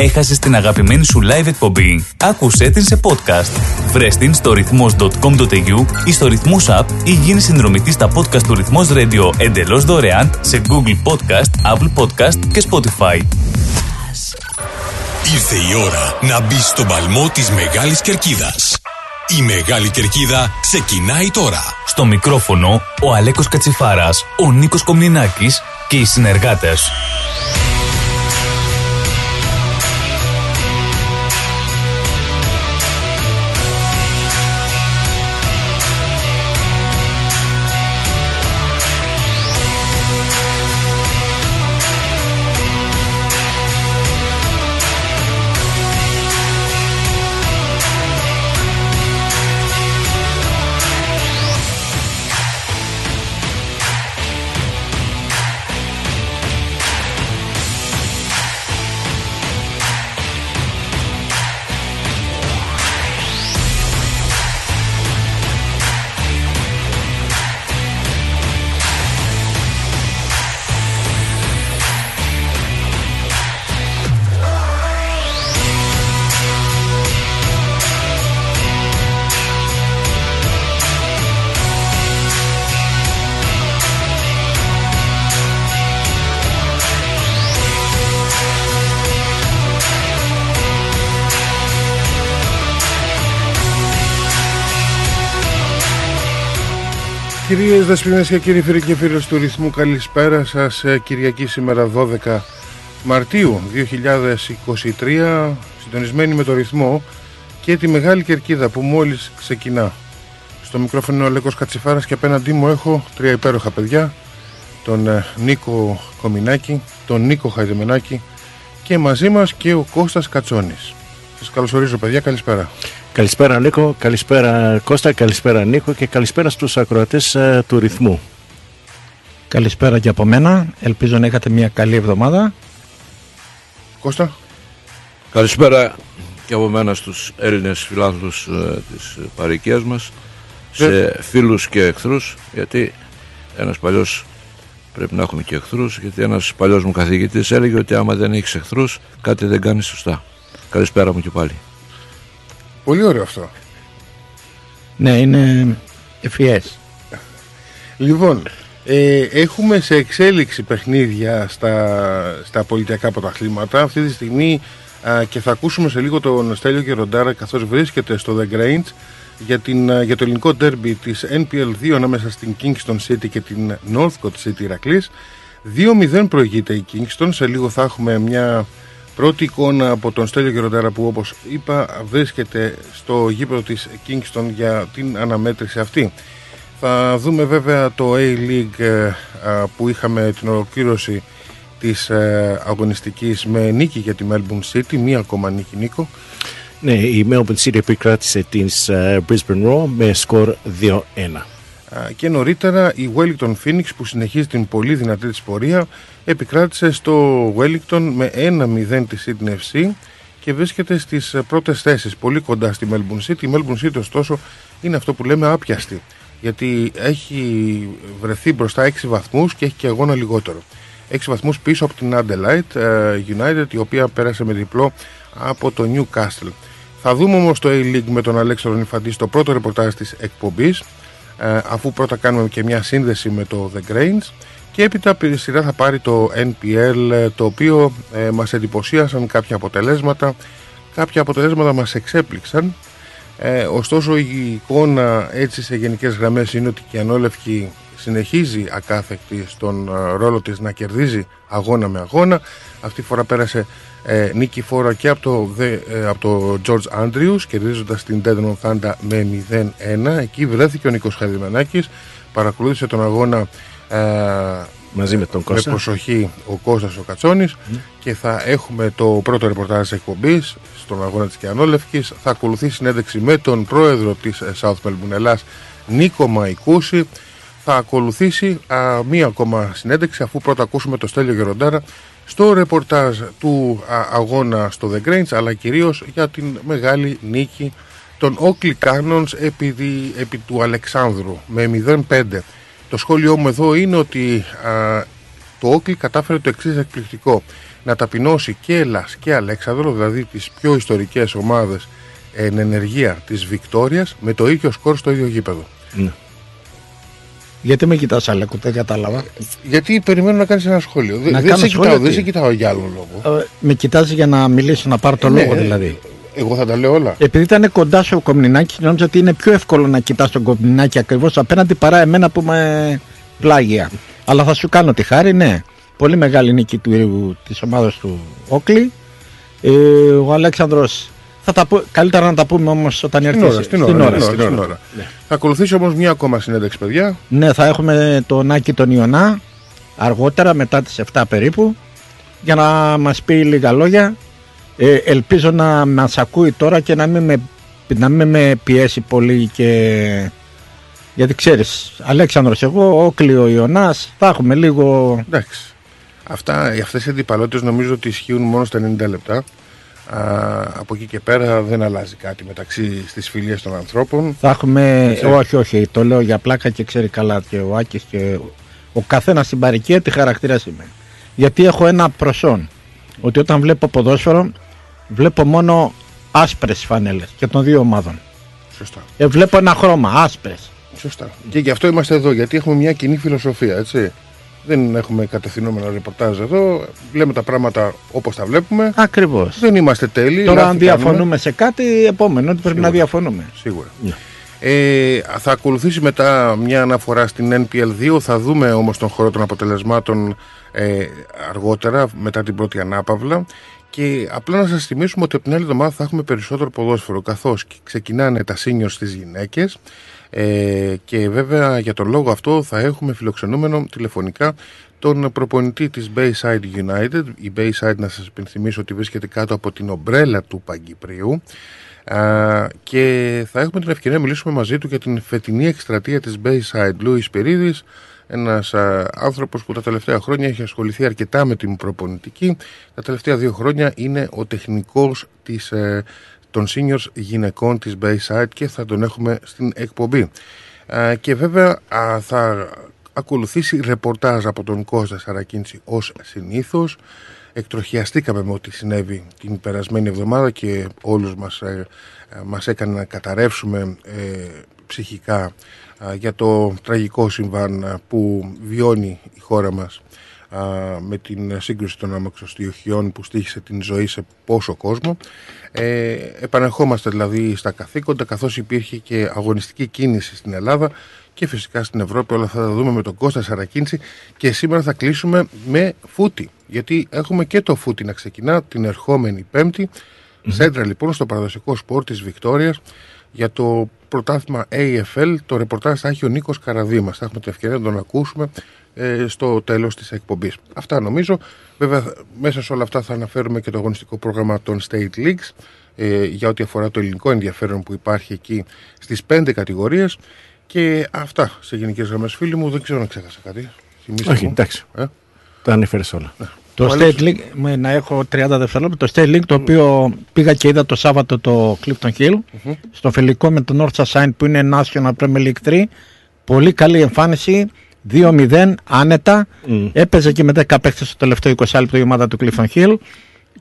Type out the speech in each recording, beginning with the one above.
Έχασες την αγαπημένη σου live εκπομπή. Άκουσέ την σε podcast. Βρες την στο ρυθμός.com.au ή στο ρυθμός app ή γίνει συνδρομητής στα podcast του ρυθμός radio εντελώς δωρεάν σε Google Podcast, Apple Podcast και Spotify. Ήρθε η ώρα να μπεις στον παλμό της Μεγάλης Κερκίδας. Η Μεγάλη Κερκίδα ξεκινάει τώρα. Στο μικρόφωνο ο Αλέκος Κατσιφάρας, ο Νίκος Κομνηνάκης και οι συνεργάτες. Κυρίες Δεσποινές και κύριοι φίλοι και φίλοι του ρυθμού καλησπέρα σας ε, Κυριακή σήμερα 12 Μαρτίου 2023 συντονισμένοι με το ρυθμό και τη Μεγάλη Κερκίδα που μόλις ξεκινά. Στο μικρόφωνο ο Λέκος Κατσιφάρας και απέναντί μου έχω τρία υπέροχα παιδιά. Τον ε, Νίκο Κομινάκη, τον Νίκο Χαϊδεμενάκη και μαζί μας και ο Κώστας Κατσόνης Σας καλωσορίζω παιδιά, καλησπέρα Καλησπέρα Νίκο, καλησπέρα Κώστα, καλησπέρα Νίκο και καλησπέρα στους ακροατές ε, του ρυθμού. Καλησπέρα και από μένα, ελπίζω να είχατε μια καλή εβδομάδα. Κώστα. Καλησπέρα και από μένα στους Έλληνες φιλάνθρωπους ε, της παροικίας μας, σε φίλους και εχθρούς, γιατί ένας παλιός πρέπει να έχουμε και εχθρούς, γιατί ένας παλιός μου καθηγητής έλεγε ότι άμα δεν έχεις εχθρούς κάτι δεν κάνεις σωστά. Καλησπέρα μου και πάλι. Πολύ ωραίο αυτό. Ναι, είναι ευφυές. Λοιπόν, ε, έχουμε σε εξέλιξη παιχνίδια στα, στα πολιτιακά πρωταθλήματα. Αυτή τη στιγμή α, και θα ακούσουμε σε λίγο τον Στέλιο Γεροντάρα καθώς βρίσκεται στο The Grange για, την, για το ελληνικό derby της NPL 2 ανάμεσα στην Kingston City και την Northcote City Ηρακλής. 2-0 προηγείται η Kingston. Σε λίγο θα έχουμε μια Πρώτη εικόνα από τον Στέλιο Γεροντάρα που όπως είπα βρίσκεται στο γήπεδο της Kingston για την αναμέτρηση αυτή. Θα δούμε βέβαια το A-League ε, που είχαμε την ολοκλήρωση της ε, αγωνιστικής με νίκη για τη Melbourne City, μία ακόμα νίκη Νίκο. Ναι, η Melbourne City επικράτησε την ε, Brisbane Raw με σκορ 2-1. Και νωρίτερα η Wellington Phoenix που συνεχίζει την πολύ δυνατή της πορεία επικράτησε στο Wellington με 1-0 της Sydney FC και βρίσκεται στις πρώτες θέσεις πολύ κοντά στη Melbourne City. Η Melbourne City ωστόσο είναι αυτό που λέμε άπιαστη γιατί έχει βρεθεί μπροστά 6 βαθμούς και έχει και αγώνα λιγότερο. 6 βαθμούς πίσω από την Adelaide ε, United η οποία πέρασε με διπλό από το Newcastle. Θα δούμε όμως το A-League με τον Αλέξανδρο Νιφαντή στο πρώτο ρεπορτάζ της εκπομπής ε, αφού πρώτα κάνουμε και μια σύνδεση με το The Grange και έπειτα σειρά θα πάρει το NPL ε, το οποίο ε, μας εντυπωσίασαν κάποια αποτελέσματα. Κάποια αποτελέσματα μας εξέπληξαν. Ε, ωστόσο η εικόνα έτσι σε γενικές γραμμές είναι ότι η Ανόλευκη συνεχίζει ακάθεκτη στον ε, ρόλο της να κερδίζει αγώνα με αγώνα. Αυτή τη φορά πέρασε ε, νίκη φόρα και από το, από το George Andrews κερδίζοντας την Deadman Thunder με 0-1 εκεί βρέθηκε ο Νίκος Χαρδημενάκης παρακολούθησε τον αγώνα ε, Μαζί με τον Κώστα. Με προσοχή ο Κώστας ο Κατσόνης ναι. και θα έχουμε το πρώτο ρεπορτάζ της εκπομπής στον αγώνα της Κιανόλευκης. Θα ακολουθεί συνέντευξη με τον πρόεδρο της ε, South Melbourne Ελλάς Νίκο Μαϊκούση. Θα ακολουθήσει α, μία ακόμα συνέντευξη αφού πρώτα ακούσουμε το Στέλιο Γεροντάρα στο ρεπορτάζ του αγώνα στο The Grange αλλά κυρίως για την μεγάλη νίκη των Oakley Cannons επί, επί του Αλεξάνδρου με 0-5 το σχόλιο μου εδώ είναι ότι α, το Όκλι κατάφερε το εξής εκπληκτικό. να ταπεινώσει και Ελλάς και Αλέξανδρο, δηλαδή τις πιο ιστορικές ομάδες εν ενεργεία της Βικτόριας με το ίδιο σκορ στο ίδιο γήπεδο. Ναι. Γιατί με κοιτάς Αλέκο, δεν κατάλαβα. Γιατί περιμένω να κάνεις ένα σχόλιο. Δεν- δεν, κάνω σε σχόλιο κοιτάω, δεν τι; σε κοιτάω για άλλον λόγο. Ε, με κοιτάζει για να μιλήσω, να πάρω το Ναι, λόγο ε, δηλαδή. Εγώ θα τα λέω όλα. Επειδή ήταν κοντά στο Κομνηνάκι, νόμιζα ότι είναι πιο εύκολο να κοιτάς τον Κομνηνάκι ακριβώς απέναντι παρά εμένα που είμαι πλάγια. Αλλά θα σου κάνω τη χάρη, ναι. Πολύ μεγάλη νίκη του, της ομάδας του Όκλη. Ε, ο Αλέξανδρος θα τα πω, καλύτερα να τα πούμε όμως όταν Στην έρθει ώρα, στην ώρα. στην ώρα. στην ώρα, στην ώρα. Θα ακολουθήσει όμως μια ακόμα συνέντευξη, παιδιά. Ναι, θα έχουμε τον Άκη τον Ιωνά αργότερα, μετά τις 7 περίπου, για να μας πει λίγα λόγια. Ε, ελπίζω να μας ακούει τώρα και να μην με, να μην με πιέσει πολύ και... Γιατί ξέρεις, Αλέξανδρος εγώ, Όκλειο Ιωνάς, θα έχουμε λίγο... Εντάξει. Αυτά, αυτές οι αντιπαλότητες νομίζω ότι ισχύουν μόνο στα 90 λεπτά. Α, από εκεί και πέρα δεν αλλάζει κάτι μεταξύ στις φιλίες των ανθρώπων. Θα έχουμε, Έτσι. όχι όχι, το λέω για πλάκα και ξέρει καλά και ο Άκης και ο καθένας στην παροικία τι χαρακτήρας είμαι. Γιατί έχω ένα προσόν, ότι όταν βλέπω ποδόσφαιρο βλέπω μόνο άσπρες φανέλες και των δύο ομάδων. Σωστά. Ε, βλέπω ένα χρώμα, άσπρες. Σωστά. Και γι' αυτό είμαστε εδώ, γιατί έχουμε μια κοινή φιλοσοφία, έτσι. Δεν έχουμε κατευθυνόμενο ρεπορτάζ εδώ. Λέμε τα πράγματα όπως τα βλέπουμε. Ακριβώς. Δεν είμαστε τέλειοι. Τώρα λάθη αν κάνουμε. διαφωνούμε σε κάτι, επόμενο ότι πρέπει να διαφωνούμε. Σίγουρα. Ε, θα ακολουθήσει μετά μια αναφορά στην NPL2. Θα δούμε όμως τον χώρο των αποτελεσμάτων ε, αργότερα, μετά την πρώτη ανάπαυλα. Και απλά να σας θυμίσουμε ότι από την άλλη εβδομάδα θα έχουμε περισσότερο ποδόσφαιρο, καθώς και ξεκινάνε τα seniors στις γυναίκες. Ε, και βέβαια για τον λόγο αυτό θα έχουμε φιλοξενούμενο τηλεφωνικά τον προπονητή της Bayside United. Η Bayside να σας υπενθυμίσω ότι βρίσκεται κάτω από την ομπρέλα του Παγκυπρίου. Α, και θα έχουμε την ευκαιρία να μιλήσουμε μαζί του για την φετινή εκστρατεία της Bayside. Λούις Περίδης, ένας α, άνθρωπος που τα τελευταία χρόνια έχει ασχοληθεί αρκετά με την προπονητική. Τα τελευταία δύο χρόνια είναι ο τεχνικός της, ε, των seniors γυναικών της Bayside και θα τον έχουμε στην εκπομπή. Α, και βέβαια α, θα ακολουθήσει ρεπορτάζ από τον Κώστα Σαρακίνηση ως συνήθως. Εκτροχιαστήκαμε με ό,τι συνέβη την περασμένη εβδομάδα και όλους μας, ε, ε, μας έκανε να καταρρεύσουμε ε, ψυχικά α, για το τραγικό συμβάν α, που βιώνει η χώρα μας α, με την σύγκρουση των αμαξοστιοχιών που στήχησε την ζωή σε πόσο κόσμο. Ε, επανερχόμαστε δηλαδή στα καθήκοντα καθώς υπήρχε και αγωνιστική κίνηση στην Ελλάδα και φυσικά στην Ευρώπη. Όλα θα τα δούμε με τον Κώστα Σαρακίνηση και σήμερα θα κλείσουμε με φούτι γιατί έχουμε και το φούτι να ξεκινά την ερχόμενη Πέμπτη. Σέντρα λοιπόν στο παραδοσιακό σπορ της Βικτόριας για το πρωτάθλημα AFL το ρεπορτάζ θα έχει ο Νίκος Καραδίμας. Θα έχουμε την ευκαιρία να τον ακούσουμε ε, στο τέλος της εκπομπής. Αυτά νομίζω. Βέβαια μέσα σε όλα αυτά θα αναφέρουμε και το αγωνιστικό πρόγραμμα των State Leagues ε, για ό,τι αφορά το ελληνικό ενδιαφέρον που υπάρχει εκεί στις πέντε κατηγορίες. Και αυτά σε γενικές γραμμές. Φίλοι μου δεν ξέρω αν ξέχασα κάτι. Θυμίστε Όχι, μου. εντάξει. Ε; Τα ανέφερες όλα. Το Ο State άλλος- League, με, να έχω 30 δευτερόλεπτα, το State League το οποίο πήγα και είδα το Σάββατο το Clifton Hill στο φιλικό με τον North Assign που είναι National Premier League 3 πολύ καλή εμφάνιση 2-0 άνετα. Έπαιζε και με 10 παίχτες στο τελευταίο 20 λεπτό η ομάδα του Clifton Hill.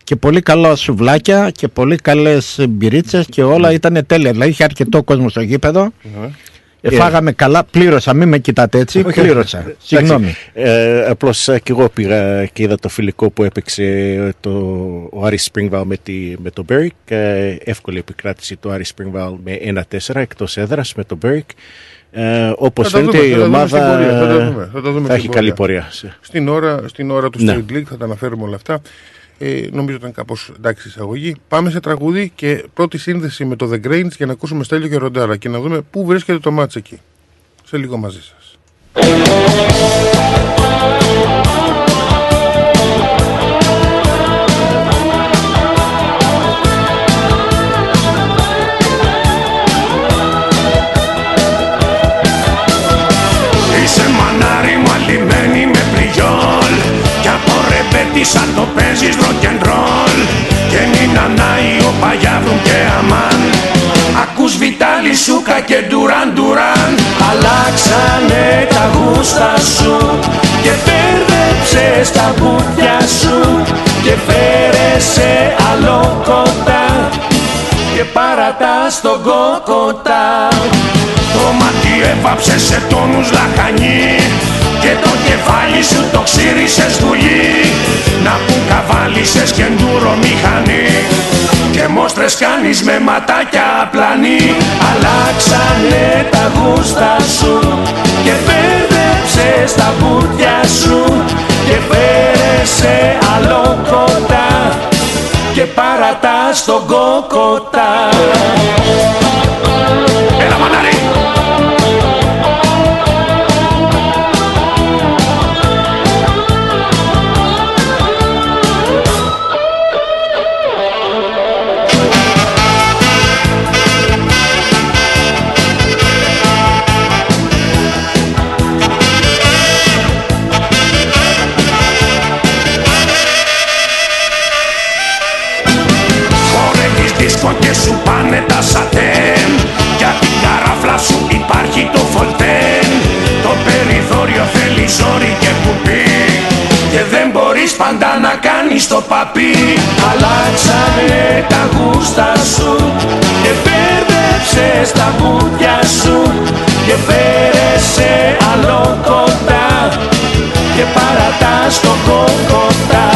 Και πολύ καλά σουβλάκια και πολύ καλές μπυρίτσες και όλα ήταν τέλεια. Δηλαδή είχε αρκετό κόσμο στο γήπεδο Ε, Φάγαμε καλά, πλήρωσα, μην με κοιτάτε έτσι, πλήρωσα. Συγγνώμη. Ε, Απλώς και εγώ πήγα και είδα το φιλικό που έπαιξε το, ο Άρης Springval με, τη, με το Μπέρικ. Ε, εύκολη επικράτηση του Άρη Springval με 1-4 εκτός έδρας με το Μπέρικ. Ε, Όπως Θα τα φαίνεται δούμε, η θα τα δούμε ομάδα στην πορεία, θα τα δούμε, θα τα δούμε θα στην έχει καλή πορεία. πορεία. Στην ώρα, στην ώρα του Ναι. State League θα τα αναφέρουμε όλα αυτά. Ε, νομίζω ήταν κάπως εντάξει η εισαγωγή. Πάμε σε τραγούδι και πρώτη σύνδεση με το The Grains για να ακούσουμε Στέλιο και Ροντάρα και να δούμε πού βρίσκεται το μάτς εκεί. Σε λίγο μαζί σας. Ρεπέτη σαν το παίζεις rock'n'roll Και μην ανάει ο Παγιάδρου και αμάν. Ακούς Βιτάλη Σούκα και Ντουράν Ντουράν. Αλλάξανε τα γούστα σου Και μπέρδεψες τα μπουτια σου και φέρε σε άλλο κοντά και παρατά στον κοκοτά Το μάτι έβαψε σε τόνους λαχανί και το κεφάλι σου το ξύρισες δουλεί να που καβάλισες και ντούρο μηχανή και μόστρες κάνεις με ματάκια πλανή αλλάξανε τα γούστα σου και μπέρδεψες τα πούτια σου και φέρε σε άλλο κοντά και παρατά στον κοκοτά Έλα μανάρι! Και σου πάνε τα σατέν. Για την καράφλα σου υπάρχει το φολτέν Το περιθώριο θέλει ζόρι και κουπί. Και δεν μπορείς πάντα να κάνεις το παπί. Αλλάξανε τα γούστα σου Και μπέρδεψες τα μπούτια σου. Και φέρε σε άλλο κοντά Και παρατάς το κοκοτά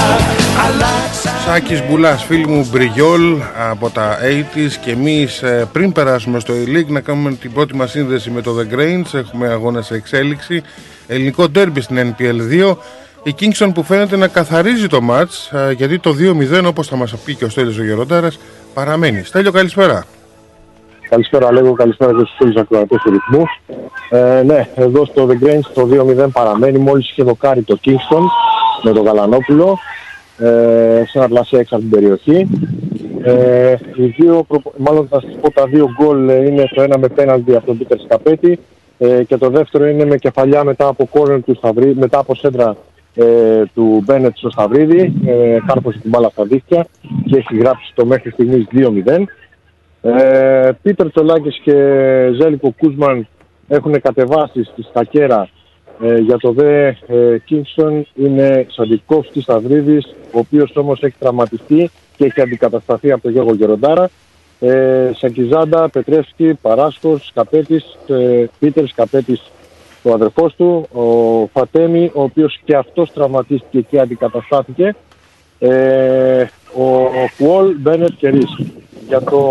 Αλλάξανε Σάκης Μπουλάς, φίλοι μου Μπριγιόλ από τα 80s και εμείς ε, πριν περάσουμε στο E-League να κάνουμε την πρώτη μας σύνδεση με το The Grange έχουμε αγώνα σε εξέλιξη ελληνικό ντέρμπι στην NPL 2 η Kingston που φαίνεται να καθαρίζει το μάτς ε, γιατί το 2-0 όπως θα μας πει και ο Στέλιος ο Γεροντάρας παραμένει. Στέλιο καλησπέρα. Καλησπέρα Λέγω, καλησπέρα και στους φίλους ακροατές του ρυθμού. Ε, ναι, εδώ στο The Grange το 2-0 παραμένει, μόλις είχε δοκάρει το Kingston με τον Γαλανόπουλο ε, σε ένα πλασέ έξω από την περιοχή. Ε, οι δύο, προπο- μάλλον θα σας πω τα δύο γκολ ε, είναι το ένα με πέναλτι από τον Πίτερ Σκαπέτη ε, και το δεύτερο είναι με κεφαλιά μετά από κόρνερ του Σταυρίδη, μετά από σέντρα ε, του Μπένετ στο Σταυρίδη, ε, κάρπωσε την μπάλα στα δίχτυα και έχει γράψει το μέχρι στιγμής 2-0. Ε, Πίτερ Τσολάκης και Ζέλικο Κούσμαν έχουν κατεβάσει στη Στακέρα ε, για το δε ε, Kingston είναι Σαντικόφσκι Σταυρίδης ο οποίος όμως έχει τραυματιστεί και έχει αντικατασταθεί από τον Γιώργο Γεροντάρα ε, Σακιζάντα, Πετρεύσκη, Παράσκος, Σκαπέτης, ε, Πίτερ Σκαπέτης ο αδερφός του, ο Φατέμι, ο οποίος και αυτός τραυματίστηκε και αντικαταστάθηκε ε, ο Κουόλ, Μπένετ και Ρίς. Για, το,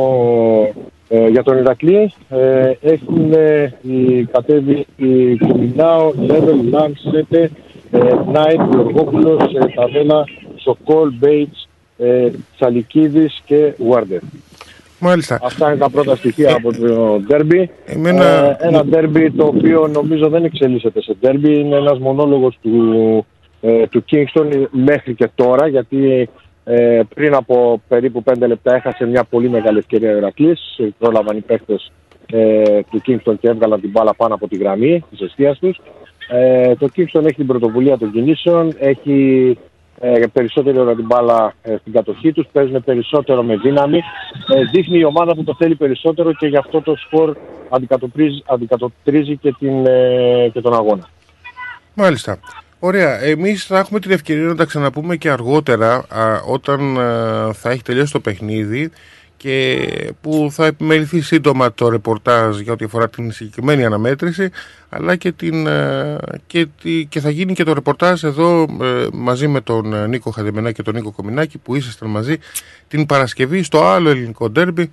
ε, για τον Ηρακλή ε, έχουν ε, η, κατέβει η Κουμινάο, Λέβελ, Λάμ, Σέτε, ε, Νάιτ, Γιωργόπουλος, ε, Ταβέλα, Σοκόλ, Μπέιτς, ε, Τσαλικίδης και Βουάρντερ. Μάλιστα. Αυτά είναι τα πρώτα στοιχεία από το ντέρμπι. Εμένα- Ε, ένα ντέρμπι το οποίο νομίζω δεν εξελίσσεται σε ντέρμπι. Είναι ένας μονόλογος του, ε, του Kingston μέχρι και τώρα γιατί ε, πριν από περίπου 5 λεπτά έχασε μια πολύ μεγάλη ευκαιρία ο Ηρακλής. Πρόλαβαν οι παίχτες ε, του Kingston και έβγαλαν την μπάλα πάνω από τη γραμμή της αιστείας τους. Ε, το Kingston έχει την πρωτοβουλία των κινήσεων, έχει ε, περισσότερη ώρα την μπάλα ε, στην κατοχή τους, παίζουν περισσότερο με δύναμη. Ε, δείχνει η ομάδα που το θέλει περισσότερο και γι' αυτό το σκορ αντικατοπτρίζει, αντικατοπτρίζει και, την, ε, και τον αγώνα. Μάλιστα. Ωραία. Εμείς θα έχουμε την ευκαιρία να τα ξαναπούμε και αργότερα α, όταν α, θα έχει τελειώσει το παιχνίδι και που θα επιμεληθεί σύντομα το ρεπορτάζ για ό,τι αφορά την συγκεκριμένη αναμέτρηση αλλά και, την, α, και, τη- και θα γίνει και το ρεπορτάζ εδώ ε, μαζί με τον ε, Νίκο Χαδεμενά και τον Νίκο Κομινάκη που ήσασταν μαζί την Παρασκευή στο άλλο ελληνικό ντέρμπι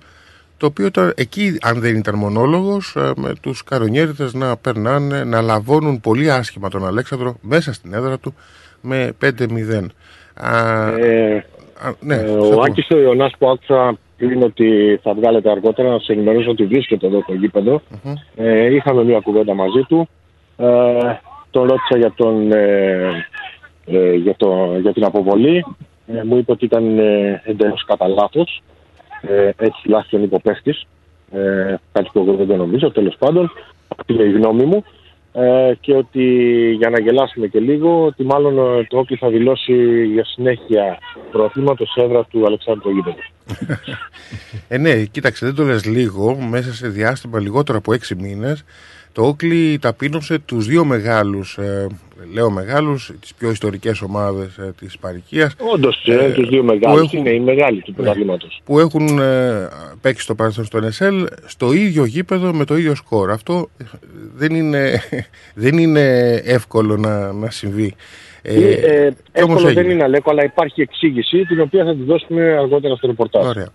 το οποίο ήταν εκεί αν δεν ήταν μονόλογος ε, με τους καρονιέριδες να περνάνε, να λαβώνουν πολύ άσχημα τον Αλέξανδρο μέσα στην έδρα του με 5-0. Α, Ε, α, ναι, ε, σε ο ακούω. Άκης ο Ιωνάς που άκουσα πριν ότι θα βγάλετε αργότερα να σε ενημερώσω ότι βρίσκεται εδώ στο γηπεδο Ε, είχαμε μια κουβέντα μαζί του. Ε, τον ρώτησα για, τον, ε, ε, για, το, για την αποβολή. Ε, μου είπε ότι ήταν ε, εντελώς κατά λάθος. Ε, έτσι τουλάχιστον είπε ο παίχτης. Ε, κάτι που εγώ δεν το νομίζω, τέλος πάντων. Αυτή είναι η γνώμη μου. Ε, και ότι για να γελάσουμε και λίγο, ότι μάλλον ε, το Όκλι θα δηλώσει για συνέχεια προαθλήματο έδρα του Αλεξάνδρου Γήπεδου. Ε, ναι, κοίταξε, δεν το λες λίγο. Μέσα σε διάστημα λιγότερο από έξι μήνες το Όκλι ταπείνωσε τους δύο μεγάλους, ε, λέω μεγάλους, τις πιο ιστορικές ομάδες ε, της Παρικίας. Όντως, ε, Ε, τους δύο που μεγάλους έχουν- είναι οι μεγάλοι του Ναι. πρωταθλήματος. που έχουν ε, παίξει στο παρελθόν στο NSL στο ίδιο γήπεδο με το ίδιο σκορ. Αυτό ε, δεν είναι, δεν είναι εύκολο να, να συμβεί. Ε, ε, και όμως εύκολο δεν έγινε; είναι, Αλέκο, αλλά υπάρχει εξήγηση την οποία θα τη δώσουμε αργότερα στο ρεπορτάζ. Ωραία.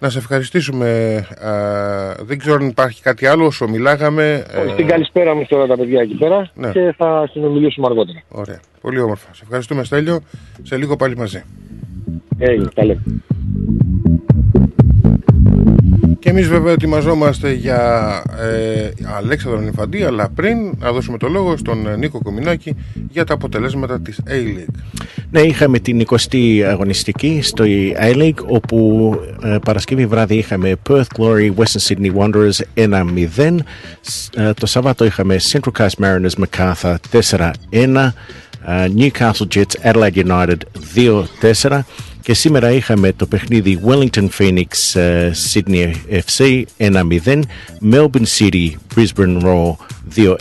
Να σε ευχαριστήσουμε. Α, δεν ξέρω αν υπάρχει κάτι άλλο όσο μιλάγαμε. ε, Στην καλησπέρα μου τώρα τα παιδιά εκεί πέρα Ναι. και θα συνομιλήσουμε αργότερα. Ωραία. Πολύ όμορφα. Σε ευχαριστούμε Στέλιο. Σε λίγο πάλι μαζί. Έγινε, τα λέμε. Και εμείς βέβαια ετοιμαζόμαστε για ε, Αλέξανδρο Νιφαντή, αλλά πριν να δώσουμε το λόγο στον ε, Νίκο Κομινάκη για τα αποτελέσματα της A-League. Ναι, είχαμε την 20η αγωνιστική στο A-League όπου ε, Παρασκευή βράδυ είχαμε Perth Glory Western Sydney Wanderers 1-0. Σ- ε, το Σαββάτο είχαμε Central Coast Mariners Macarthur 4-1. ε, Newcastle Jets Adelaide United 2-4 και σήμερα είχαμε το παιχνίδι Wellington Phoenix ε, Sydney FC 1-0 Melbourne City Brisbane Roar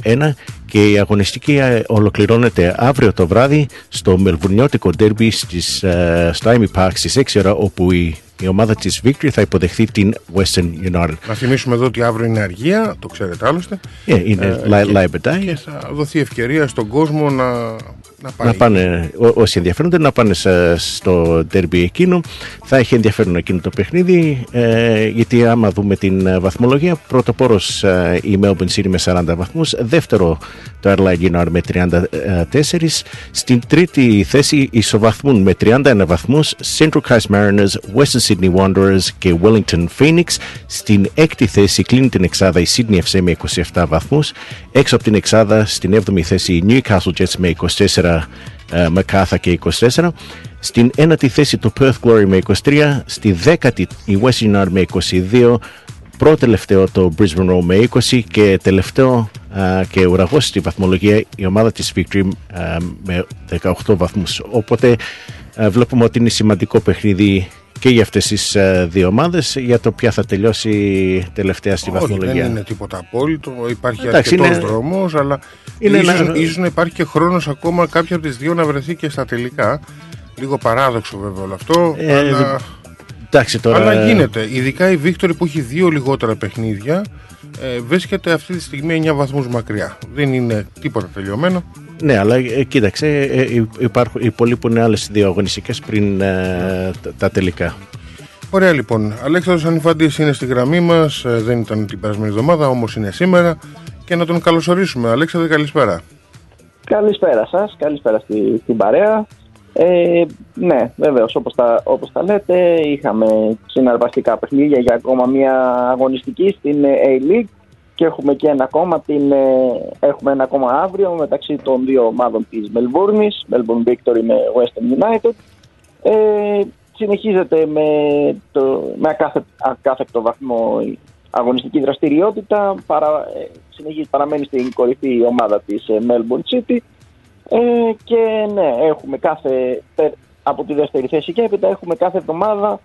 2-1 και η αγωνιστική ε, ολοκληρώνεται αύριο το βράδυ στο μελβουρνιώτικο ντέρμπι στις, ε, στο Amy Park στις 6 ώρα όπου η, η ομάδα της Victory θα υποδεχθεί την Western United. Να θυμίσουμε εδώ ότι αύριο είναι αργία, το ξέρετε άλλωστε. Ε, είναι Ε, li- και- live day. Και θα δοθεί ευκαιρία στον κόσμο να, να πάει. να πάνε, ό- όσοι ενδιαφέρονται να πάνε σε- στο derby εκείνο. Θα έχει ενδιαφέρον εκείνο το παιχνίδι ε, γιατί άμα δούμε την ε, βαθμολογία πρωτοπόρος ε, η Melbourne City με 40 βαθμούς δεύτερο το Adelaide United με 34 στην τρίτη θέση ισοβαθμούν με 31 βαθμούς Central Coast Mariners, Western Sydney Wanderers και Wellington Phoenix. Στην έκτη θέση κλείνει την εξάδα η Sydney FC με 27 βαθμούς. Έξω από την εξάδα στην 7η θέση η Newcastle Jets με 24 ε, με Κάθα και 24. Στην ένατη θέση το Perth Glory με 23. Στη δέκατη η West United με 22. Πρώτο τελευταίο το Brisbane Roar με 20 και τελευταίο α, και ουραγός στη βαθμολογία η ομάδα της Victory α, με 18 βαθμούς. Οπότε α, βλέπουμε ότι είναι σημαντικό παιχνίδι και για αυτές τις α, δύο ομάδες για το ποια θα τελειώσει τελευταία στη Όχι, βαθμολογία. δεν είναι τίποτα απόλυτο. Υπάρχει Εντάξει, αρκετός είναι- δρόμος, αλλά είναι ίσως, ένα- ίσως να υπάρχει και χρόνος ακόμα κάποια από τις δύο να βρεθεί και στα τελικά. Λίγο παράδοξο βέβαια όλο αυτό, Ε, αλλά, Εντάξει τώρα... αλλά γίνεται. Ειδικά η Βίκτορη που έχει δύο λιγότερα παιχνίδια ε, βρίσκεται αυτή τη στιγμή 9 βαθμούς μακριά. Δεν είναι τίποτα τελειωμένο. Ναι, αλλά ε, κοίταξε, ε, ε, υπάρχουν, υπολείπουν άλλες δύο αγωνιστικές πριν ε, τα, τα τελικά. Ωραία λοιπόν. Αλέξανδρος Ανιφαντής είναι στη γραμμή μας. ε, δεν ήταν την περασμένη εβδομάδα, όμως είναι σήμερα. Και να τον καλωσορίσουμε. Αλέξανδρε, καλησπέρα. Καλησπέρα σας, καλησπέρα στη, στην παρέα. Ε, ναι, βεβαίως, όπως τα, όπως τα λέτε, είχαμε συναρπαστικά παιχνίδια για ακόμα μια αγωνιστική στην ε, A-League και έχουμε και ένα ακόμα, την, ε, έχουμε ένα ακόμα αύριο μεταξύ των δύο ομάδων της Μελβούρνης, Melbourne Victory με Western United. Ε, συνεχίζεται με, το, με ακάθε, ακάθεκτο βαθμό η αγωνιστική δραστηριότητα, παρα, ε, συνεχίζει, παραμένει στην κορυφή η ομάδα της ε, Melbourne City. Ε, και ναι, έχουμε κάθε, πε- από τη δεύτερη θέση και έπειτα έχουμε κάθε εβδομάδα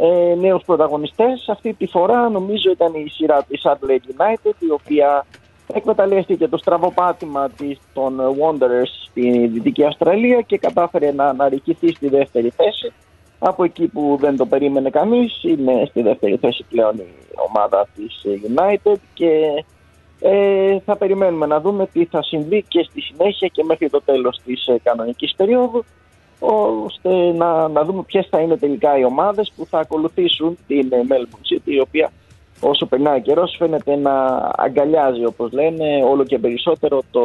ε, νέους πρωταγωνιστές. Αυτή τη φορά νομίζω ήταν η σειρά της Adelaide United η οποία εκμεταλλεύτηκε το στραβοπάτημα της των Wanderers στη Δυτική Αυστραλία και κατάφερε να αναρρικηθεί στη δεύτερη θέση. Από εκεί που δεν το περίμενε κανείς είναι στη δεύτερη θέση πλέον η ομάδα της ε, United και ε, θα περιμένουμε να δούμε τι θα συμβεί και στη συνέχεια και μέχρι το τέλος της ε, κανονικής περίοδου ώστε να, να δούμε ποιες θα είναι τελικά οι ομάδες που θα ακολουθήσουν την ε, Melbourne City η οποία όσο περνάει ο καιρός φαίνεται να αγκαλιάζει όπως λένε όλο και περισσότερο το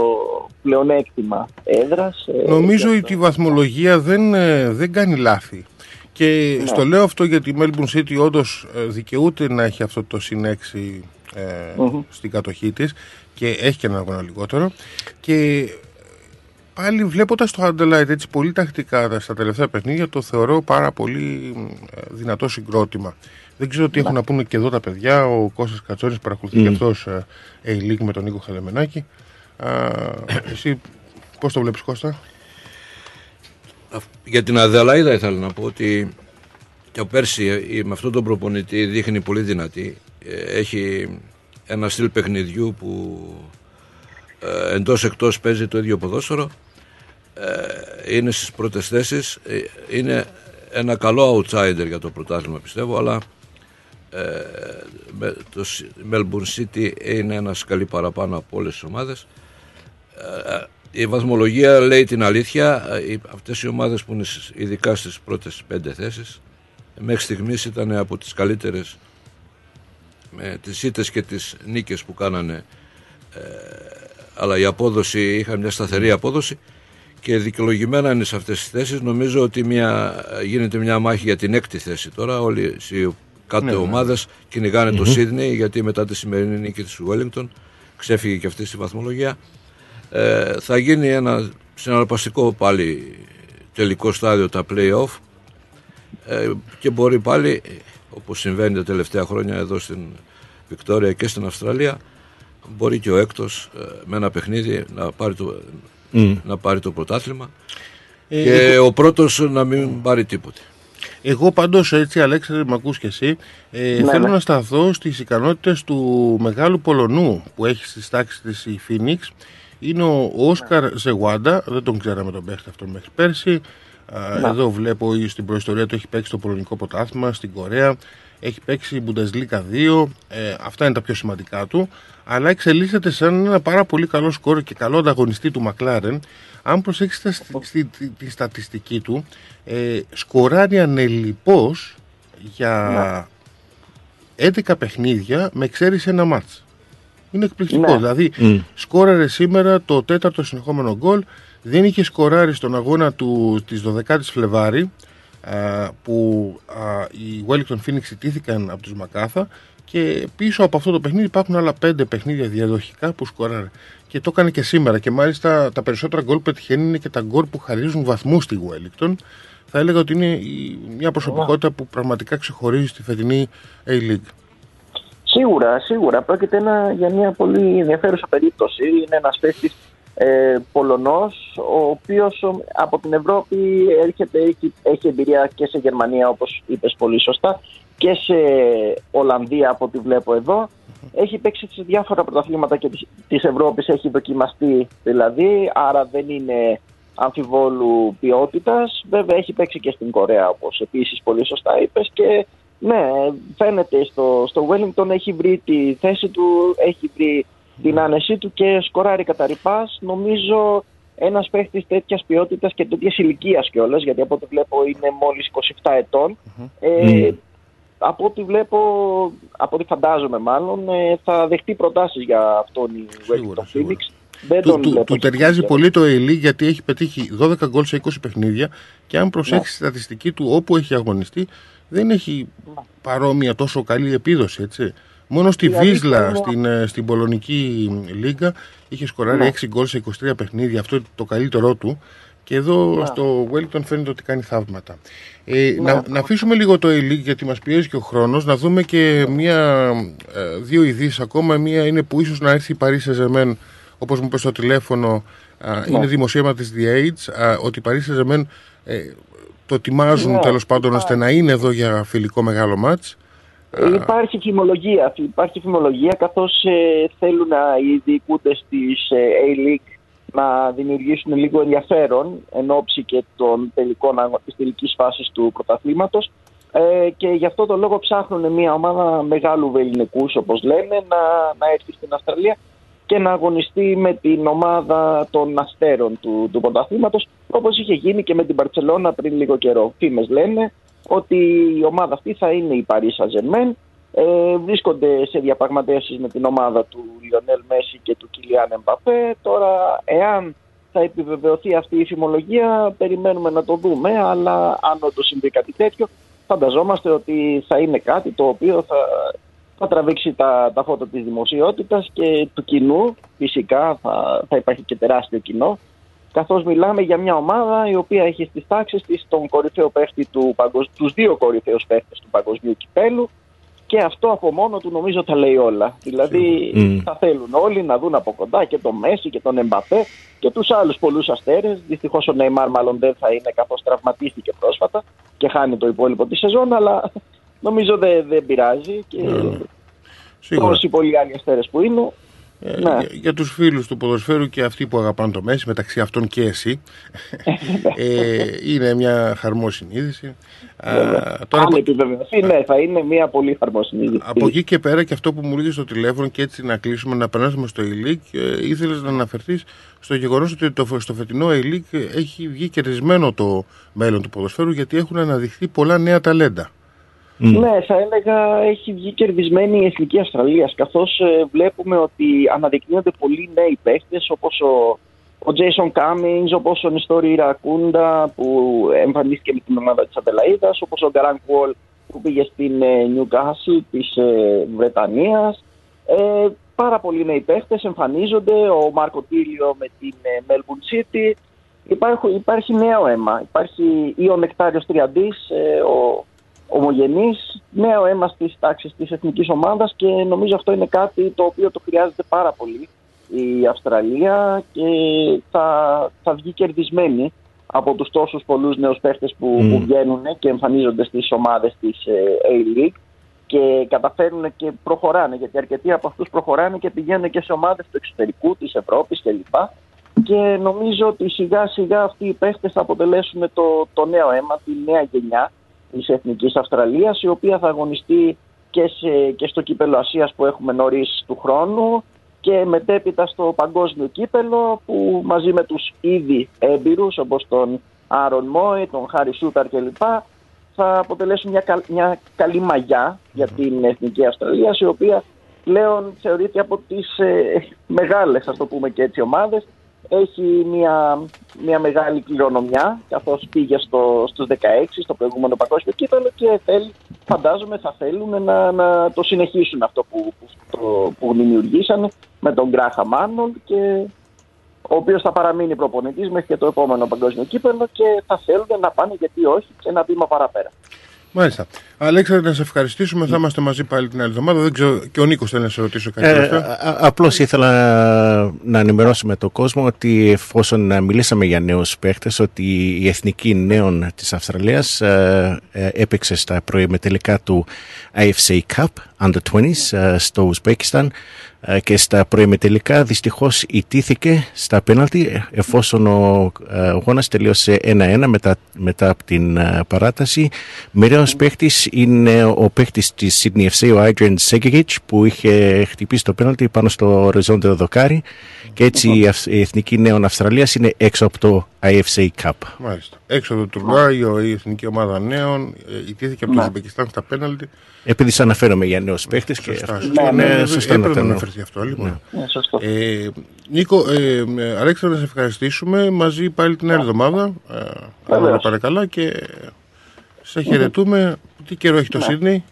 πλεονέκτημα έδρας. ε, Νομίζω και ότι η βαθμολογία δεν, ε, δεν κάνει λάθη. Και Ναι. στο λέω αυτό γιατί η Melbourne City όντως δικαιούται να έχει αυτό το συνέξι ε, Μμμ. στην κατοχή της και έχει και ένα αγώνα λιγότερο. Και πάλι βλέποντας το Adelaide έτσι πολύ τακτικά στα τελευταία παιχνίδια το θεωρώ πάρα πολύ ε, δυνατό συγκρότημα. Δεν ξέρω τι έχουν να πούνε και εδώ τα παιδιά. Ο Κώστας Κατσόνης παρακολουθεί και αυτός ε, A-League με τον Νίκο Χαλεμενάκη. Α, εσύ πώς το βλέπεις Κώστα; Για την Αδελαίδα ήθελα να πω ότι και πέρσι ε, με αυτόν τον προπονητή δείχνει πολύ δυνατή. Ε, έχει ένα στυλ παιχνιδιού που ε, εντός εκτός παίζει το ίδιο ποδόσφαιρο. Ε, είναι στις πρώτες θέσεις. Ε, είναι ένα καλό outsider για το πρωτάθλημα πιστεύω, αλλά ε, το Melbourne City είναι ένας σκαλί παραπάνω από όλες τις ομάδες. Ε, η βαθμολογία λέει την αλήθεια. Αυτές οι ομάδες που είναι ειδικά στις πρώτες πέντε θέσεις μέχρι στιγμής ήταν από τις καλύτερες με τις ήττες και τις νίκες που κάνανε ε, αλλά η απόδοση είχαν μια σταθερή απόδοση και δικαιολογημένα είναι σε αυτές τις θέσεις. Νομίζω ότι μια, γίνεται μια μάχη για την έκτη θέση τώρα. Όλοι οι κάτω ναι, ναι. ομάδες κυνηγάνε το Σίδνεϊ γιατί μετά τη σημερινή νίκη της Wellington ξέφυγε και αυτή στη βαθμολογία. Ε, θα γίνει ένα συναρπαστικό πάλι τελικό στάδιο τα play-off. Ε, και μπορεί πάλι όπως συμβαίνει τα τελευταία χρόνια εδώ στην Βικτόρια και στην Αυστραλία μπορεί και ο έκτος ε, με ένα παιχνίδι να πάρει το, να πάρει το πρωτάθλημα ε, και ο πρώτος να μην πάρει τίποτε. Εγώ πάντως έτσι Αλέξανδρε με ακούς και εσύ ε, ναι, θέλω ναι. να σταθώ στις ικανότητες του μεγάλου Πολωνού που έχει στις τάξεις της η Phoenix είναι ο Όσκαρ Ζεγουάντα, δεν τον ξέραμε τον παίχτη αυτό μέχρι πέρσι εδώ βλέπω στην προϊστορία του έχει παίξει το πολωνικό ποτάθμα στην Κορέα. Έχει παίξει η Bundesliga 2. Ε, αυτά είναι τα πιο σημαντικά του. Αλλά εξελίσσεται σαν ένα πάρα πολύ καλό σκόρ και καλό ανταγωνιστή του Μακλάρεν. Αν προσέξετε στη, τη, στατιστική του, ε, σκοράρει ανελιπώς για 11 παιχνίδια με εξαίρεση ένα μάτς. Είναι εκπληκτικό. Ναι. Δηλαδή, mm. σκόραρε σήμερα το τέταρτο συνεχόμενο γκολ δεν είχε σκοράρει στον αγώνα του της 12 η Φλεβάρη που οι Wellington Phoenix ιτήθηκαν από τους Μακάθα και πίσω από αυτό το παιχνίδι υπάρχουν άλλα πέντε παιχνίδια διαδοχικά που σκοράρει. Και το έκανε και σήμερα. Και μάλιστα τα περισσότερα γκολ που πετυχαίνει είναι και τα γκολ που χαρίζουν βαθμούς στη Wellington. Θα έλεγα ότι είναι μια προσωπικότητα που πραγματικά ξεχωρίζει στη φετινή A-League. Σίγουρα, σίγουρα. Πρόκειται ένα, για μια πολύ ενδιαφέρουσα περίπτωση. Είναι ένας παίκτης ε, Πολωνός, ο οποίος από την Ευρώπη έρχεται, έχει, έχει εμπειρία και σε Γερμανία όπως είπες πολύ σωστά και σε Ολλανδία από ό,τι βλέπω εδώ. Έχει παίξει σε διάφορα πρωταθλήματα και της Ευρώπης, έχει δοκιμαστεί δηλαδή, άρα δεν είναι αμφιβόλου ποιότητας. Βέβαια έχει παίξει και στην Κορέα όπως επίσης πολύ σωστά είπες και ναι, φαίνεται στο, στο Wellington έχει βρει τη θέση του, έχει βρει την άνεσή του και σκοράρει κατά ρηπάς. Νομίζω ένας παίχτης τέτοιας ποιότητας και τέτοιας ηλικίας κιόλας, γιατί από ό,τι βλέπω είναι μόλις 27 ετων Ε, Από ό,τι βλέπω, από ό,τι φαντάζομαι μάλλον, ε, θα δεχτεί προτάσεις για αυτόν η Wellington Phoenix. Δεν του, του, του ταιριάζει πολύ το Ελί γιατί έχει πετύχει 12 γκολ σε 20 παιχνίδια και αν προσέξει ναι. τη στατιστική του όπου έχει αγωνιστεί δεν έχει ναι. παρόμοια τόσο καλή επίδοση έτσι. Μόνο στη δηλαδή, Βίσλα, στην, ε, στην Πολωνική Λίγκα, είχε σκοράρει ναι. 6 γκολ σε 23 παιχνίδια. Αυτό είναι το καλύτερό του. Και εδώ ναι. στο Wellington φαίνεται ότι κάνει θαύματα. Ε, ναι. να, να αφήσουμε λίγο το e γιατί μας πιέζει και ο χρόνος, να δούμε και μία, ε, δύο ειδήσεις ακόμα. Μία είναι που ίσως να έρθει η Paris Saint-Germain, όπως μου είπες στο τηλέφωνο, ναι. είναι δημοσίευμα της The Age, ότι η Paris Saint-Germain ε, το ετοιμάζουν ναι. τέλος πάντων ώστε να είναι εδώ για φιλικό μεγάλο μάτς. Υπάρχει φημολογία, υπάρχει φημολογία καθώς ε, θέλουν να οι διοικούντες της ε, A-League να δημιουργήσουν λίγο ενδιαφέρον εν ώψη και των τελικών, της τελικής φάσης του πρωταθλήματος ε, και γι' αυτό το λόγο ψάχνουν μια ομάδα μεγάλου βεληνικούς όπως λένε να, να έρθει στην Αυστραλία και να αγωνιστεί με την ομάδα των αστέρων του, του πρωταθλήματος όπως είχε γίνει και με την Παρσελώνα πριν λίγο καιρό. Φήμες λένε ότι η ομάδα αυτή θα είναι η Paris Saint-Germain. Ε, βρίσκονται σε διαπραγματεύσεις με την ομάδα του Λιονέλ Μέση και του Κιλιάν Εμπαπέ. Τώρα, εάν θα επιβεβαιωθεί αυτή η φημολογία, περιμένουμε να το δούμε, αλλά αν όντως συμβεί κάτι τέτοιο, φανταζόμαστε ότι θα είναι κάτι το οποίο θα, θα τραβήξει τα, τα φώτα της δημοσιότητας και του κοινού. Φυσικά θα, θα υπάρχει και τεράστιο κοινό καθώς μιλάμε για μια ομάδα η οποία έχει στις τάξεις της τον κορυφαίο παίχτη του, τους δύο κορυφαίους παίχτες του παγκοσμίου κυπέλου και αυτό από μόνο του νομίζω τα λέει όλα. Δηλαδή mm. θα θέλουν όλοι να δουν από κοντά και τον Μέση και τον Εμπαπέ και τους άλλους πολλούς αστέρες. Δυστυχώς ο Νεϊμάρ μάλλον δεν θα είναι καθώς τραυματίστηκε πρόσφατα και χάνει το υπόλοιπο της σεζόν, αλλά νομίζω δεν, δεν πειράζει. Και Σίγουρα. τόσοι πολλοί άλλοι αστέρες που είναι, Ε, ναι. για, για τους φίλους του ποδοσφαίρου και αυτοί που αγαπάνε το Μέση, μεταξύ αυτών και εσύ, ε, είναι μια χαρμόσυνη είδηση. Α, τώρα, αν από, επιβεβαιωθεί, ναι, θα είναι μια πολύ χαρμόσυνη είδηση. από εκεί και πέρα και αυτό που μου λέγεις στο τηλέφωνο και έτσι να κλείσουμε, να περάσουμε στο E-League, ε, ήθελες να αναφερθείς στο γεγονός ότι το, στο φετινό E-League έχει βγει κερδισμένο το μέλλον του ποδοσφαίρου γιατί έχουν αναδειχθεί πολλά νέα ταλέντα. Ναι, θα έλεγα έχει βγει κερδισμένη η Εθνική Αυστραλίας, καθώς βλέπουμε ότι αναδεικνύονται πολλοί νέοι παίχτες όπως ο, ο Jason Cummings, όπως ο Νιστόρι Ρακούντα που εμφανίστηκε με την ομάδα της Αδελαίδα, όπως ο Γκαραν Κουόλ που πήγε στην ε, Newcastle της ε, Βρετανίας. Ε, πάρα πολλοί νέοι παίχτες εμφανίζονται. Ο Μάρκο Τίλιο με την ε, Melbourne City. Υπάρχει, υπάρχει νέο αίμα. Υπάρχει ή ο Νεκτάριος Τριαντής, ε, ο ομογενής, νέο αίμα στις τάξεις της εθνικής ομάδας και νομίζω αυτό είναι κάτι το οποίο το χρειάζεται πάρα πολύ η Αυστραλία και θα, θα βγει κερδισμένη από τους τόσους πολλούς νέους παίχτες που, Μμ. που βγαίνουν και εμφανίζονται στις ομάδες της ε, A-League και καταφέρουν και προχωράνε γιατί αρκετοί από αυτούς προχωράνε και πηγαίνουν και σε ομάδες του εξωτερικού, της Ευρώπης κλπ. Και νομίζω ότι σιγά σιγά αυτοί οι παίχτες θα αποτελέσουν το, το νέο αίμα, τη νέα γενιά της Εθνικής Αυστραλίας η οποία θα αγωνιστεί και, σε, και στο κύπελο Ασίας που έχουμε νωρίς του χρόνου και μετέπειτα στο παγκόσμιο κύπελο που μαζί με τους ήδη έμπειρους όπως τον Άρον Μόι, τον Χάρι Σούταρ κλπ θα αποτελέσουν μια, καλ- μια καλή μαγιά για την Εθνική Αυστραλία η οποία πλέον θεωρείται από τις ε, μεγάλες ας το πούμε και έτσι ομάδες έχει μια, μια μεγάλη κληρονομιά καθώς πήγε στο, στους 16 στο προηγούμενο παγκόσμιο κύπελο και θέλει, φαντάζομαι θα θέλουν να, να το συνεχίσουν αυτό που, που, το, που δημιουργήσανε με τον Γκράχα Μάνολ και ο οποίος θα παραμείνει προπονητής μέχρι και το επόμενο παγκόσμιο κύπελο και θα θέλουν να πάνε γιατί όχι και ένα βήμα παραπέρα. Μάλιστα. Αλέξανδρε, να σε ευχαριστήσουμε. Θα είμαστε μαζί πάλι την άλλη εβδομάδα. Δεν ξέρω, και ο Νίκος θέλει να σε ρωτήσω κάτι. Ε, τελευταίο. α- απλώς ήθελα να ενημερώσουμε τον κόσμο ότι εφόσον ε, μιλήσαμε για νέους παίχτες ότι η Εθνική Νέων της Αυστραλίας ε, ε, έπαιξε στα προημετελικά του AFC Cup Under 20s ε, στο Ουσμπέκισταν ε, και στα προημετελικά δυστυχώς ιτήθηκε στα πέναλτι εφόσον ο ε, αγώνας τελείωσε 1-1 μετά, μετά από την ε, παράταση. Μοιραίος παίχτης είναι ο παίχτης της Sydney FC, ο Adrian Segic που είχε χτυπήσει το πέναλτι πάνω στο οριζόντιο δοκάρι και έτσι η Αυ- η Εθνική Νέων Αυστραλίας είναι έξω από το AFC Cup. Μάλιστα. Έξω από το τουρνουάριο η Εθνική Ομάδα Νέων ε, ιτήθηκε από το Ναι. Ουσμπεκιστάν στα πέναλτι. Επειδή σας αναφέρομαι για νέους παίχτες και Σωστά. αυτό Ναι, είναι ναι, σωστό έπρεπε να το να εννοώ. αναφερθεί αυτό. Λοιπόν. Ναι, σωστό. Ε, Νίκο, ε, ε, Αλέξανδρε, να σε ευχαριστήσουμε. Μαζί πάλι την άλλη εβδομάδα. Ε, αν Βεβαίως. όλα πάνε καλά και σε χαιρετούμε. Τι καιρό έχει το Ναι. Σίδνεϊ;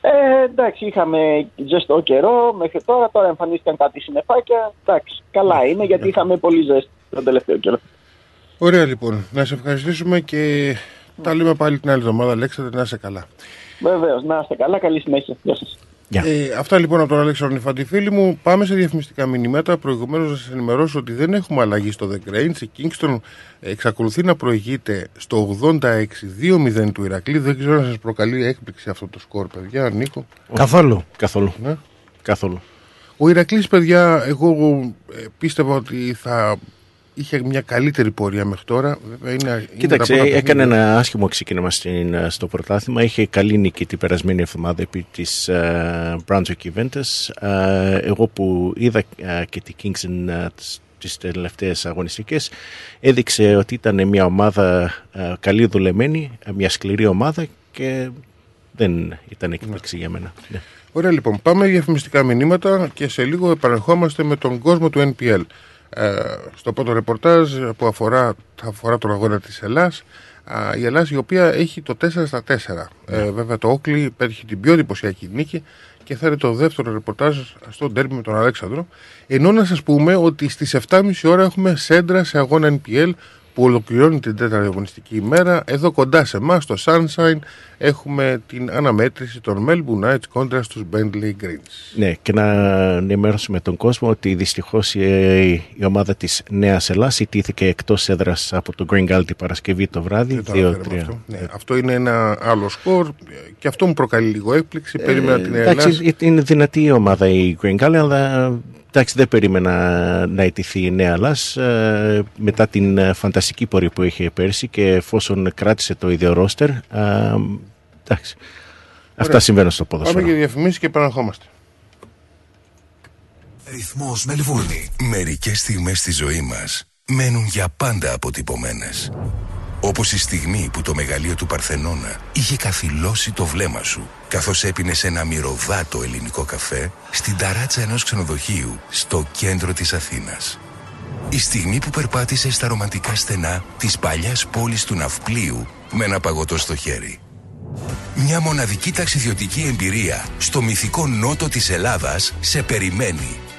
Ε, εντάξει, είχαμε ζεστό καιρό μέχρι τώρα. Τώρα εμφανίστηκαν κάτι συννεφάκια. Εντάξει, καλά είναι γιατί είχαμε πολύ ζέστη τον τελευταίο καιρό. Ωραία λοιπόν. Να σε ευχαριστήσουμε και τα λέμε πάλι την άλλη εβδομάδα. Αλέξανδρε, να είσαι καλά. Βεβαίως, να είστε καλά. Καλή συνέχεια. Γεια σας. Γεια. Ε, αυτά λοιπόν από τον Αλέξανδρο Νιφαντή, φίλοι μου. Πάμε σε διαφημιστικά μηνύματα. Προηγουμένως να σας ενημερώσω ότι δεν έχουμε αλλαγή στο The Grange. Η Kingston εξακολουθεί να προηγείται στο 86-2-0 του Ηρακλή. Δεν ξέρω αν σας προκαλεί έκπληξη αυτό το σκορ, παιδιά. Νίκο. Καθόλου. Καθόλου. Ναι. Καθόλου. Ο Ηρακλής, παιδιά, εγώ ε, πίστευα ότι θα είχε μια καλύτερη πορεία μέχρι τώρα. Βέβαια, είναι, είναι Κοίταξε, τα πρώτα έκανε παιχνίδια. ένα άσχημο ξεκίνημα στην, ε, στο πρωτάθλημα. Είχε καλή νίκη την περασμένη εβδομάδα επί της uh, Brunswick Juventus. Ε, εγώ που είδα ε, και τη Kingston uh, τις τελευταίες αγωνιστικές έδειξε ότι ήταν μια ομάδα ε, καλή δουλεμένη, ε, μια σκληρή ομάδα και δεν ήταν έκπληξη για μένα. Ναι. Ωραία λοιπόν, πάμε διαφημιστικά μηνύματα και σε λίγο επανερχόμαστε με τον κόσμο του NPL. Ε, στο πρώτο ρεπορτάζ που αφορά, θα αφορά τον αγώνα της Ελλάς, α, η Ελλάς η οποία έχει το 4 στα 4. Ε, βέβαια το Όκλι έχει την πιο εντυπωσιακή νίκη και θα είναι το δεύτερο ρεπορτάζ στο ντέρμπι με τον Αλέξανδρο. Ενώ να σας πούμε ότι στις 7.30 ώρα έχουμε σέντρα σε αγώνα NPL που ολοκληρώνει την τέταρτη αγωνιστική ημέρα. Εδώ κοντά σε εμάς, στο Sunshine, έχουμε την αναμέτρηση των Melbourne Knights κόντρα στους Bentley Greens. Ναι, και να ενημερώσουμε τον κόσμο ότι δυστυχώς η, η ομάδα της Νέας Ελλάδας ιτήθηκε εκτός έδρας από το Green Gull την Παρασκευή το βράδυ. Δεν το 2-3. αναφέραμε αυτό. Ναι, αυτό είναι ένα άλλο σκορ και αυτό μου προκαλεί λίγο έκπληξη. Περίμενα την Ελλάδα. Ε, Εντάξει, είναι δυνατή η ομάδα η Green Gull, αλλά εντάξει, δεν περίμενα να ιτηθεί η Νέα Ελλάς ε, μετά την ε, φανταστική πορεία που είχε πέρσι και εφόσον κράτησε το ίδιο ρόστερ. Ε, εντάξει. Αυτά συμβαίνουν στο ποδόσφαιρο. Πάμε για διαφημίσεις και επαναρχόμαστε. Ρυθμός Μελβούρνη. Μερικές στιγμές στη ζωή μας μένουν για πάντα αποτυπωμένες. Όπως η στιγμή που το μεγαλείο του Παρθενώνα είχε καθυλώσει το βλέμμα σου καθώς έπινες ένα μυρωδάτο ελληνικό καφέ στην ταράτσα ενός ξενοδοχείου στο κέντρο της Αθήνας. Η στιγμή που περπάτησες στα ρομαντικά στενά της παλιάς πόλης του Ναυπλίου με ένα παγωτό στο χέρι. Μια μοναδική ταξιδιωτική εμπειρία στο μυθικό νότο της Ελλάδας σε περιμένει.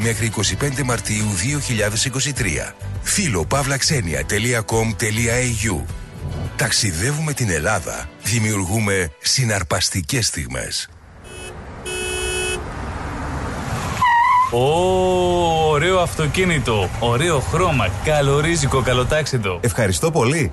μέχρι 25 Μαρτίου 2023. Φίλο pavlaxenia.com.au Ταξιδεύουμε την Ελλάδα. Δημιουργούμε συναρπαστικές στιγμές. Ω, ωραίο αυτοκίνητο, ωραίο χρώμα, καλορίζικο, καλοτάξιτο. Ευχαριστώ πολύ.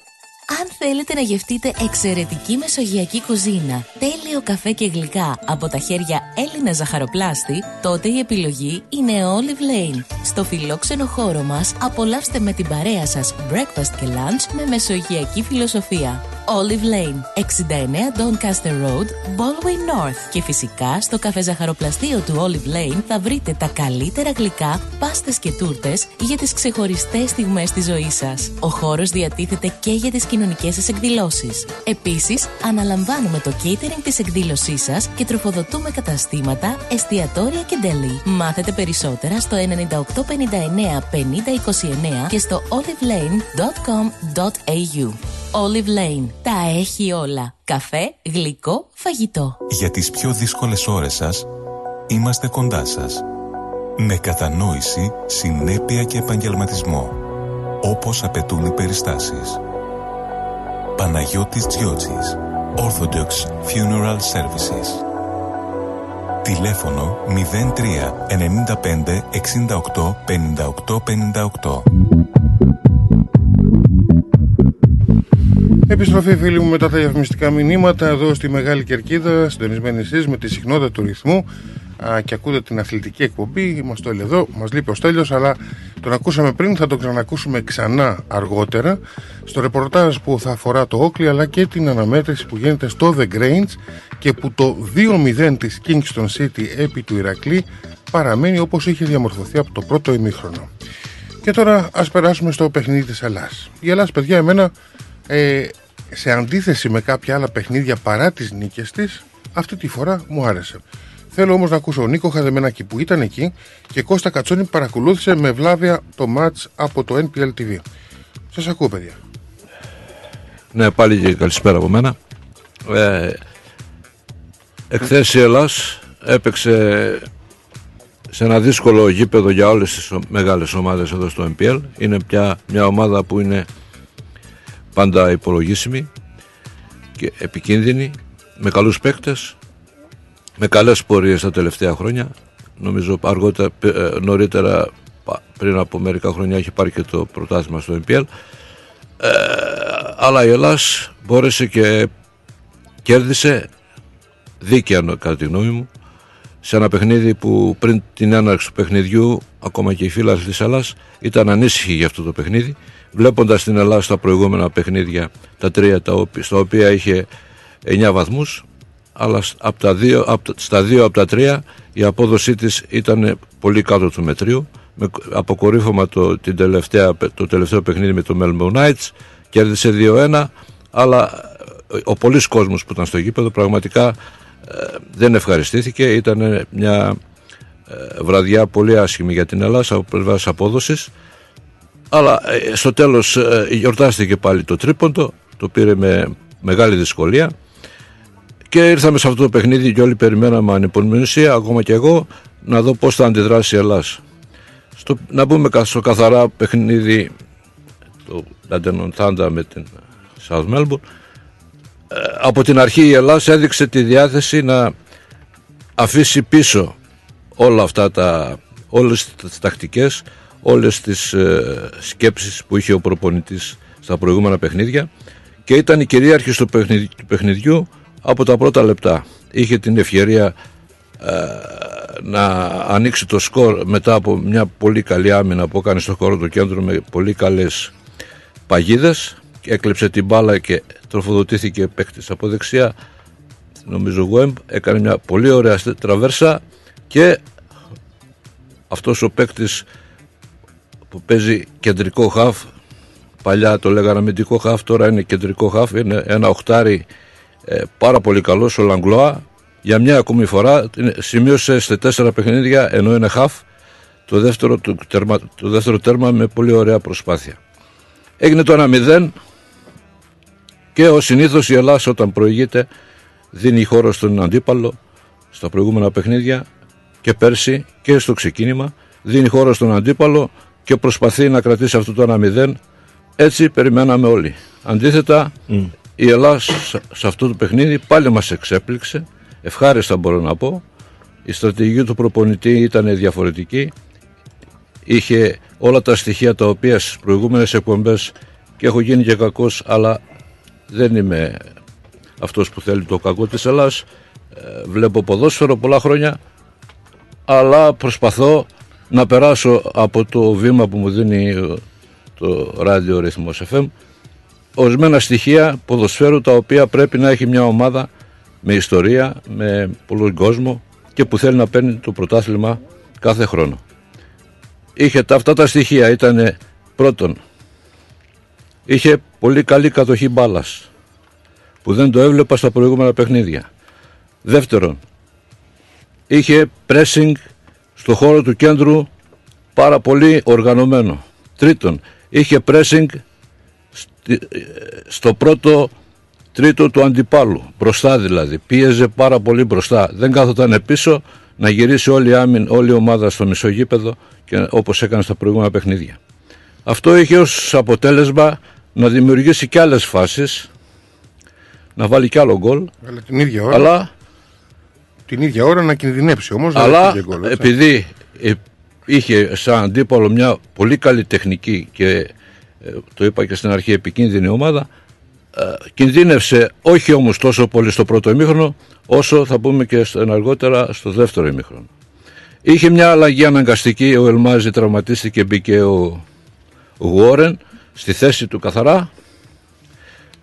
Αν θέλετε να γευτείτε εξαιρετική μεσογειακή κουζίνα, τέλειο καφέ και γλυκά από τα χέρια Έλληνα ζαχαροπλάστη, τότε η επιλογή είναι Olive Lane. Στο φιλόξενο χώρο μας απολαύστε με την παρέα σας breakfast και lunch με μεσογειακή φιλοσοφία. Olive Lane, 69 Doncaster Road, Baldwin North. Και φυσικά στο καφέ ζαχαροπλαστείο του Olive Lane θα βρείτε τα καλύτερα γλυκά, πάστες και τούρτες για τις ξεχωριστές στιγμές της ζωής σας. Ο χώρος διατίθεται και για τις κοινωνικές σας εκδηλώσεις. Επίσης, αναλαμβάνουμε το catering της εκδήλωσής σας και τροφοδοτούμε καταστήματα, εστιατόρια και deli. Μάθετε περισσότερα στο 9859 5029 και στο olivelane.com.au. Olive Lane. Τα έχει όλα. Καφέ, γλυκό, φαγητό. Για τις πιο δύσκολες ώρες σας, είμαστε κοντά σας. Με κατανόηση, συνέπεια και επαγγελματισμό. Όπως απαιτούν οι περιστάσεις. Παναγιώτης Τζιότσης. Orthodox Funeral Services. Τηλέφωνο 03 95 68 58 58. Επιστροφή φίλοι μου μετά τα διαφημιστικά μηνύματα εδώ στη Μεγάλη Κερκίδα, συντονισμένοι εσείς με τη συχνότητα του ρυθμού α, και ακούτε την αθλητική εκπομπή. Είμαστε όλοι εδώ, μας λείπει ο Στέλιος, αλλά τον ακούσαμε πριν, θα τον ξανακούσουμε ξανά αργότερα στο ρεπορτάζ που θα αφορά το Όκλι αλλά και την αναμέτρηση που γίνεται στο The Grange και που το 2-0 της Kingston City επί του Ηρακλή παραμένει όπως είχε διαμορφωθεί από το πρώτο ημίχρονο. Και τώρα ας περάσουμε στο παιχνίδι της Ελλάς. Η Ελλάς, παιδιά, εμένα ε, σε αντίθεση με κάποια άλλα παιχνίδια παρά τις νίκες της, αυτή τη φορά μου άρεσε. Θέλω όμως να ακούσω ο Νίκο Χαδεμενάκη που ήταν εκεί και Κώστα Κατσόνη παρακολούθησε με βλάβια το μάτς από το NPL TV. Σας ακούω παιδιά. Ναι, πάλι και καλησπέρα από μένα. Ε, εχθές η Ελλάς έπαιξε σε ένα δύσκολο γήπεδο για όλες τις μεγάλες ομάδες εδώ στο MPL. Είναι πια μια ομάδα που είναι πάντα υπολογίσιμη και επικίνδυνη, με καλούς παίκτες, με καλές πορείες τα τελευταία χρόνια. Νομίζω αργότερα, ε, νωρίτερα πριν από μερικά χρόνια έχει πάρει και το πρωτάθλημα στο MPL. Ε, αλλά η Ελλάς μπόρεσε και κέρδισε δίκαια κατά τη γνώμη μου σε ένα παιχνίδι που πριν την έναρξη του παιχνιδιού ακόμα και οι φίλοι της Ελλάς ήταν ανήσυχοι για αυτό το παιχνίδι βλέποντας την Ελλάδα στα προηγούμενα παιχνίδια τα τρία τα στα οποία είχε 9 βαθμούς αλλά από τα δύο, από, στα δύο από τα τρία η απόδοσή της ήταν πολύ κάτω του μετρίου με αποκορύφωμα το, την τελευταία, το τελευταίο παιχνίδι με το Melbourne Knights κέρδισε 2-1 αλλά ο πολλής κόσμος που ήταν στο γήπεδο πραγματικά ε, δεν ευχαριστήθηκε. Ήταν μια ε, βραδιά πολύ άσχημη για την Ελλάδα από πλευράς απόδοσης αλλά ε, στο τέλος ε, γιορτάστηκε πάλι το τρίποντο, το πήρε με μεγάλη δυσκολία και ήρθαμε σε αυτό το παιχνίδι και όλοι περιμέναμε ανυπομονησία, ακόμα και εγώ, να δω πώς θα αντιδράσει η Ελλάς. Στο, να μπούμε στο καθαρά παιχνίδι το London Thunder με την South Melbourne. Ε, από την αρχή η Ελλάς έδειξε τη διάθεση να αφήσει πίσω όλα αυτά τα, όλες τις τακτικές όλες τις ε, σκέψεις που είχε ο προπονητής στα προηγούμενα παιχνίδια και ήταν η κυρίαρχη στο παιχνιδι, του παιχνιδιού από τα πρώτα λεπτά. Είχε την ευκαιρία ε, να ανοίξει το σκορ μετά από μια πολύ καλή άμυνα που έκανε στο χώρο του κέντρου με πολύ καλές παγίδες έκλεψε την μπάλα και τροφοδοτήθηκε παίκτης από δεξιά νομίζω Γουέμπ έκανε μια πολύ ωραία τραβέρσα και αυτός ο παίκτης που παίζει κεντρικό χαφ παλιά το λέγανε αμυντικό χαφ τώρα είναι κεντρικό χαφ είναι ένα οχτάρι ε, πάρα πολύ καλός ο Λαγκλώα για μια ακόμη φορά σημείωσε σε τέσσερα παιχνίδια ενώ είναι χαφ. Το δεύτερο, το, τέρμα, το δεύτερο τέρμα με πολύ ωραία προσπάθεια. Έγινε το 1-0 και ο συνήθως η Ελλάδα όταν προηγείται δίνει χώρο στον αντίπαλο στα προηγούμενα παιχνίδια και πέρσι και στο ξεκίνημα δίνει χώρο στον αντίπαλο και προσπαθεί να κρατήσει αυτό το 1-0. Έτσι περιμέναμε όλοι. Αντίθετα, η Ελλάδα σε αυτό το παιχνίδι πάλι μας εξέπληξε. Ευχάριστα μπορώ να πω. Η στρατηγική του προπονητή ήταν διαφορετική. Είχε όλα τα στοιχεία τα οποία στις προηγούμενες εκπομπές και έχω γίνει και κακός, αλλά δεν είμαι αυτός που θέλει το κακό της Ελλάς. Ε, βλέπω ποδόσφαιρο πολλά χρόνια, αλλά προσπαθώ να περάσω από το βήμα που μου δίνει το ράδιο ρυθμός FM ορισμένα στοιχεία ποδοσφαίρου τα οποία πρέπει να έχει μια ομάδα με ιστορία, με πολλούς κόσμο και που θέλει να παίρνει το πρωτάθλημα κάθε χρόνο. Είχε τα, αυτά τα στοιχεία, ήταν πρώτον, είχε πολύ καλή κατοχή μπάλας που δεν το έβλεπα στα προηγούμενα παιχνίδια. Δεύτερον, είχε pressing στο χώρο του κέντρου πάρα πολύ οργανωμένο. Τρίτον, είχε pressing στο πρώτο τρίτο του αντιπάλου, μπροστά δηλαδή. Πίεζε πάρα πολύ μπροστά. Δεν κάθονταν πίσω να γυρίσει όλη η, άμυν, όλη η ομάδα στο μισογείπεδο και όπως έκανε στα προηγούμενα παιχνίδια. Αυτό είχε ως αποτέλεσμα να δημιουργήσει και άλλες φάσεις, να βάλει κι άλλο γκολ. Αλλά την ίδια ώρα. Αλλά Την ίδια ώρα να κινδυνεύσει όμως. να Αλλά δεχτεί και γκολ, έτσι. επειδή ε, είχε σαν αντίπαλο μια πολύ καλή τεχνική και ε, το είπα και στην αρχή επικίνδυνη ομάδα, ε, κινδύνευσε όχι όμως τόσο πολύ στο πρώτο ημίχρονο όσο θα πούμε και στο- αργότερα στο δεύτερο ημίχρονο. Είχε μια αλλαγή αναγκαστική, ο Ελμάζη τραυματίστηκε, μπήκε ο, ο Γουόρεν στη θέση του καθαρά.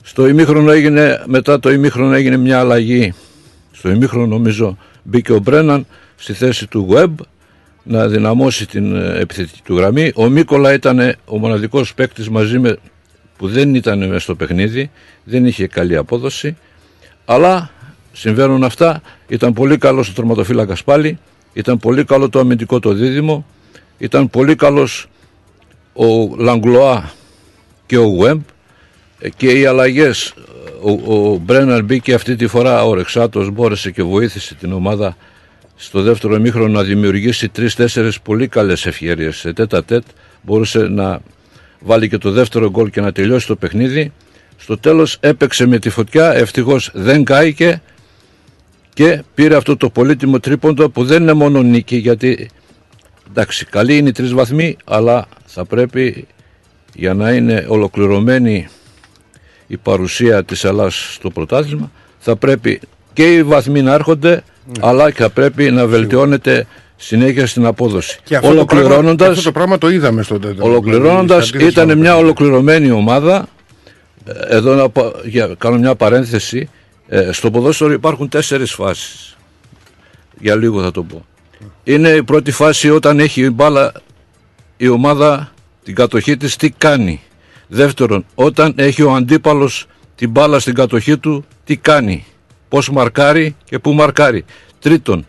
Στο ημίχρονο έγινε, μετά το ημίχρονο έγινε μια αλλαγή. Στο ημίχρονο νομίζω μπήκε ο Μπρέναν στη θέση του Web να δυναμώσει την ε, επιθετική του γραμμή. Ο Μίκολα ήταν ο μοναδικός παίκτης μαζί με που δεν ήταν μέσα στο παιχνίδι, δεν είχε καλή απόδοση, αλλά συμβαίνουν αυτά. Ήταν πολύ καλός ο τερματοφύλακας πάλι, ήταν πολύ καλό το αμυντικό το δίδυμο, ήταν πολύ καλός ο Λαγκλοά και ο Γουέμπ ε, και οι αλλαγές ο, ο Μπρέναν μπήκε αυτή τη φορά ο Ρεξάτος μπόρεσε και βοήθησε την ομάδα στο δεύτερο ημίχρονο να δημιουργήσει τρεις-τέσσερις πολύ καλές ευκαιρίες σε τέτα τέτ μπορούσε να βάλει και το δεύτερο γκολ και να τελειώσει το παιχνίδι. Στο τέλος έπαιξε με τη φωτιά ευτυχώς δεν κάηκε και πήρε αυτό το πολύτιμο τρίποντο που δεν είναι μόνο νίκη γιατί εντάξει καλή είναι οι τρεις βαθμοί αλλά θα πρέπει για να είναι ολοκληρωμένη η παρουσία της Ελλάς στο πρωτάθλημα θα πρέπει και οι βαθμοί να έρχονται αλλά και θα πρέπει να βελτιώνεται συνέχεια στην απόδοση. Και αυτό, το πράγμα, και Ολοκληρώνοντας, αυτό το πράγμα το είδαμε στο τέταρτο. Ολοκληρώνοντας Δηλαδή, στα αντίθεση ήταν με μια το- ολοκληρωμένη ομάδα. Ε, εδώ να πα- για, κάνω μια παρένθεση. Ε, στο ποδόσφαιρο υπάρχουν τέσσερις φάσεις. Για λίγο θα το πω. Είναι η πρώτη φάση όταν έχει η μπάλα η ομάδα την κατοχή της τι κάνει; Δεύτερον όταν έχει ο αντίπαλος την μπάλα στην κατοχή του τι κάνει πώς μαρκάρει και πού μαρκάρει τρίτον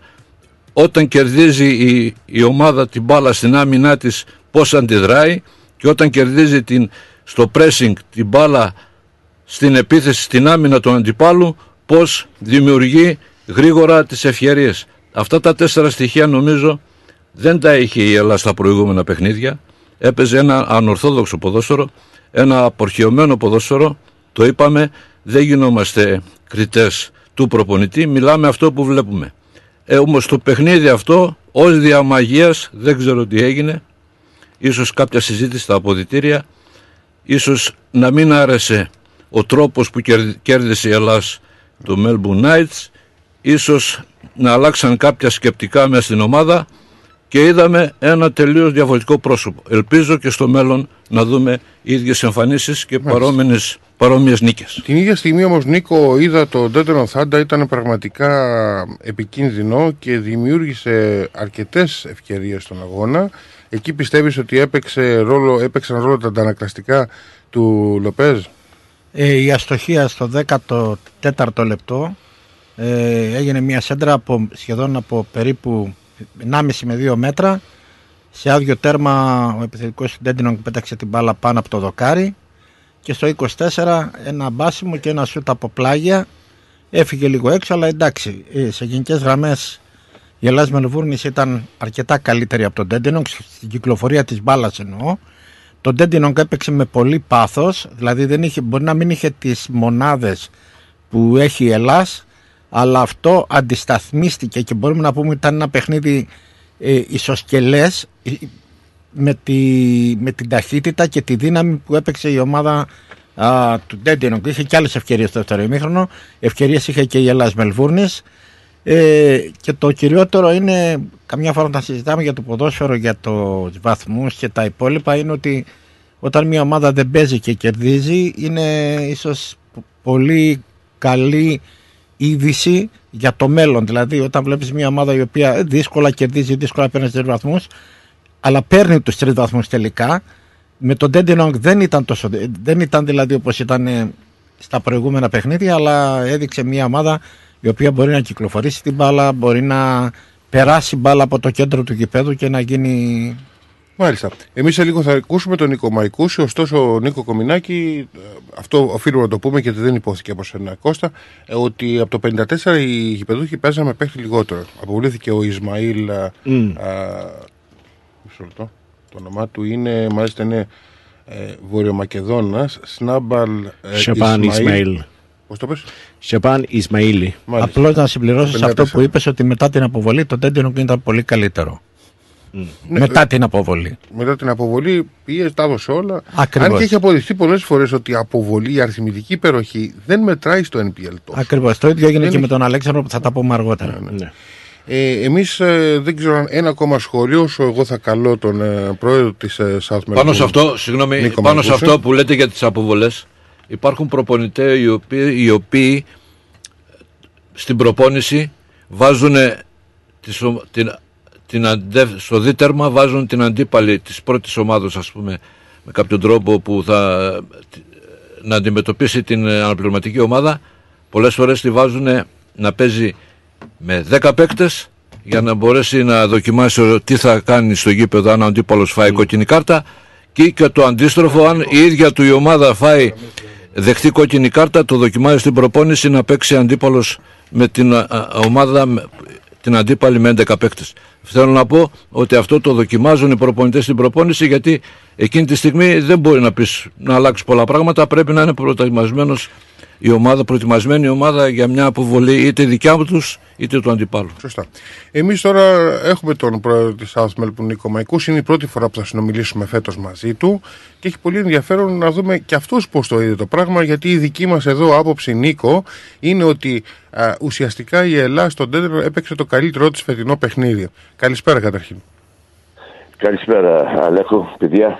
όταν κερδίζει η, η ομάδα την μπάλα στην άμυνά της πώς αντιδράει και όταν κερδίζει την, στο pressing την μπάλα στην επίθεση στην άμυνα του αντιπάλου πώς δημιουργεί γρήγορα τις ευκαιρίες. Αυτά τα τέσσερα στοιχεία νομίζω δεν τα είχε η Ελλάδα στα προηγούμενα παιχνίδια. Έπαιζε ένα ανορθόδοξο ποδόσφαιρο, ένα απορχαιωμένο ποδόσφαιρο. Το είπαμε, δεν γινόμαστε κριτές του προπονητή, μιλάμε αυτό που βλέπουμε. Ε, όμως το παιχνίδι αυτό, ως διαμαγείας, δεν ξέρω τι έγινε, ίσως κάποια συζήτηση στα αποδητήρια, ίσως να μην άρεσε ο τρόπος που κερδ- κέρδισε η Ελλάς το Melbourne Knights, ίσως να αλλάξαν κάποια σκεπτικά μέσα στην ομάδα και είδαμε ένα τελείως διαφορετικό πρόσωπο. Ελπίζω και στο μέλλον να δούμε ίδιες εμφανίσεις και παρόμοιες, παρόμοιες νίκες. Την ίδια στιγμή όμως Νίκο είδα το Τέτερον Θάντα ήταν πραγματικά επικίνδυνο και δημιούργησε αρκετές ευκαιρίες στον αγώνα. Εκεί πιστεύεις ότι έπαιξε ρόλο, έπαιξαν ρόλο τα αντανακλαστικά του Λοπέζ; Ε, η αστοχία στο 14ο λεπτό ε, έγινε μια σέντρα από, σχεδόν από περίπου 1,5 με 2 μέτρα. Σε άδειο τέρμα ο επιθετικός του Ντέντινον πέταξε την μπάλα πάνω από το δοκάρι. Και στο 24 ένα μπάσιμο και ένα σούτ από πλάγια. Έφυγε λίγο έξω αλλά εντάξει ε, σε γενικές γραμμές η Ελλάς Μελβούρνης ήταν αρκετά καλύτερη από τον Ντέντινον στην κυκλοφορία της μπάλας εννοώ. Το Ντέντινον έπαιξε με πολύ πάθος, δηλαδή δεν είχε, μπορεί να μην είχε τις μονάδες που έχει η Ελλάς, αλλά αυτό αντισταθμίστηκε και μπορούμε να πούμε ότι ήταν ένα παιχνίδι ε, ισοσκελές ε, με, τη, με την ταχύτητα και τη δύναμη που έπαιξε η ομάδα α, του Ντέντινον. Είχε και άλλες ευκαιρίες στο δεύτερο ημίχρονο, ευκαιρίες είχε και η Ελλάς Μελβούρνης ε, και το κυριότερο είναι, καμιά φορά όταν συζητάμε για το ποδόσφαιρο, για τους βαθμούς και τα υπόλοιπα, είναι ότι όταν μια ομάδα δεν παίζει και κερδίζει, είναι ίσως π- πολύ καλή είδηση για το μέλλον. Δηλαδή, όταν βλέπεις μια ομάδα η οποία δύσκολα κερδίζει, δύσκολα παίρνει τρεις βαθμούς, αλλά παίρνει τους τρεις βαθμούς τελικά, με τον Ντέντινονγκ δεν ήταν τόσο, δεν ήταν δηλαδή όπως ήταν ε, στα προηγούμενα παιχνίδια, αλλά έδειξε μια ομάδα η οποία μπορεί να κυκλοφορήσει την μπάλα, μπορεί να περάσει μπάλα από το κέντρο του γηπέδου και να γίνει Μάλιστα. Εμείς σε λίγο θα ακούσουμε τον Νίκο Μαϊκούση. Ωστόσο, ο Νίκο Κομινάκη, ε, αυτό οφείλουμε να το πούμε γιατί δεν υπόθηκε από σένα Κώστα, ε, ότι από το 54 οι γηπεδούχοι παίζανε με παίχτη λιγότερο. Αποβλήθηκε ο Ισμαήλ. α, Μμ. α, μισό λεπτό. Το όνομά του είναι, μάλιστα είναι ε, Βορειομακεδόνας, Σνάμπαλ ε, Σαμπάν Ισμαήλ. Πώς το πες; Σεμπάν Ισμαήλι. Μάλιστα. Απλώς να συμπληρώσω σε 54. αυτό που είπες ότι μετά την αποβολή το Dandenong ήταν πολύ καλύτερο. Ναι, μετά την αποβολή. Μετά την αποβολή πήγε, τα έδωσε όλα. Ακριβώς. Αν και έχει αποδειχθεί πολλές φορές ότι η αποβολή, η αριθμητική υπεροχή δεν μετράει στο NPL τόσο. Ακριβώς. Το ίδιο έγινε Δεν και έχει- με τον Αλέξανδρο που θα τα πούμε αργότερα. Ναι. Ε, Εμείς δεν ξέρω αν ένα ακόμα σχόλιο, όσο εγώ θα καλώ τον ε, πρόεδρο της ε, South Melbourne. Πάνω σε αυτό, συγγνώμη, Νίκο πάνω σε Μαγκούση. αυτό που λέτε για τις αποβολές υπάρχουν προπονητές οι οποίοι, οι οποίοι στην προπόνηση βάζουν τις, ο- την, την αντε, στο δίτερμα βάζουν την αντίπαλη της πρώτης ομάδας ας πούμε με κάποιον τρόπο που θα τη- να αντιμετωπίσει την ε, αναπληρωματική ομάδα. Πολλές φορές τη βάζουν να παίζει με 10 παίκτες για να μπορέσει να δοκιμάσει τι θα κάνει στο γήπεδο αν ο αντίπαλος φάει κόκκινη κάρτα. Και, και το αντίστροφο αν η ίδια του η ομάδα φάει δεχτεί κόκκινη κάρτα το δοκιμάζει στην προπόνηση να παίξει αντίπαλος με την α, α, ομάδα με- την αντίπαλη με 11 παίκτες. Θέλω να πω ότι αυτό το δοκιμάζουν οι προπονητές στην προπόνηση γιατί εκείνη τη στιγμή δεν μπορεί να πεις να αλλάξεις πολλά πράγματα πρέπει να είναι προετοιμασμένος η ομάδα, προετοιμασμένη η ομάδα για μια αποβολή είτε δικιά τους είτε του αντιπάλου. Σωστά. Εμείς τώρα έχουμε τον πρόεδρο της South Melbourne Νίκο Μαϊκούς. Είναι η πρώτη φορά που θα συνομιλήσουμε φέτος μαζί του και έχει πολύ ενδιαφέρον να δούμε και αυτός πώς το είδε το πράγμα. Γιατί η δική μας εδώ άποψη, Νίκο, είναι ότι α, ουσιαστικά η Ελλάδα στον τέταρτο έπαιξε το καλύτερό της φετινό παιχνίδι. Καλησπέρα καταρχήν. Καλησπέρα, Αλέκο, παιδιά.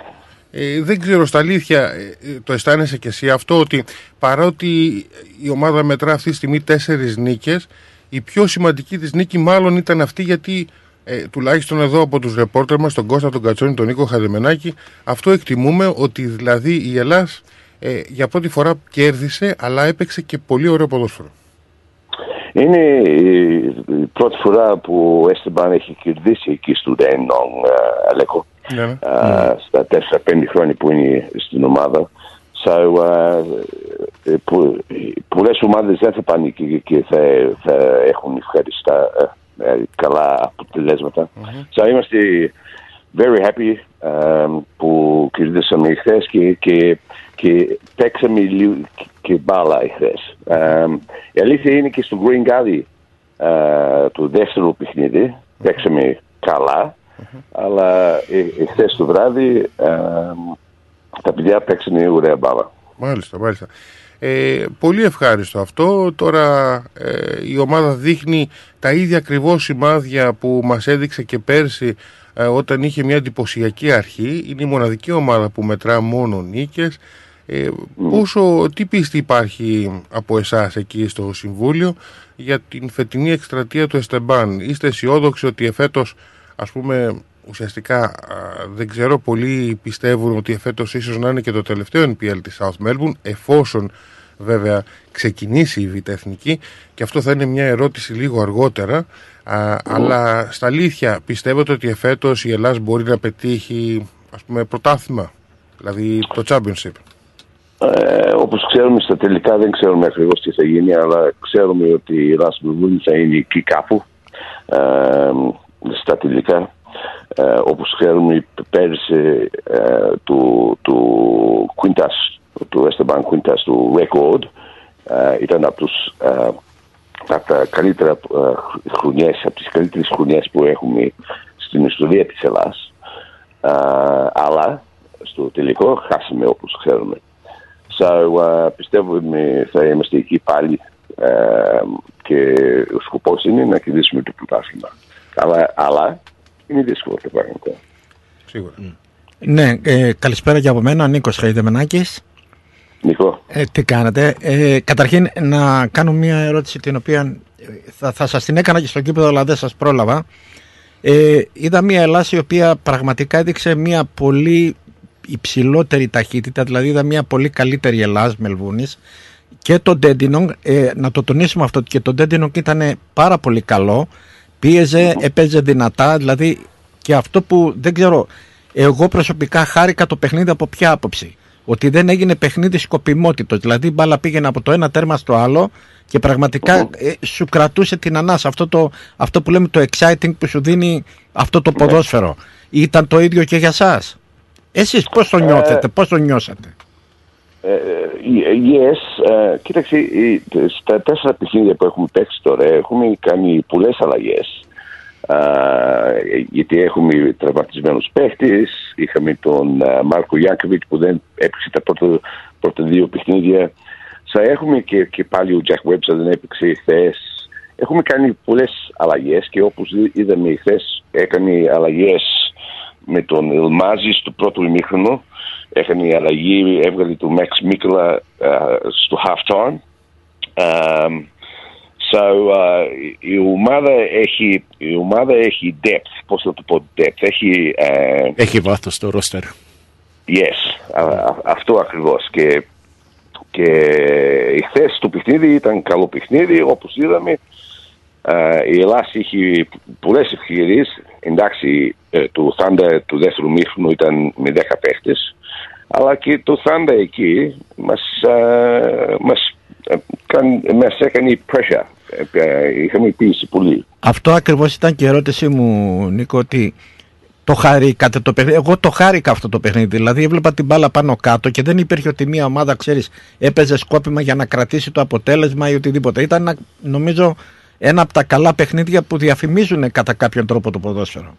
Ε, δεν ξέρω στα αλήθεια, ε, ε, το αισθάνεσαι και εσύ αυτό ότι παρότι η ομάδα μετρά αυτή τη στιγμή τέσσερις νίκες, η πιο σημαντική της νίκη μάλλον ήταν αυτή γιατί ε, τουλάχιστον εδώ από τους ρεπόρτερ μας, τον Κώστα, τον Κατσόνη, τον Νίκο Χαδεμενάκη, αυτό εκτιμούμε ότι δηλαδή η Ελλάς ε, για πρώτη φορά κέρδισε αλλά έπαιξε και πολύ ωραίο ποδόσφαιρο. Είναι η η πρώτη φορά που ο Έστεμπαν έχει κερδίσει εκεί στο Ντένον, Αλέκο, Ναι, ναι. α, στα 4-5 χρόνια που είναι στην ομάδα. So, α, ε, που, πολλές ομάδες δεν θα πάνε εκεί και θα, θα έχουν ευχαριστά ε, ε, καλά αποτελέσματα. So, είμαστε very happy α, που κερδίσαμε χθες και, και, και παίξαμε λίγο και- και μπάλα χθες. Α, η αλήθεια είναι και στο Green Gully α, το δεύτερο παιχνίδι παίξαμε καλά αλλά ε, χθες το βράδυ α, τα παιδιά παίξανε ωραία μπάλα. Μάλιστα, μάλιστα. Ε, πολύ ευχάριστο αυτό. Τώρα ε, η ομάδα δείχνει τα ίδια ακριβώς σημάδια που μας έδειξε και πέρσι ε, όταν είχε μια εντυπωσιακή αρχή. Είναι η μοναδική ομάδα που μετρά μόνο νίκες. Ε, πόσο, τι πίστη υπάρχει από εσάς εκεί στο Συμβούλιο για την φετινή εκστρατεία του Εστεμπάν; Είστε αισιόδοξοι ότι εφέτος ας πούμε ουσιαστικά α, δεν ξέρω πολλοί πιστεύουν ότι εφέτος ίσως να είναι και το τελευταίο NPL της South Melbourne εφόσον βέβαια ξεκινήσει η Β' Εθνική. Και αυτό θα είναι μια ερώτηση λίγο αργότερα. Α, αλλά στα αλήθεια πιστεύετε ότι εφέτος η Ελλάς μπορεί να πετύχει ας πούμε πρωτάθλημα δηλαδή το Championship; Ε, όπως ξέρουμε στα τελικά δεν ξέρουμε ακριβώς τι θα γίνει αλλά ξέρουμε ότι η Ράσμι θα είναι εκεί κάπου. Ε, στα τελικά ε, όπως ξέρουμε πέρυσι ε, του, του Quintas του Esteban Quintas του Record ε, ήταν από, τους, ε, από τα καλύτερα ε, χρονιές από τις καλύτερες χρονιές που έχουμε στην ιστορία της Ελλάς ε, αλλά στο τελικό χάσαμε όπως ξέρουμε So, uh, πιστεύουμε θα είμαστε εκεί πάλι ε, και ο σκοπός είναι να κερδίσουμε το πρωτάθλημα. Αλλά, αλλά είναι δύσκολο το πράγμα. Σίγουρα. Ναι, ε, καλησπέρα και από μένα, Νίκος Χαϊδεμενάκης. Νίκο. Ε, τι κάνετε. Ε, καταρχήν να κάνω μια ερώτηση την οποία ε, θα, θα σας την έκανα και στο κήπεδο αλλά δεν σας πρόλαβα. Ε, είδα μια Ελλάδα η οποία πραγματικά έδειξε μια πολύ υψηλότερη ταχύτητα, δηλαδή είδα μια πολύ καλύτερη Ελλάδα Μελβούνης και το Ντέντινονγκ, ε, να το τονίσουμε αυτό και το Ντέντινονγκ ήταν πάρα πολύ καλό, πίεζε, έπαιζε δυνατά, δηλαδή και αυτό που δεν ξέρω, εγώ προσωπικά χάρηκα το παιχνίδι από ποια άποψη. Ότι δεν έγινε παιχνίδι σκοπιμότητος, δηλαδή η μπάλα πήγαινε από το ένα τέρμα στο άλλο και πραγματικά ε, σου κρατούσε την ανάσα. Αυτό, το, αυτό που λέμε το exciting που σου δίνει αυτό το ποδόσφαιρο. Ήταν το ίδιο και για σας. Εσείς πώς το Ε, νιώθετε, πώς το νιώσατε; Ε, yes, ε, κοίταξε, ε, στα τέσσερα παιχνίδια που έχουμε παίξει τώρα έχουμε κάνει πολλές αλλαγές. Ε, γιατί έχουμε τραυματισμένους παίχτες, είχαμε τον ε, Μάρκο Γιάνκεβιτ που δεν έπαιξε τα πρώτα, πρώτα δύο παιχνίδια. Σα έχουμε και, και πάλι ο Jack Webster δεν έπαιξε χθες. Έχουμε κάνει πολλές αλλαγές και όπως είδαμε χθες έκανε αλλαγές με τον Ελμάζη στο πρώτο ημίχρονο. Έκανε αλλαγή, έβγαλε τον Max Μίκλα στο half time. Um, so, uh, η, ομάδα έχει, η ομάδα έχει depth, πώς θα το πω depth, έχει... Uh, Έχει βάθος στο roster. yes, α- α- αυτό ακριβώς. Και, και χθε το παιχνίδι ήταν καλό παιχνίδι όπως είδαμε. Ε, η Ελλάδα είχε πολλές ευκαιρίες. Εντάξει ε, το Thunder του δεύτερου μήχρονου ήταν με 10 παίχτες αλλά και το Thunder εκεί μας, ε, μας, ε, καν- μας έκανε pressure Ε, ε, είχαμε πίεση πολύ Αυτό ακριβώς ήταν και η ερώτησή μου, Νίκο, ότι το χαρήκατε το παιχνίδι. Εγώ το χάρηκα αυτό το παιχνίδι. Δηλαδή έβλεπα την μπάλα πάνω κάτω και δεν υπήρχε ότι μία ομάδα, ξέρεις, έπαιζε σκόπιμα για να κρατήσει το αποτέλεσμα ή οτιδήποτε. Ήταν, ένα- νομίζω, ένα από τα καλά παιχνίδια που διαφημίζουν κατά κάποιον τρόπο το ποδόσφαιρο.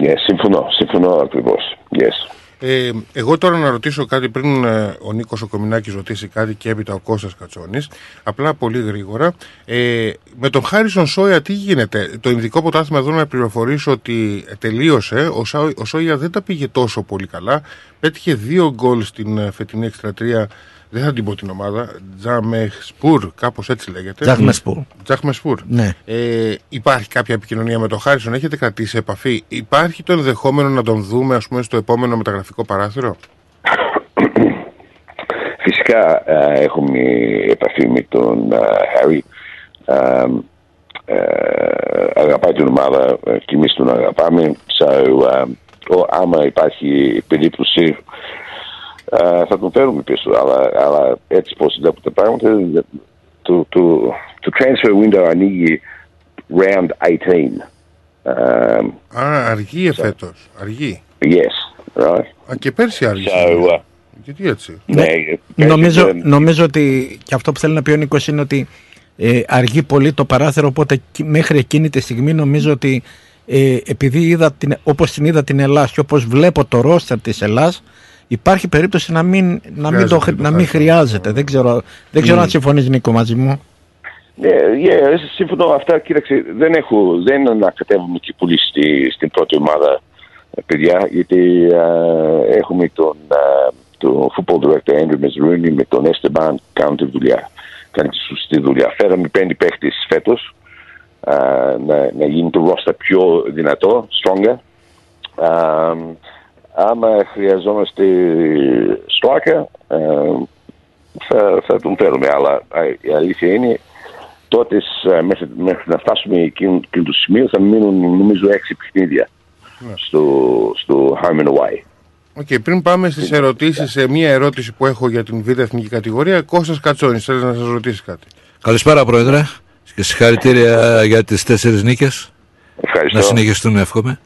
yes, συμφωνώ, συμφωνώ ακριβώς yes. Ε, εγώ τώρα να ρωτήσω κάτι πριν ε, ο Νίκος ο Κομινάκης ρωτήσει κάτι και έπειτα ο Κώστας Κατσόνης. Απλά πολύ γρήγορα. Ε, με τον Χάρισον Σόια τι γίνεται; Το Ινδικό Πρωτάθλημα εδώ να πληροφορήσω ότι τελείωσε. Ο, Σάου- ο Σόια δεν τα πήγε τόσο πολύ καλά. Πέτυχε δύο γκολ στην ε, φετινή εκστρατεία δεν θα την πω την ομάδα Τζαμεσπούρ κάπως έτσι λέγεται Τζαχμεσπούρ. Τζαχμεσπούρ Ναι. ε, υπάρχει κάποια επικοινωνία με τον Χάρισον, έχετε κρατήσει επαφή; Υπάρχει το ενδεχόμενο να τον δούμε ας πούμε, στο επόμενο μεταγραφικό παράθυρο; Φυσικά ε, έχουμε επαφή με τον Χάρη. αγαπάει την ομάδα ε, και εμείς τον αγαπάμε. So, ε, ο- άμα υπάρχει περίπτωση ε, θα τον φέρουμε πίσω. Αλλά, αλλά έτσι πως είναι τα πράγματα το, το, το transfer window ανοίγει round 18. Um, Α, αργεί εφέτος. Αργεί. yes, right. Α, και πέρσι άργησε. So, uh, Γιατί έτσι; ναι, Νομίζω, πέρσι δεν- νομίζω ότι και αυτό που θέλει να πει ο Νίκος είναι ότι ε, αργεί πολύ το παράθυρο οπότε κι- μέχρι εκείνη τη στιγμή νομίζω ότι ε, επειδή είδα την, όπως την είδα την Ελλάς και όπως βλέπω το ρόστερ της Ελλάς υπάρχει περίπτωση να μην, να μην, το, Χρειάζεται χρ- το να μην χάρτη. χρειάζεται. Δεν ξέρω, δεν ξέρω Mm. αν συμφωνείς Νίκο μαζί μου. Ναι, yeah, σύμφωνο με αυτά, κοίταξε, δεν έχω, δεν ανακατεύουμε και πολύ στη, στην πρώτη ομάδα, ε, παιδιά, γιατί ε, έχουμε τον, ε, τον football director Andrew Mezruni με τον Esteban κάνουν τη δουλειά. Κάνει τη σωστή δουλειά. Φέραμε πέντε παίχτες φέτος, ε, να, να γίνει το roster πιο δυνατό, stronger. Ε, άμα χρειαζόμαστε striker, ε, θα, θα τον φέρουμε. Αλλά ε, η αλήθεια είναι τότε ε, μέχρι, μέχρι να φτάσουμε εκείνο, εκείνο το σημείο θα μείνουν νομίζω έξι παιχνίδια στο, στο home and away. OK, πριν πάμε στις ερωτήσεις, σε μία ερώτηση που έχω για την β' εθνική κατηγορία, Κώστας Κατσόνης, θέλεις να σας ρωτήσει κάτι; Καλησπέρα, Πρόεδρε. Και συγχαρητήρια για τις τέσσερις νίκες. Ευχαριστώ. Να συνεχιστούν, εύχομαι.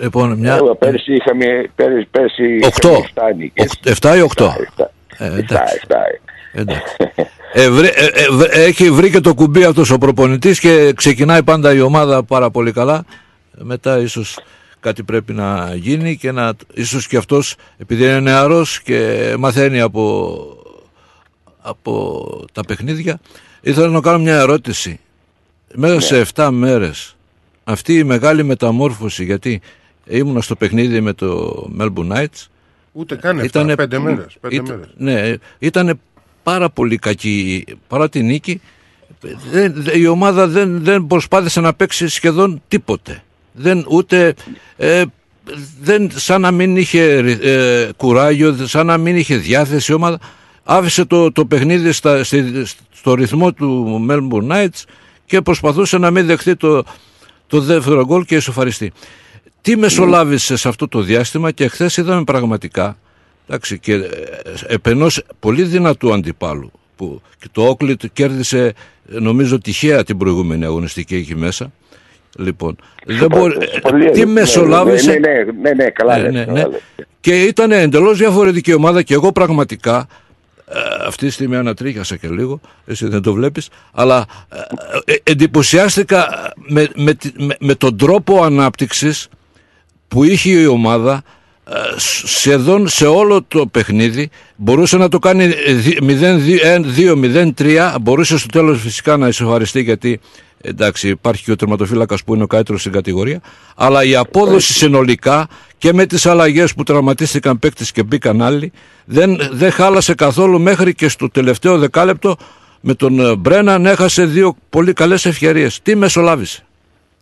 Λοιπόν, μια. Ε, πέρσι είχαμε, πέρσι, πέρσι Οκτώ. είχαμε 7 νίκες. 7 ή 8. Ε, Εφτά, εντάξει. εφτά. Εντάξει. Ε, βρε- ε, ε, βρε- έχει βρει και το κουμπί αυτός ο προπονητής και ξεκινάει πάντα η ομάδα πάρα πολύ καλά. Μετά ίσως κάτι πρέπει να γίνει και να, ίσως και αυτός επειδή είναι νεαρός και μαθαίνει από, από τα παιχνίδια. Ήθελα να κάνω μια ερώτηση. Μέσα σε 7 μέρες αυτή η μεγάλη μεταμόρφωση γιατί ήμουνα στο παιχνίδι με το Melbourne Knights Ούτε καν εφτά, Ήτανε- πέντε μέρες. Πέντε ήταν- μέρες. Ναι, ήταν πάρα πολύ κακή. Παρά τη νίκη, δεν, δεν- η ομάδα δεν, δεν προσπάθησε να παίξει σχεδόν τίποτε. Δεν, ούτε, ε, δεν, σαν να μην είχε ε, κουράγιο, σαν να μην είχε διάθεση η ομάδα. Άφησε το, το παιχνίδι στα, στη- στο ρυθμό του Melbourne Knights και προσπαθούσε να μην δεχτεί το, το δεύτερο γκολ και ισοφαριστεί. Τι μεσολάβησε σε αυτό το διάστημα και χθες είδαμε πραγματικά εντάξει, και ε, επενός πολύ δυνατού αντιπάλου που και το Όκλιτ κέρδισε ε, νομίζω τυχαία την προηγούμενη αγωνιστική εκεί μέσα Λοιπόν, Σου δεν πω- μπορεί, σου πω λίγο. τι Ναι, μεσολάβησε. Ναι, ναι, ναι, ναι, ναι, καλά Ναι, λες, ναι, καλά ναι. λες. Και ήταν εντελώς διαφορετική ομάδα και εγώ πραγματικά ε, αυτή τη στιγμή ανατρίχιασα και λίγο, εσύ δεν το βλέπεις, αλλά ε, ε, εντυπωσιάστηκα με, με, τη- με, με τον τρόπο ανάπτυξης που είχε η ομάδα ε, σ- σχεδόν σε όλο το παιχνίδι μπορούσε να το κάνει ε, δι- 0-2-0-3 μπορούσε στο τέλος φυσικά να ισοφαριστεί γιατί εντάξει υπάρχει και ο τερματοφύλακας που είναι ο καλύτερος στην κατηγορία αλλά η απόδοση συνολικά και με τις αλλαγές που τραυματίστηκαν παίκτες και μπήκαν άλλοι δεν, δεν χάλασε καθόλου μέχρι και στο τελευταίο δεκάλεπτο με τον ε, Μπρέναν έχασε δύο πολύ καλές ευκαιρίες. Τι μεσολάβησε;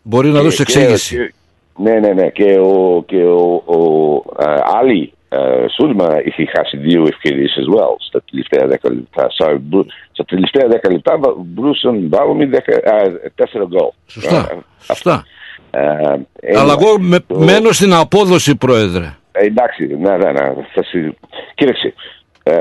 Μπορεί να Και- δώσει και- εξήγηση. και- Ναι, ναι, ναι. Και ο, και ο, ο α, Άλλη α, Σούλμα είχε χάσει δύο ευκαιρίες as well στα τελευταία δέκα λεπτά. So, μπου- στα τελευταία δέκα λεπτά βα- μπορούσαν να βάλουν δέκα- α, τέσσερα γκολ. Σωστά, σωστά. Ε, Αλλά anyway, εγώ με, το- μένω στην απόδοση, Πρόεδρε. ε, εντάξει, ναι, ναι, ναι. Θα συ... Κοίταξε, ε,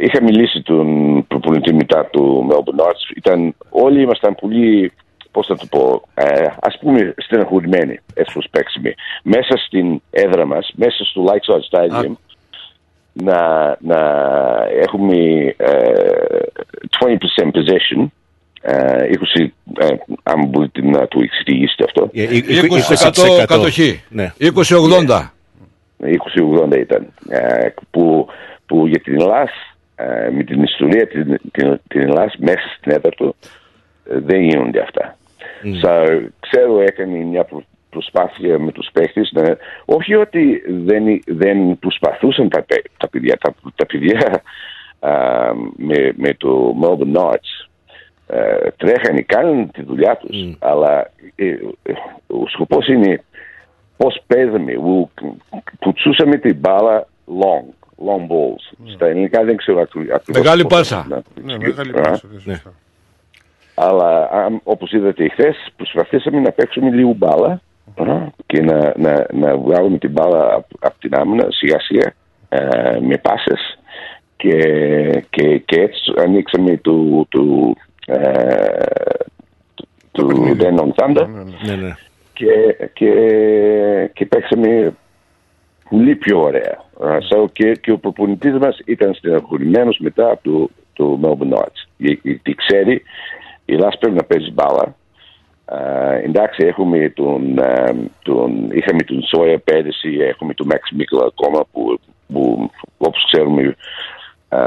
είχα μιλήσει τον προπονητή μετά του Melbourne Arts. Ήταν, όλοι ήμασταν πολύ, πώς θα το πω, ε, ας πούμε στεναχωρημένοι έτσι πως παίξαμε. Μέσα στην έδρα μας, μέσα στο Lakeside Stadium, να, να έχουμε ε, 20% possession, ε, 20, ε, αν μπορείτε να το εξηγήσετε αυτό. 20% κατοχή. Ναι. 20-80. 20-80 ήταν. Ε, που, που για την Ελλάς, ε, με την ιστορία την, την, την Ελλάς μέσα στην έδρα του, ε, δεν γίνονται αυτά. So, ξέρω έκανε μια προ- προσπάθεια με τους παίχτες να, όχι ότι δεν, δεν προσπαθούσαν τα, παι- τα παιδιά, τα, τα παιδιά α, με, με το Melbourne Knights. Ε, τρέχανε, κάνουν τη δουλειά τους, αλλά ε, ε, ο σκοπός είναι πώς παίζαμε, που πουτσούσαμε την μπάλα long, long balls. Στα ελληνικά δεν ξέρω ακρι- ακριβώς Μεγάλη πώς πάσα. να- Ναι, μεγάλη Α, πάσα, ναι, σωστά. Αλλά αν, όπως είδατε χθε, προσπαθήσαμε να παίξουμε λίγο μπάλα α, και να, να, να βγάλουμε την μπάλα από απ την άμυνα σιγά σιγά ε, με πάσες και, και, και έτσι ανοίξαμε του, του, ε, του Den on Thunder Ναι, ναι. και, και, και παίξαμε πολύ πιο ωραία. Α, so, και, και ο προπονητής μας ήταν στεναχωρημένος μετά από το, το Melbourne Arts. Για- Γιατί ξέρει, η Ελλάς πρέπει να παίζει μπάλα. Α, εντάξει, έχουμε τον, α, τον, είχαμε τον Σόια πέρυσι, έχουμε τον Max Μίκλα ακόμα που, που όπως ξέρουμε α,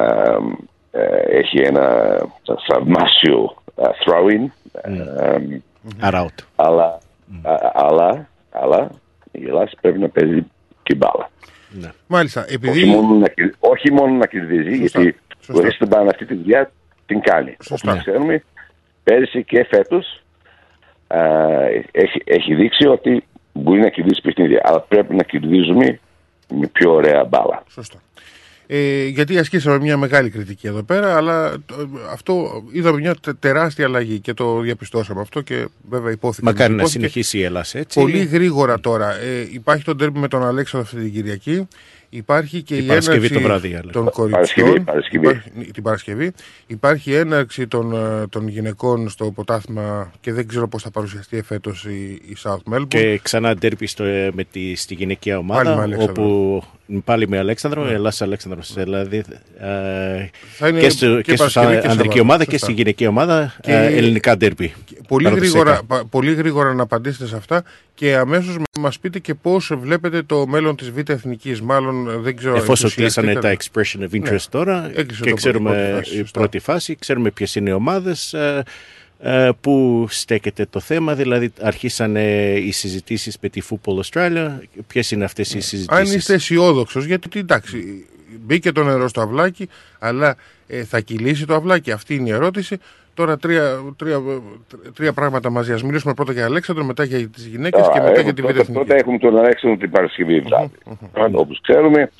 ε, έχει ένα θαυμάσιο α, throw-in. Α, Around. αλλά, α- αλλά, αλλά η Ελλάδα πρέπει να παίζει και μπάλα. Μάλιστα, επειδή... Όχι, μόνο να, κερ- όχι μόνο να κερδίζει, γιατί ο Esteban αυτή τη δουλειά την κάνει. Όπως ξέρουμε, πέρυσι και φέτος α, έχει, έχει δείξει ότι μπορεί να κερδίσει παιχνίδια, αλλά πρέπει να κερδίζουμε με πιο ωραία μπάλα. Σωστά. Ε, γιατί ασκήσαμε μια μεγάλη κριτική εδώ πέρα, αλλά το- αυτό είδαμε μια τε- τεράστια αλλαγή και το διαπιστώσαμε αυτό και βέβαια υπόθηκε. Μακάρι να υπόθηκε. συνεχίσει η Ελλάδα έτσι. Πολύ γρήγορα τώρα. Ε, υπάρχει το ντέρμπι με τον Αλέξανδρο αυτή την Κυριακή. Υπάρχει και Την η Παρασκευή έναρξη το βράδυ, αλλά. των Παρασκευή, κοριτσιών. Παρασκευή. Υπάρχει, την Παρασκευή. Υπάρχει η έναρξη των, ε, των γυναικών στο ποτάθμα και δεν ξέρω πώς θα παρουσιαστεί εφέτος η, η South Melbourne. Και ξανά ντέρπι στο, με τη, στη γυναικεία ομάδα, Πάλι με Αλέξανδρο. όπου πάλι με Αλέξανδρο, ναι. Ελλάς Αλέξανδρος. Δηλαδή, ε, Θα είναι και, στο, και και, στους Παρασκευή και ανδρική Σαββάτο, ομάδα και σωστά. στη γυναικεία ομάδα Και- ε, ελληνικά ντέρπι. Πολύ Παραδοσιακά. γρήγορα, πα- πολύ γρήγορα να απαντήσετε σε αυτά και αμέσως μας πείτε και πώς βλέπετε το μέλλον της Β' Εθνικής. Μάλλον ε, δεν ξέρω... Εφόσον κλείσανε τα ενθουσιαστήκατε. expression of interest Ναι. τώρα Έκλεισε και το ξέρουμε πρώτη φάση, η σωστά. πρώτη φάση, ξέρουμε ποιες είναι οι ομάδες ε, ε, που στέκεται το θέμα, δηλαδή αρχίσανε οι συζητήσεις με τη Football Australia, ποιες είναι αυτές οι Αν συζητήσεις; είστε αισιόδοξος, γιατί εντάξει, μπήκε το νερό στο αυλάκι, αλλά ε, θα κυλήσει το αυλάκι. Αυτή είναι η ερώτηση. Τώρα τρία, τρία, τρία πράγματα μαζί. Α μιλήσουμε πρώτα για Αλέξανδρο, μετά για τις γυναίκες και Α, μετά έχουμε για τη Β' πρώτα, Εθνική. πρώτα έχουμε τον Αλέξανδρο την Παρασκευή βράδυ. Όπως ξέρουμε,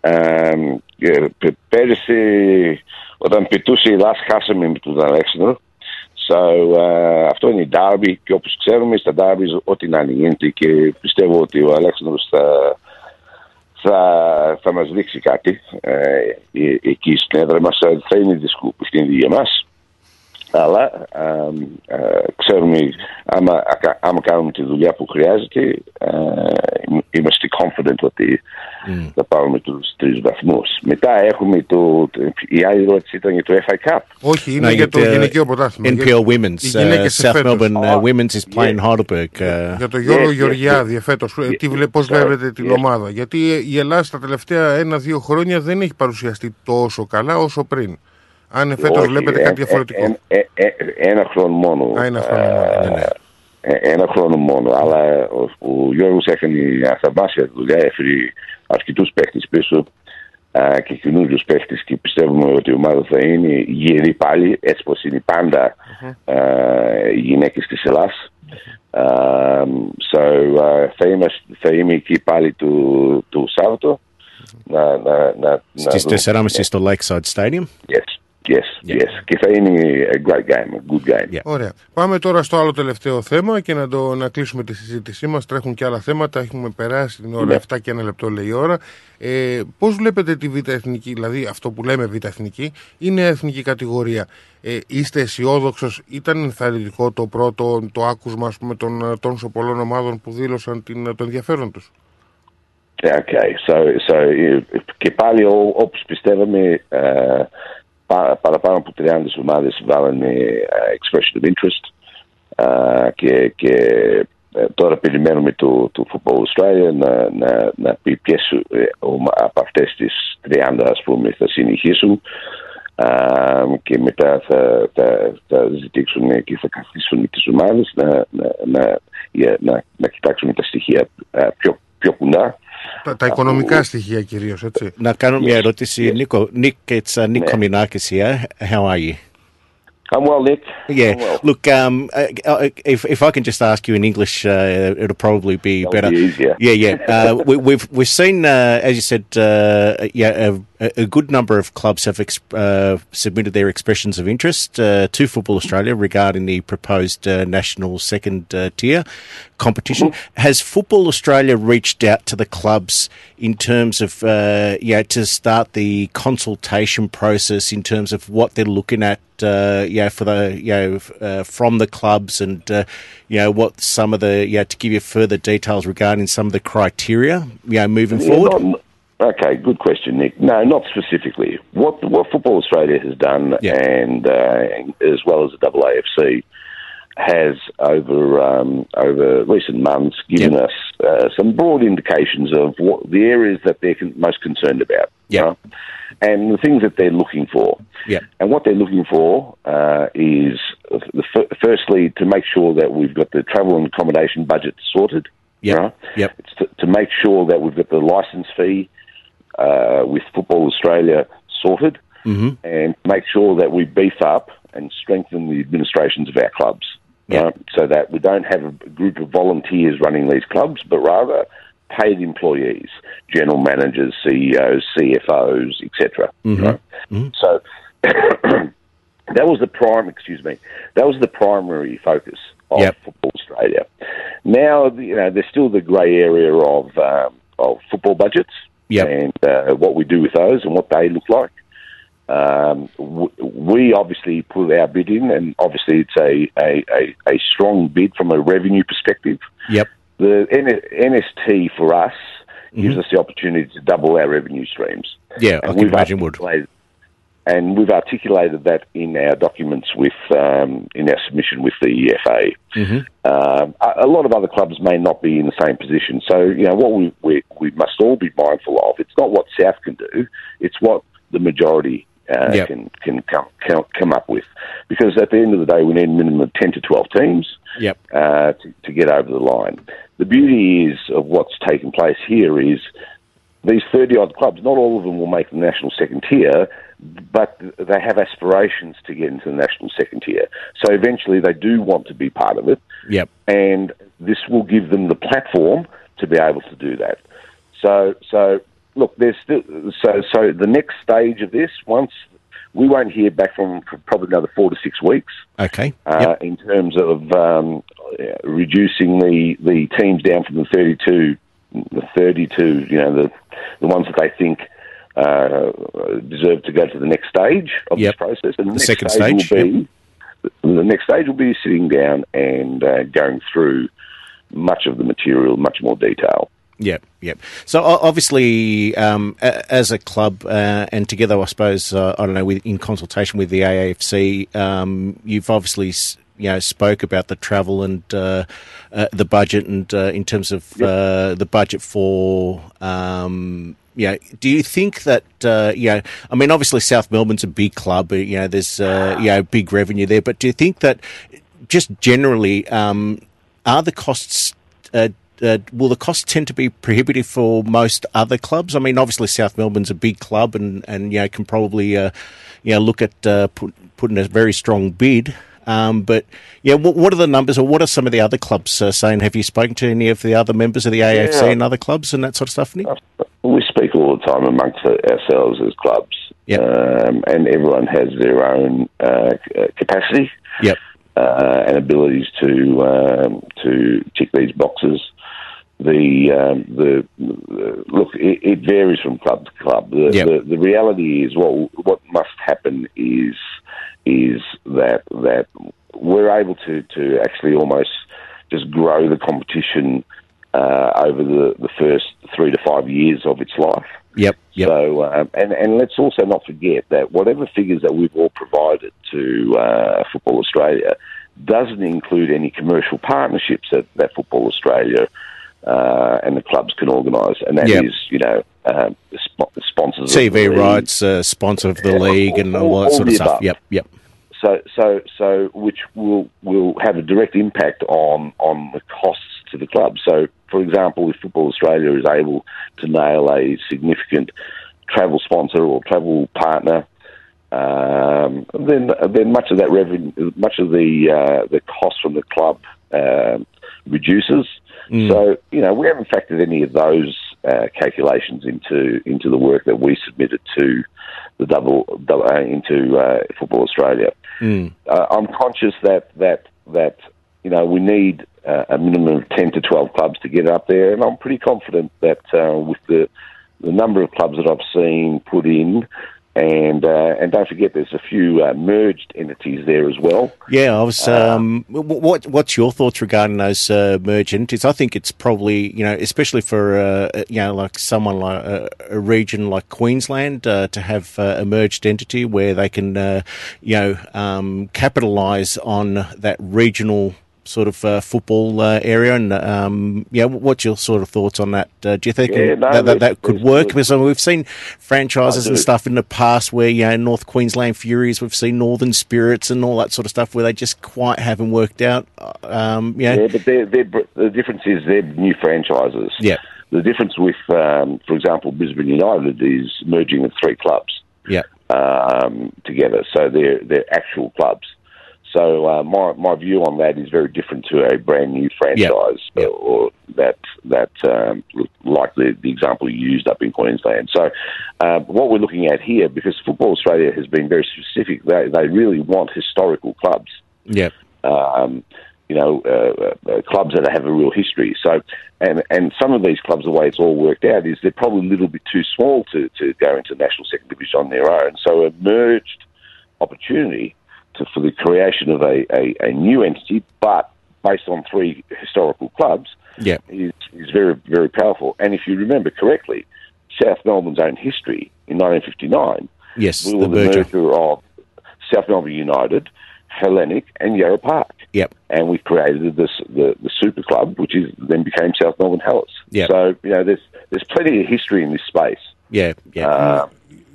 ε, ε, πε- πέρυσι όταν πετούσε η Ελλάς χάσαμε με τον Αλέξανδρο. So, ε, αυτό είναι η Derby και όπως ξέρουμε στα Derby ό,τι να είναι γίνεται και πιστεύω ότι ο Αλέξανδρος θα, θα, θα μας δείξει κάτι ε, ε, εκεί στην έδρα μας. Ε, Θα είναι δύσκολο παιχνίδι για μας. Αλλά α, ξέρουμε, άμα, άμα κάνουμε τη δουλειά που χρειάζεται, α, είμαστε confident ότι mm. θα πάρουμε τους τρεις βαθμούς. Μετά έχουμε το, η άλλη ερώτηση ήταν για το FA Cup. Όχι, είναι για το γυναικείο πρωτάθλημα. NPL Women's. Uh, South Melbourne uh, Women's is playing yeah. Heidelberg. Uh, για το Γιώργο yeah, Γεωργιάδη yeah, φέτος. Yeah, Τι, πώς βλέπετε την ομάδα. Γιατί η Ελλάδα τα τελευταία ένα-δύο χρόνια δεν έχει παρουσιαστεί τόσο καλά όσο πριν. Αν φέτος βλέπετε κάτι διαφορετικό. Ε, ε, ε, ένα χρόνο μόνο. Α, ένα χρόνο μόνο. Ναι, ναι. Ένα χρόνο μόνο. Αλλά ο Γιώργος έκανε θαυμάσια δουλειά. Έφερε αρκετούς παίχτες πίσω και καινούριους παίχτες και πιστεύουμε ότι η ομάδα θα είναι γερή πάλι, έτσι πως είναι πάντα οι γυναίκες της Ελλάδα. so, θα, είμαστε, θα είμαι εκεί πάλι του, του Σάββατο. Να, να, να, Στις 4.30 στο Lakeside Stadium. Yes. Yes, yeah. yes. Και θα είναι a great game, a good game. Yeah. Ωραία. Πάμε τώρα στο άλλο τελευταίο θέμα και να, το, να κλείσουμε τη συζήτησή μας. Τρέχουν και άλλα θέματα. Έχουμε περάσει την ώρα yeah. 7 και ένα λεπτό λέει η ώρα. Ε, πώς βλέπετε τη Β' Εθνική, δηλαδή αυτό που λέμε Β' Εθνική, είναι εθνική κατηγορία. Ε, είστε αισιόδοξος, ήταν ενθαρρυντικό το πρώτο το άκουσμα ας πούμε, των τόσων πολλών ομάδων που δήλωσαν την, το ενδιαφέρον τους; Okay, so, so, και πάλι όπως πιστεύαμε uh, παραπάνω από 30 ομάδες βάλανε expression of interest και, και τώρα περιμένουμε το, το Football Australia να, να, να πει ποιες από αυτές τις 30 ας πούμε θα συνεχίσουν και μετά θα, θα, θα ζητήσουν και θα καθίσουν τις ομάδες να, να, να, να, να κοιτάξουν τα στοιχεία πιο, πιο κοντά τα, τα οικονομικά στοιχεία κυρίω, έτσι. Να κάνω μια ερώτηση. Νίκο, Nick, it's uh, Nick Kominakis here. How are you? I'm well, Nick. Yeah. Well. Look, um, uh, if if I can just ask you in English, uh, it'll probably be That'll better. Be easier. Yeah, yeah. Uh, we, we've we've seen, uh, as you said, uh, yeah, a, a, good number of clubs have uh, submitted their expressions of interest to Football Australia regarding the proposed national second tier competition. Mm-hmm. Has Football Australia reached out to the clubs in terms of, uh, yeah, to start the consultation process in terms of what they're looking at, uh, yeah, for the, you know, uh, from the clubs and, uh, you know, what some of the, yeah, to give you further details regarding some of the criteria, you know, moving Yeah, forward? not- Okay, good question, Nick. No, not specifically. What what Football Australia has done, and uh, as well as the AAFC, has over um, over recent months given us uh, some broad indications of what the areas that they're con- most concerned about. Yeah. and the things that they're looking for. Yeah. And what they're looking for uh, is, the f- firstly, to make sure that we've got the travel and accommodation budget sorted. Yep. Right? Yep. It's to, to make sure that we've got the license fee uh, with Football Australia sorted Mm-hmm. and make sure that we beef up and strengthen the administrations of our clubs. right? So that we don't have a group of volunteers running these clubs, but rather paid employees, general managers, CEOs, CFOs, etc. Mhm. right? So that was the prime. Excuse me. That was the primary focus of Yep. Football Australia. Now, you know, there's still the grey area of um, of football budgets Yep. and uh, what we do with those and what they look like. Um, w- we obviously put our bid in, and obviously it's a, a, a, a strong bid from a revenue perspective. Yep. The N- NST for us gives us the opportunity to double our revenue streams. Yeah, I can imagine would. articulated- And we've articulated that in our documents with um, in our submission with the EFA. Mm-hmm. Um, a, a lot of other clubs may not be in the same position. So, you know, what we, we, we must all be mindful of, it's not what South can do, it's what the majority uh, Yep. can, can come, come, come up with. Because at the end of the day, we need a minimum of 10 to 12 teams Yep. uh, to, to get over the line. The beauty is of what's taken place here is these 30 odd clubs, not all of them will make the national second tier, but they have aspirations to get into the national second tier. So eventually they do want to be part of it, Yep. and this will give them the platform to be able to do that. So, so look, there's still so so the next stage of this once we won't hear back from for probably another four to six weeks Okay. uh, in terms of um, uh, reducing the, the teams down from the 32, the 32, you know, the, the ones that they think uh, deserve to go to the next stage of Yep. this process. And the, The next second stage, stage, will be the next stage will be sitting down and uh, going through much of the material, much more detail. Yep, yep. So obviously, um, as a club uh, and together, I suppose uh, I don't know, in consultation with the AAFC, um, you've obviously you know spoke about the travel and uh, uh, the budget, and uh, in terms of uh, the budget for. Um, yeah, do you think that uh, you know? I mean, obviously South Melbourne's a big club. You know, there's uh, you know big revenue there. But do you think that just generally, um, are the costs uh, uh, will the costs tend to be prohibitive for most other clubs? I mean, obviously South Melbourne's a big club, and and you know can probably uh, you know look at uh, put, putting a very strong bid. Um, but yeah, what, what are the numbers, or what are some of the other clubs uh, saying? Have you spoken to any of the other members of the AFC Yeah. and other clubs and that sort of stuff, Nick? We speak all the time amongst ourselves as clubs, um, and everyone has their own uh, uh, capacity Yep. uh, and abilities to um, to tick these boxes. The um, the, look, it, it varies from club to club. The, Yep. the the reality is, what what must happen is is that that we're able to to actually almost just grow the competition uh, over the, the first three to five years of its life. Yep. Yep. So, um, and and let's also not forget that whatever figures that we've all provided to uh, Football Australia doesn't include any commercial partnerships that, that Football Australia uh, and the clubs can organise, and that is, Yep. you know, um, the sp- sponsors, of the TV rights, uh, sponsor of the league, and all, all- that all sort of stuff. above. Yep. Yep. So, so, so, which will will have a direct impact on on the costs to the club. So, for example, if Football Australia is able to nail a significant travel sponsor or travel partner, um, then then much of that revenue, much of the uh, the cost from the club um, reduces. Mm. So, you know, we haven't factored any of those uh, calculations into into the work that we submitted to the double, double uh, into uh, Football Australia. Mm. Uh, I'm conscious that that that you know we need uh, a minimum of ten to twelve clubs to get up there, and I'm pretty confident that uh, with the the number of clubs that I've seen put in, and uh, and don't forget there's a few uh, merged entities there as well. Yeah, I was. Um, wh- what What's your thoughts regarding those uh, merged entities? I think it's probably you know, especially for uh, you know, like someone like uh, a region like Queensland uh, to have uh, a merged entity where they can uh, you know um, capitalise on that regional sort of uh, football uh, area. And um, yeah, what's your sort of thoughts on that? Uh, do you think Yeah, no, that, that, that could work? Because I mean, we've seen franchises and stuff in the past where you know North Queensland Furies, we've seen Northern Spirits and all that sort of stuff where they just quite haven't worked out. Um, you know, Yeah, but they're, they're, the difference is they're new franchises. Yeah. The difference with, um, for example, Brisbane United is merging of three clubs. yeah, um, together. So they're they're actual clubs. So uh, my my view on that is very different to a brand new franchise or, or that that um, like the, the example you used up in Queensland. So uh, what we're looking at here, because Football Australia has been very specific, they they really want historical clubs yeah, um, you know, uh, uh, clubs that have a real history. So, and and some of these clubs, the way it's all worked out is they're probably a little bit too small to, to go into national second division on their own. So, a merged opportunity to, for the creation of a, a, a new entity, but based on three historical clubs, yeah, is, is very, very powerful. And if you remember correctly, South Melbourne's own history in 1959 yes, we the were the merger. merger of South Melbourne United, Hellenic, and Yarra Park. Yep. And we created this the, the Super Club, which is then became South Melbourne Hellas. Yep. So you know, there's there's plenty of history in this space. Yeah, yeah. Uh,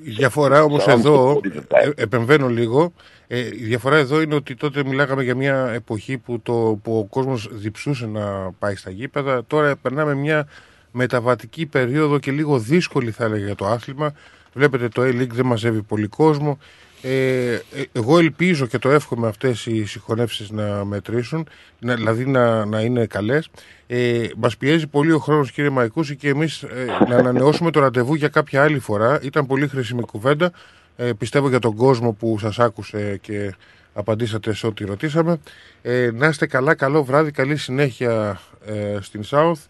Η διαφορά όμως So I'm εδώ, supportive of that. ε, επεμβαίνω λίγο, ε, η διαφορά εδώ είναι ότι τότε μιλάγαμε για μια εποχή που, το, που ο κόσμος διψούσε να πάει στα γήπεδα. Τώρα περνάμε μια μεταβατική περίοδο και λίγο δύσκολη θα έλεγα για το άθλημα. Βλέπετε το A-League δεν μαζεύει πολύ κόσμο. Ε, ε, εγώ ελπίζω και το εύχομαι αυτές οι συγχωνεύσεις να μετρήσουν, να, δηλαδή να, να είναι καλές. Ε, μας πιέζει πολύ ο χρόνος κύριε Μαϊκούση και εμείς ε, να ανανεώσουμε το ραντεβού για κάποια άλλη φορά. Ήταν πολύ χρήσιμη κουβέντα. Ε, πιστεύω για τον κόσμο που σας άκουσε και απαντήσατε σε ό,τι ρωτήσαμε. Ε, να είστε καλά, καλό βράδυ, καλή συνέχεια ε, στην South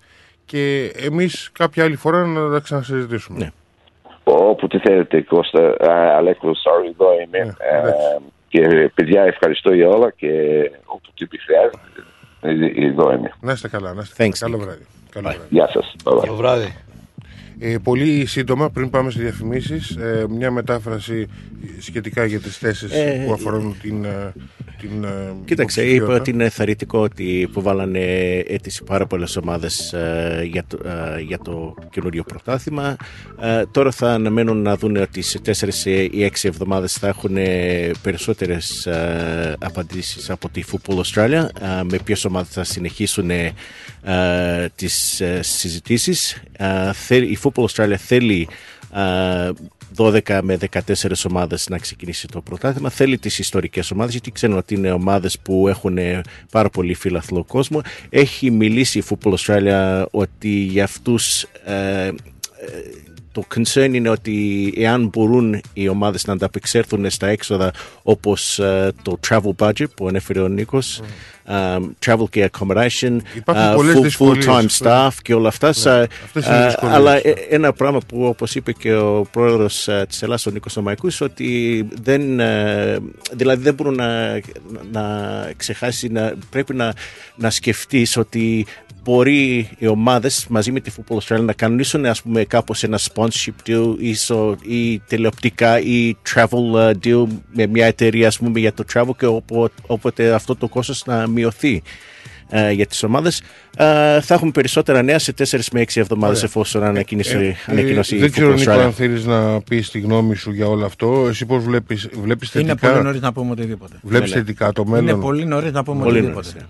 και εμείς κάποια άλλη φορά να τα ξανασυζητήσουμε. Όποτε θέλετε, Κώστα, α, Αλέκο, sorry, εδώ είμαι. Ε, Και παιδιά, ευχαριστώ για όλα και όπου τύπη χρειάζεται. ε, Εδώ είμαι. Να είστε καλά, να είστε καλά. Καλό βράδυ. Καλό βράδυ. Γεια σας. Bye bye. Καλό βράδυ. Ε, πολύ σύντομα, πριν πάμε σε διαφημίσεις, ε, μια μετάφραση σχετικά για τις θέσεις Ε, που αφορούν την, ε, την ε, Κοίταξε, υποψηφιότητα. είπα ότι είναι θαρρυντικό ότι που βάλανε αίτηση πάρα πολλές ομάδες για, το, ε, για το καινούριο πρωτάθλημα. Ε, τώρα θα αναμένουν να δουν ότι σε 4 ή 6 εβδομάδες θα έχουν περισσότερες απαντήσεις από τη Football Australia ε, με ποιες ομάδες θα συνεχίσουν ε, τις συζητήσεις. Η Football Australia θέλει ε, 12 με 14 ομάδες να ξεκινήσει το πρωτάθλημα. Θέλει τις ιστορικές ομάδες γιατί ξέρουν ότι είναι ομάδες που έχουν πάρα πολύ φιλαθλό κόσμο. Έχει μιλήσει η Football Australia ότι για αυτούς ε, ε, το concern είναι ότι εάν μπορούν οι ομάδες να ανταπεξέλθουν στα έξοδα όπως ε, το travel budget που ανέφερε ο Νίκος, ε, travel και accommodation, Υπάρχουν ε, πολλές full, δυσκολίες. full-time staff και όλα αυτά. Σα- αυτές είναι οι ε, δυσκολίες. αλλά ε, ένα πράγμα που όπως είπε και ο πρόεδρος ε, της Ελλάδας ο Νίκος Νομαϊκούς ότι δεν, ε, δηλαδή δεν μπορούν να, να ξεχάσει να, πρέπει να, να σκεφτείς ότι μπορεί οι ομάδες μαζί με τη Football Australia να κανονίσουν ας πούμε κάπως ένα sponsorship deal ή, σο- ή τηλεοπτικά ή travel ε, deal με μια εταιρεία ας πούμε για το travel και όποτε, όποτε αυτό το κόστος να μειωθεί ε, για τις ομάδες ε, θα έχουμε περισσότερα νέα σε 4 με 6 εβδομάδες Ωραία. εφόσον ανακοινώσει, Ε, ανακοινώσει ε, η δεν ξέρω Football Νίκο Australia. αν θέλεις να πεις τη γνώμη σου για όλο αυτό Εσύ πώς βλέπεις, βλέπεις Είναι θετικά πολύ νωρίς να πούμε οτιδήποτε. Βλέπεις Ναι, ναι. θετικά το μέλλον; Είναι πολύ νωρίς να πούμε Πολύ οτιδήποτε. νωρίς,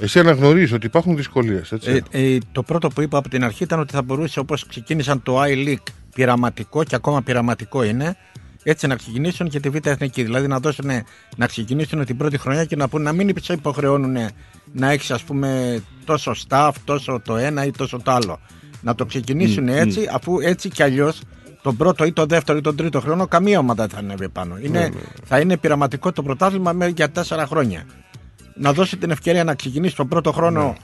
Εσύ αναγνωρίζεις ότι υπάρχουν δυσκολίες έτσι Ε, ε, το πρώτο που είπα από την αρχή ήταν ότι θα μπορούσε όπως ξεκίνησαν το iLeague πειραματικό και ακόμα πειραματικό είναι έτσι να ξεκινήσουν και τη Β' Εθνική. Δηλαδή να δώσουν να ξεκινήσουν την πρώτη χρονιά και να πούνε να μην σε υποχρεώνουν να έχεις ας πούμε τόσο staff, τόσο το ένα ή τόσο το άλλο. Να το ξεκινήσουν Μμ, έτσι, μμ. αφού έτσι κι αλλιώς τον πρώτο ή τον δεύτερο ή τον τρίτο χρόνο καμία ομάδα δεν θα ανέβει πάνω. Είναι, Ναι, ναι. Θα είναι πειραματικό το πρωτάθλημα με- για τέσσερα χρόνια. Να δώσει την ευκαιρία να ξεκινήσει τον πρώτο χρόνο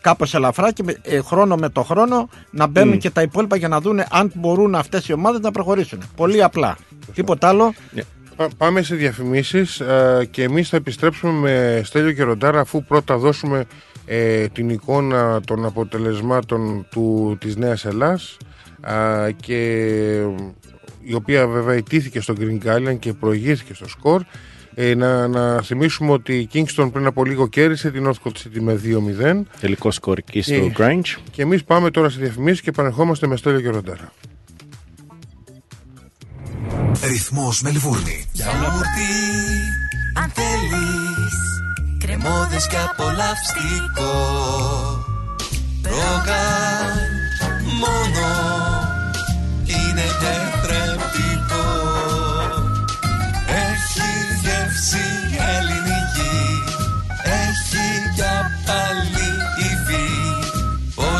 κάπως ελαφρά και με, ε, χρόνο με το χρόνο να μπαίνουν Μμ. και τα υπόλοιπα για να δουν αν μπορούν αυτές οι ομάδες να προχωρήσουν. Πολύ απλά. Τίποτα άλλο. Πά- Πάμε σε διαφημίσεις ε, και εμείς θα επιστρέψουμε με Στέλιο και Ροντάρα αφού πρώτα δώσουμε ε, την εικόνα των αποτελεσμάτων του, της Νέας Ελλάς α, και η οποία βέβαια ιτήθηκε στο Green Island και προηγήθηκε στο σκορ. Ε, να, να θυμίσουμε ότι η Kingston πριν από λίγο κέρδισε την Northcote City με 2-0. Τελικό σκορ εκεί στο Ε, Grange. Και εμείς πάμε τώρα σε διαφημίσεις και επανερχόμαστε με Στέλιο και Ροντάρα. Ρυθμός Μελβούρνη. Γιαούρτι, αν θέλεις Κρεμόδες και απολαυστικό Ρόγαν μόνο Είναι τετρεπτικό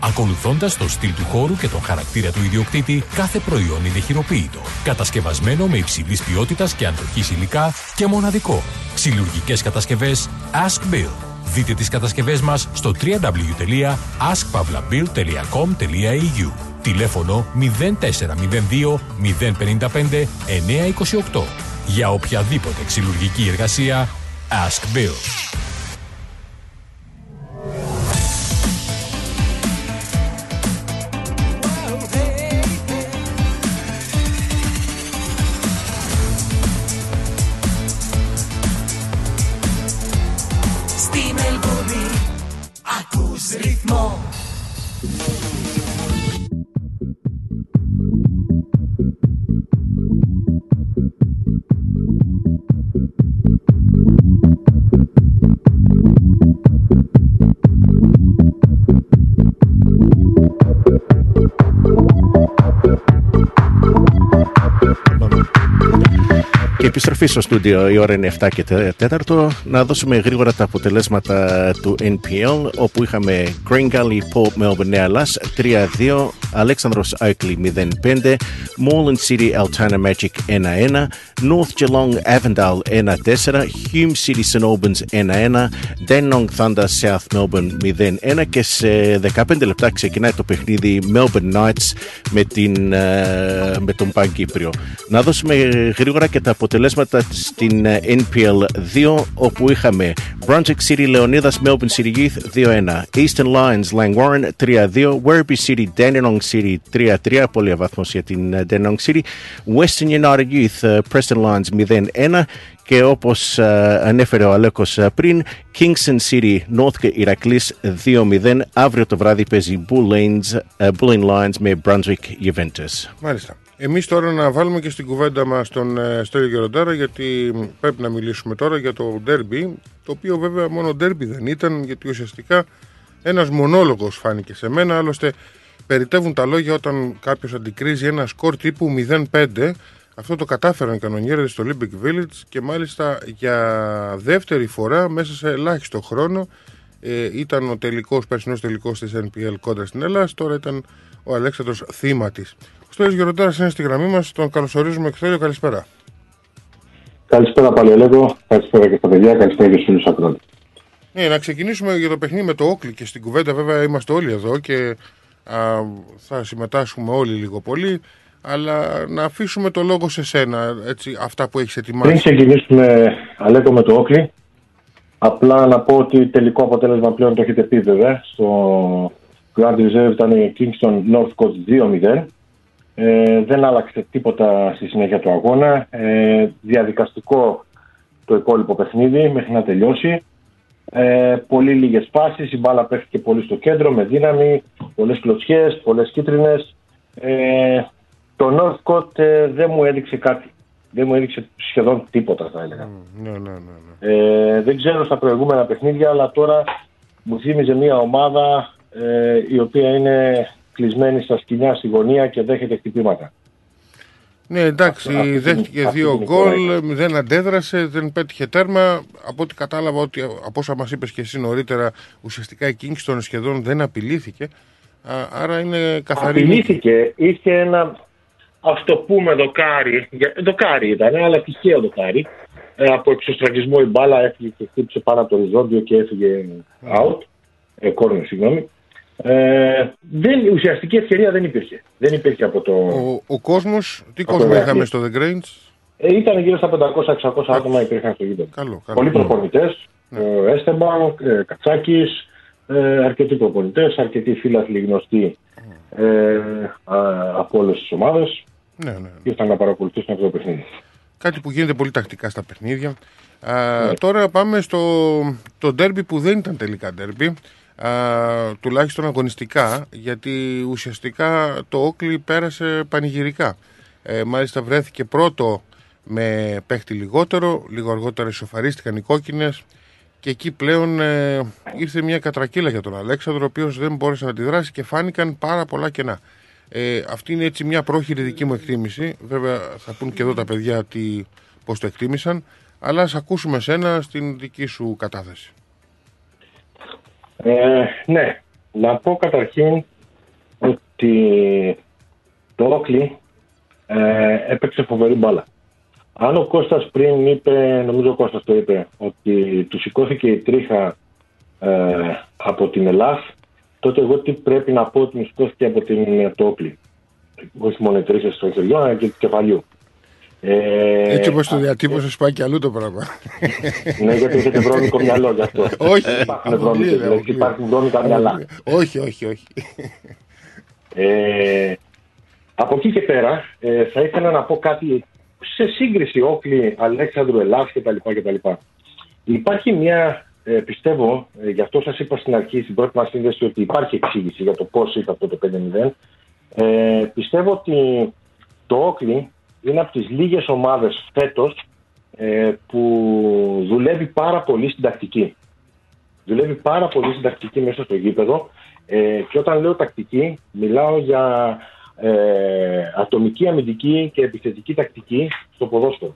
Ακολουθώντας το στυλ του χώρου και τον χαρακτήρα του ιδιοκτήτη, κάθε προϊόν είναι χειροποίητο. Κατασκευασμένο με υψηλής ποιότητας και αντοχής υλικά και μοναδικό. Ξυλουργικές κατασκευές Ask Bill. Δείτε τις κατασκευές μας στο www.askpavlabill.com.au Τηλέφωνο 0402 055 928 Για οποιαδήποτε ξυλουργική εργασία Ask Bill. Επιστροφή στο στούντιο, η ώρα είναι 7 και 4. Να δώσουμε γρήγορα τα αποτελέσματα του NPL, όπου είχαμε Green Gully Port Melbourne Νέα Λας 3-2, Αλέξανδρος Oakley 0-5, Moreland City Altana Magic 1-1, North Geelong Avondale 1-4, Hume City St Albans 1-1, Dandenong Thunder South Melbourne 0-1 και σε 15 λεπτά ξεκινάει το παιχνίδι Melbourne Knights με, την, ε, με τον Παν Κύπριο. Να δώσουμε γρήγορα και τα αποτελέσματα στην ε, NPL 2 όπου είχαμε Brunswick City Leonidas Melbourne City Youth 2-1, Eastern Lions Langwarren 3-2, Werribee City Dandenong City 3-3, πολύ βαθμός για την ε, Dandenong City, Western United Youth ε, Preston Lions 0-1 και όπως ε, ανέφερε ο Αλέκος ε, πριν, Kingston City North Ηρακλής 2-0. Αύριο το βράδυ παίζει Bull Lanes, ε, Bull Lane Lions με Brunswick Juventus. Μάλιστα. Εμείς τώρα να βάλουμε και στην κουβέντα μας τον ε, Στέλιο Γεροντάρα γιατί πρέπει να μιλήσουμε τώρα για το ντέρμπι το οποίο βέβαια μόνο ντέρμπι δεν ήταν γιατί ουσιαστικά ένας μονόλογος φάνηκε σε μένα άλλωστε περιτεύουν τα λόγια όταν κάποιος αντικρίζει ένα σκορ τύπου 0-5 αυτό το κατάφεραν οι κανονιέρες στο Olympic Village και μάλιστα για δεύτερη φορά μέσα σε ελάχιστο χρόνο ε, ήταν ο τελικός, περσινός τελικός της NPL κόντρα στην Ελλάδα, τώρα ήταν ο Αλέξανδρος θύμα της. Ο Στέλιος Γεροντάρας είναι στη γραμμή μας, τον καλωσορίζουμε Εκτέλειο, καλησπέρα. Καλησπέρα πάλι Ελέγω, καλησπέρα και στα παιδιά, καλησπέρα και στους φίλους ακρότες. Ναι, να ξεκινήσουμε για το παιχνίδι με το Όκλι και στην κουβέντα βέβαια είμαστε όλοι εδώ και α, θα συμμετάσχουμε όλοι λίγο πολύ αλλά να αφήσουμε το λόγο σε σένα, έτσι, αυτά που έχεις ετοιμάσει. Πριν ξεκινήσουμε Αλέκο με το Όκλι, απλά να πω ότι τελικό αποτέλεσμα πλέον το έχετε πει βέβαια. Στο Grand Reserve ήταν η Kingston Northcote 2-0. Ε, δεν άλλαξε τίποτα στη συνέχεια του αγώνα. Ε, διαδικαστικό το υπόλοιπο παιχνίδι μέχρι να τελειώσει. Ε, πολύ λίγες πάσεις, η μπάλα πέφτει πολύ στο κέντρο με δύναμη, πολλές κλωτσιές, πολλές κίτρινες. Ε, το Northcote ε, δεν μου έδειξε κάτι. Δεν μου έδειξε σχεδόν τίποτα θα έλεγα. Ναι, ναι, ναι. ναι. Ε, δεν ξέρω στα προηγούμενα παιχνίδια, αλλά τώρα μου θύμιζε μια ομάδα ε, η οποία είναι κλεισμένη στα σκηνιά στη γωνία και δέχεται χτυπήματα. Ναι, εντάξει, αυτή την- δέχτηκε αυτή δύο την γκολ, εικόνα δεν αντέδρασε, δεν πέτυχε τέρμα. Από ό,τι κατάλαβα, ότι, από όσα μας είπες και εσύ νωρίτερα, ουσιαστικά η Kingston σχεδόν δεν απειλήθηκε. Α, άρα είναι καθαρή. νίκη. Απειλήθηκε, είχε ένα ας το πούμε δοκάρι, για- δοκάρι ήταν, αλλά τυχαίο δοκάρι. Ε, από εξωστραγισμό η μπάλα έφυγε και χτύπησε πάνω από το οριζόντιο και έφυγε out. Ε, corner, συγγνώμη. Ε, δεν, ουσιαστική ευκαιρία δεν υπήρχε. Δεν υπήρχε από το. Ο, ο κόσμος, τι Από κόσμο το είχαμε Ηρακλή. στο The Grange. Ε, ήταν γύρω στα 500-600 άτομα υπήρχαν στο γήπεδο. Καλό, καλό. Πολλοί προπονητές. Ε, Έστεμπαν, ε, Κατσάκης, ε, αρκετοί προπονητές, αρκετοί φίλαθλοι γνωστοί ε, α, από όλες τις ομάδες. Ναι, ναι. Ήρθαν να παρακολουθήσουν αυτό το παιχνίδι. Κάτι που γίνεται πολύ τακτικά στα παιχνίδια. Α, Τώρα πάμε στο το ντέρμπι που δεν ήταν τελικά ντέρμπι. Α, τουλάχιστον αγωνιστικά, γιατί ουσιαστικά το Όκλι πέρασε πανηγυρικά. Ε, μάλιστα βρέθηκε πρώτο με παίχτη λιγότερο, λίγο αργότερα ισοφαρίστηκαν οι κόκκινες και εκεί πλέον ε, ήρθε μια κατρακύλα για τον Αλέξανδρο, ο οποίος δεν μπόρεσε να αντιδράσει και φάνηκαν πάρα πολλά κενά. Ε, αυτή είναι έτσι μια πρόχειρη δική μου εκτίμηση. Βέβαια θα πούν και εδώ τα παιδιά τι, πώς το εκτίμησαν. Αλλά ας ακούσουμε σένα στην δική σου κατάθεση. Ε, ναι, να πω καταρχήν ότι το Όκλι ε, έπαιξε φοβερή μπάλα. Αν ο Κώστας πριν είπε, νομίζω ο Κώστας το είπε, ότι του σηκώθηκε η τρίχα ε, από την Ελλάς, τότε εγώ τι πρέπει να πω ότι μου σηκώθηκε από την, το Όκλι. Όχι μόνο οι τρίχες των χεριών, αλλά και του κεφαλιού. Ε, Έτσι όπως το διατύπωσες πάει και αλλού το πράγμα. ναι, γιατί έχετε βρώμικο μυαλό γι' αυτό. Όχι, υπάρχουν αποκλείεται, βρώμικες, δηλαδή, αποκλείεται. υπάρχουν βρώμικα μυαλά. όχι, όχι, όχι. Ε, από εκεί και πέρα ε, θα ήθελα να πω κάτι σε σύγκριση Όκλη, Αλέξανδρου Ελλάς κτλ. κτλ. Υπάρχει μια, ε, πιστεύω, ε, γι' αυτό σας είπα στην αρχή, στην πρώτη μας σύνδεση, ότι υπάρχει εξήγηση για το πώς ήρθε αυτό το 5-0. Ε, πιστεύω ότι το Όκλη είναι από τις λίγες ομάδες φέτος ε, που δουλεύει πάρα πολύ στην τακτική. Δουλεύει πάρα πολύ στην τακτική μέσα στο γήπεδο ε, και όταν λέω τακτική μιλάω για ε, ατομική, αμυντική και επιθετική τακτική στο ποδόσφαιρο.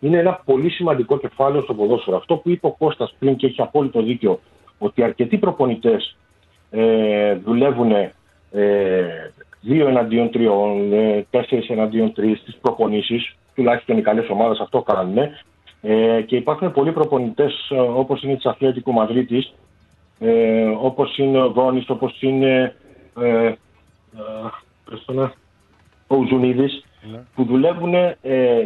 είναι ένα πολύ σημαντικό κεφάλαιο στο ποδόσφαιρο. Αυτό που είπε ο Κώστας πριν και έχει απόλυτο δίκιο, ότι αρκετοί προπονητές ε, δουλεύουν ε, δύο εναντίον τριών, ε, τέσσερις εναντίον τρεις στις προπονήσεις, τουλάχιστον οι καλές ομάδες αυτό κάνουν. Ε, και υπάρχουν πολλοί προπονητές ε, όπως είναι της Αθλέτικου Μαδρίτης, ε, όπως είναι ο Δόνης, όπως είναι ε, ε, πες το να, ο Ζουνίδης, που δουλεύουν ε,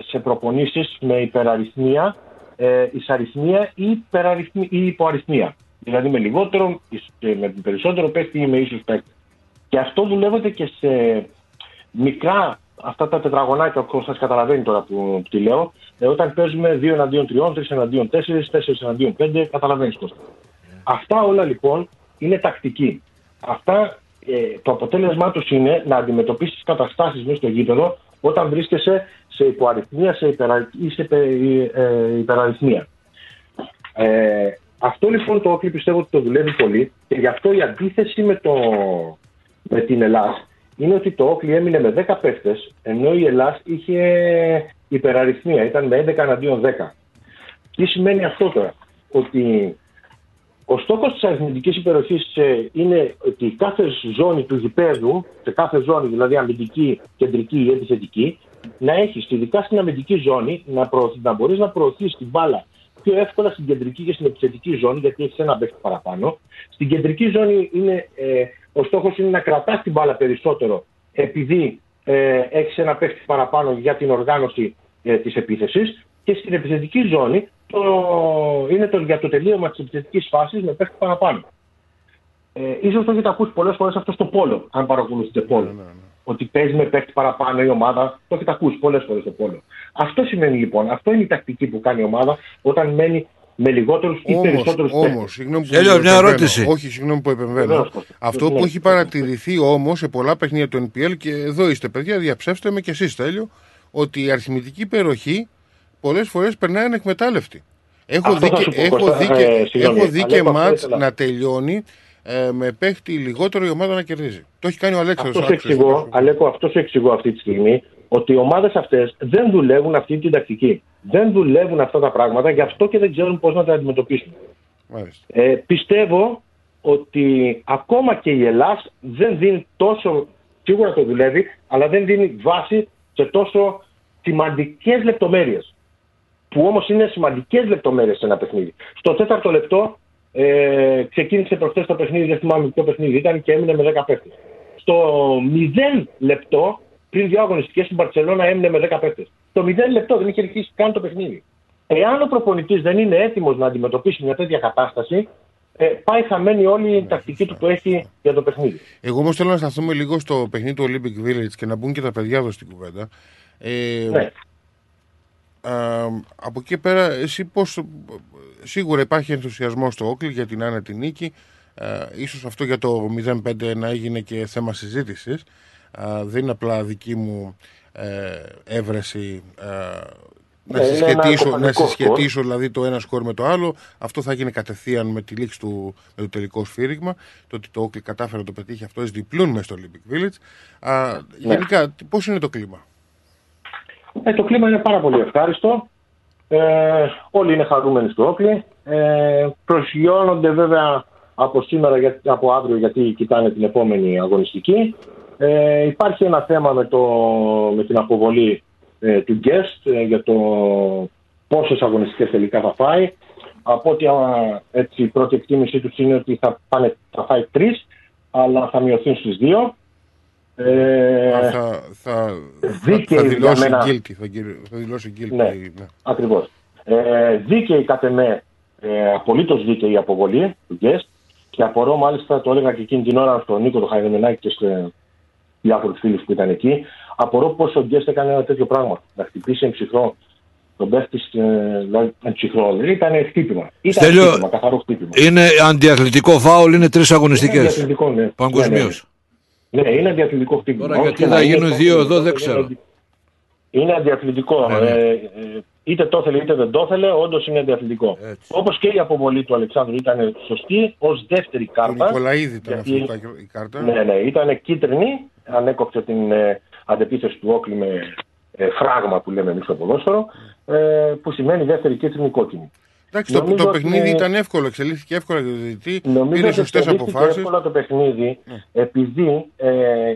σε προπονήσεις με υπεραριθμία, ε, εισαριθμία ή, υπεραριθμία, ή υποαριθμία. Δηλαδή με λιγότερο, και με περισσότερο παίκτη ή με ίσους παίκτη. Και αυτό δουλεύεται και σε μικρά αυτά τα τετραγωνάκια, ο Κώστας καταλαβαίνει τώρα που, που τη λέω, ε, όταν παίζουμε 2 εναντίον 3, 3 εναντίον 4, 4 εναντίον 5, καταλαβαίνεις Κώστα. Αυτά όλα λοιπόν είναι τακτική. Αυτά ε, το αποτέλεσμά τους είναι να αντιμετωπίσεις καταστάσεις μέσα στο γήπεδο όταν βρίσκεσαι σε υποαριθμία σε υπερα... ή σε υπε- ε, υπεραριθμία. Ε, αυτό λοιπόν το όκλι πιστεύω ότι το δουλεύει πολύ και γι' αυτό η αντίθεση με, το, με την Ελλάδα είναι ότι το όκλι έμεινε με 10 παίχτες ενώ η Ελλάδα είχε υπεραριθμία, ήταν με 11 αντίον 10. Τι σημαίνει αυτό τώρα, ότι ο στόχος της αριθμητικής υπεροχής ε, είναι ότι κάθε ζώνη του γηπέδου, σε κάθε ζώνη, δηλαδή αμυντική, κεντρική ή επιθετική, να έχει, ειδικά στην αμυντική ζώνη, να, προωθεί, να μπορείς να προωθείς την μπάλα πιο εύκολα στην κεντρική και στην επιθετική ζώνη, γιατί έχεις ένα παίχτη παραπάνω. Στην κεντρική ζώνη είναι, ε, ο στόχος είναι να κρατάς την μπάλα περισσότερο, επειδή ε, έχεις ένα παίχτη παραπάνω για την οργάνωση ε, της επίθεσης. Και στην επιθετική ζώνη το, είναι το, για το τελείωμα της επιθετικής φάσης με παίχτη παραπάνω. Ε, ίσως το έχετε ακούσει πολλές φορές αυτό στο πόλο, αν παρακολουθείτε πόλο. Ότι παίζει με παίχτη παραπάνω η ομάδα, το έχετε ακούσει πολλές φορές στο πόλο. Αυτό σημαίνει λοιπόν, αυτό είναι η τακτική που κάνει η ομάδα όταν μένει με λιγότερους ή περισσότερους Όμως, συγγνώμη που Τέλειο, μια επεμβαίνω. ερώτηση. Όχι, συγγνώμη που επεμβαίνω. Βεβαίως, Κώστα. Αυτό που Ναι. έχει παρατηρηθεί όμως σε πολλά παιχνίδια του NPL και εδώ είστε παιδιά, διαψεύστε με και εσείς τέλειο, ότι η αριθμητική υπεροχή πολλές φορές περνάει ανεκμετάλλευτη. Έχω Αυτό δει θα και, σου πω, έχω Κώστα, δει και, ε, συγγνώμη, έχω δει και Αλέκο, αυτό μάτς ήθελα. να τελειώνει ε, με παίχτη λιγότερο η ομάδα να κερδίζει. Το έχει κάνει ο Αλέξανδρος. Αυτός σου άκουσες, εξηγώ, Αλέκο, αυτός σου εξηγώ αυτή τη στιγμή, ότι οι ομάδες αυτές δεν δουλεύουν αυτή την τακτική. Δεν δουλεύουν αυτά τα πράγματα, γι' αυτό και δεν ξέρουν πώς να τα αντιμετωπίσουν. Μάλιστα. Ε, πιστεύω ότι ακόμα και η Ελλάς δεν δίνει τόσο, σίγουρα το δουλεύει, αλλά δεν δίνει βάση σε τόσο σημαντικές λεπτομέρειες. Που όμως είναι σημαντικές λεπτομέρειες σε ένα παιχνίδι. Στο τέταρτο λεπτό ε, ξεκίνησε προχθές το παιχνίδι, δεν θυμάμαι ποιο παιχνίδι ήταν και έμεινε με 10 παίχτες. Στο 0 λεπτό, πριν δύο αγωνιστικές στην Παρσελώνα έμεινε με 10 παίχτες. Το 0 λεπτό δεν είχε αρχίσει καν το παιχνίδι. Εάν ο προπονητής δεν είναι έτοιμος να αντιμετωπίσει μια τέτοια κατάσταση, ε, πάει χαμένη όλη η τακτική του που έχει για το παιχνίδι. Εγώ όμως θέλω να σταθούμε λίγο στο παιχνίδι του Olympic Village και να μπουν και τα παιδιά εδώ στην κουβέντα. Ε, Ναι. α, από εκεί και πέρα, εσύ πώς, σίγουρα υπάρχει ενθουσιασμός στο Όκλι για την άνετη νίκη. Α, ίσως αυτό για το 0-5 να έγινε και θέμα συζήτησης. Α, δεν είναι απλά δική μου ε, έβρεση α, να, Ναι, είναι ένα συσχετήσω, να κοπανικό συσχετίσω δηλαδή το ένα σκορ με το άλλο. Αυτό θα γίνει κατευθείαν με τη λήξη του με το τελικό σφύριγμα. Το ότι το Όκλι κατάφερε να το πετύχει αυτό, διπλούν μέσα στο Olympic Village. Α, Ναι. Γενικά, πώς είναι το κλίμα; Ε, το κλίμα είναι πάρα πολύ ευχάριστο. Ε, όλοι είναι χαρούμενοι στο Όκλι. Ε, προσγειώνονται βέβαια από σήμερα, για- από αύριο, γιατί κοιτάνε την επόμενη αγωνιστική. Ε, υπάρχει ένα θέμα με, το, με την αποβολή ε, του guest ε, για το πόσες αγωνιστικές τελικά θα φάει. Από ό,τι α, έτσι, η πρώτη εκτίμησή τους είναι ότι θα, πάνε, θα φάει τρεις, αλλά θα μειωθούν στις δύο. Ε, Α, θα, θα, δίκαιη θα, για δηλώσει μένα. guilty. Θα, γυρ- θα δηλώσει guilty. Ναι. ναι. Ακριβώς. Ε, δίκαιη κατ' εμέ, ε, απολύτως δίκαιη η αποβολή του guest και απορώ μάλιστα, το έλεγα και εκείνη την ώρα στον Νίκο το Χαϊδεμενάκη και σε διάφορους φίλους που ήταν εκεί, απορώ πώ ο guest έκανε ένα τέτοιο πράγμα. Να χτυπήσει εμψυχρό τον παίχτη ε, δηλαδή εμψυχρό. Δεν ήταν χτύπημα. Ήταν Στέλιο, χτύπημα, καθαρό χτύπημα. Είναι αντιαθλητικό φάουλ, είναι τρεις Είναι αγωνιστικές. διαθλητικό, ναι. Παγκοσμίως. Ναι, ναι. Ναι, είναι διαθλητικό χτύπημα. Τώρα Όχι γιατί να θα είναι γίνουν το- δύο εδώ δεν είναι- ξέρω. Είναι αντιαθλητικό. Ναι, ναι. Ε, ε, είτε το ήθελε είτε δεν το ήθελε, όντως είναι αντιαθλητικό. Όπως και η αποβολή του Αλεξάνδρου ήταν σωστή ως δεύτερη Του κάρτα. Νικολαίδη ήταν γιατί- αυτή τα- η κάρτα. Ναι, ναι, ήταν κίτρινη. Ανέκοψε την ε, αντεπίθεση του Όκλη με ε, φράγμα που λέμε εμείς στο ποδόσφαιρο, ε, που σημαίνει δεύτερη κίτρινη κόκκινη. Εντάξει, το, Νομίζω το ότι- παιχνίδι ήταν εύκολο, εξελίχθηκε εύκολα για τον διαιτητή. Νομίζω Πήρε ότι σωστές εξελίχθηκε αποφάσεις. εύκολα το παιχνίδι, επειδή ε,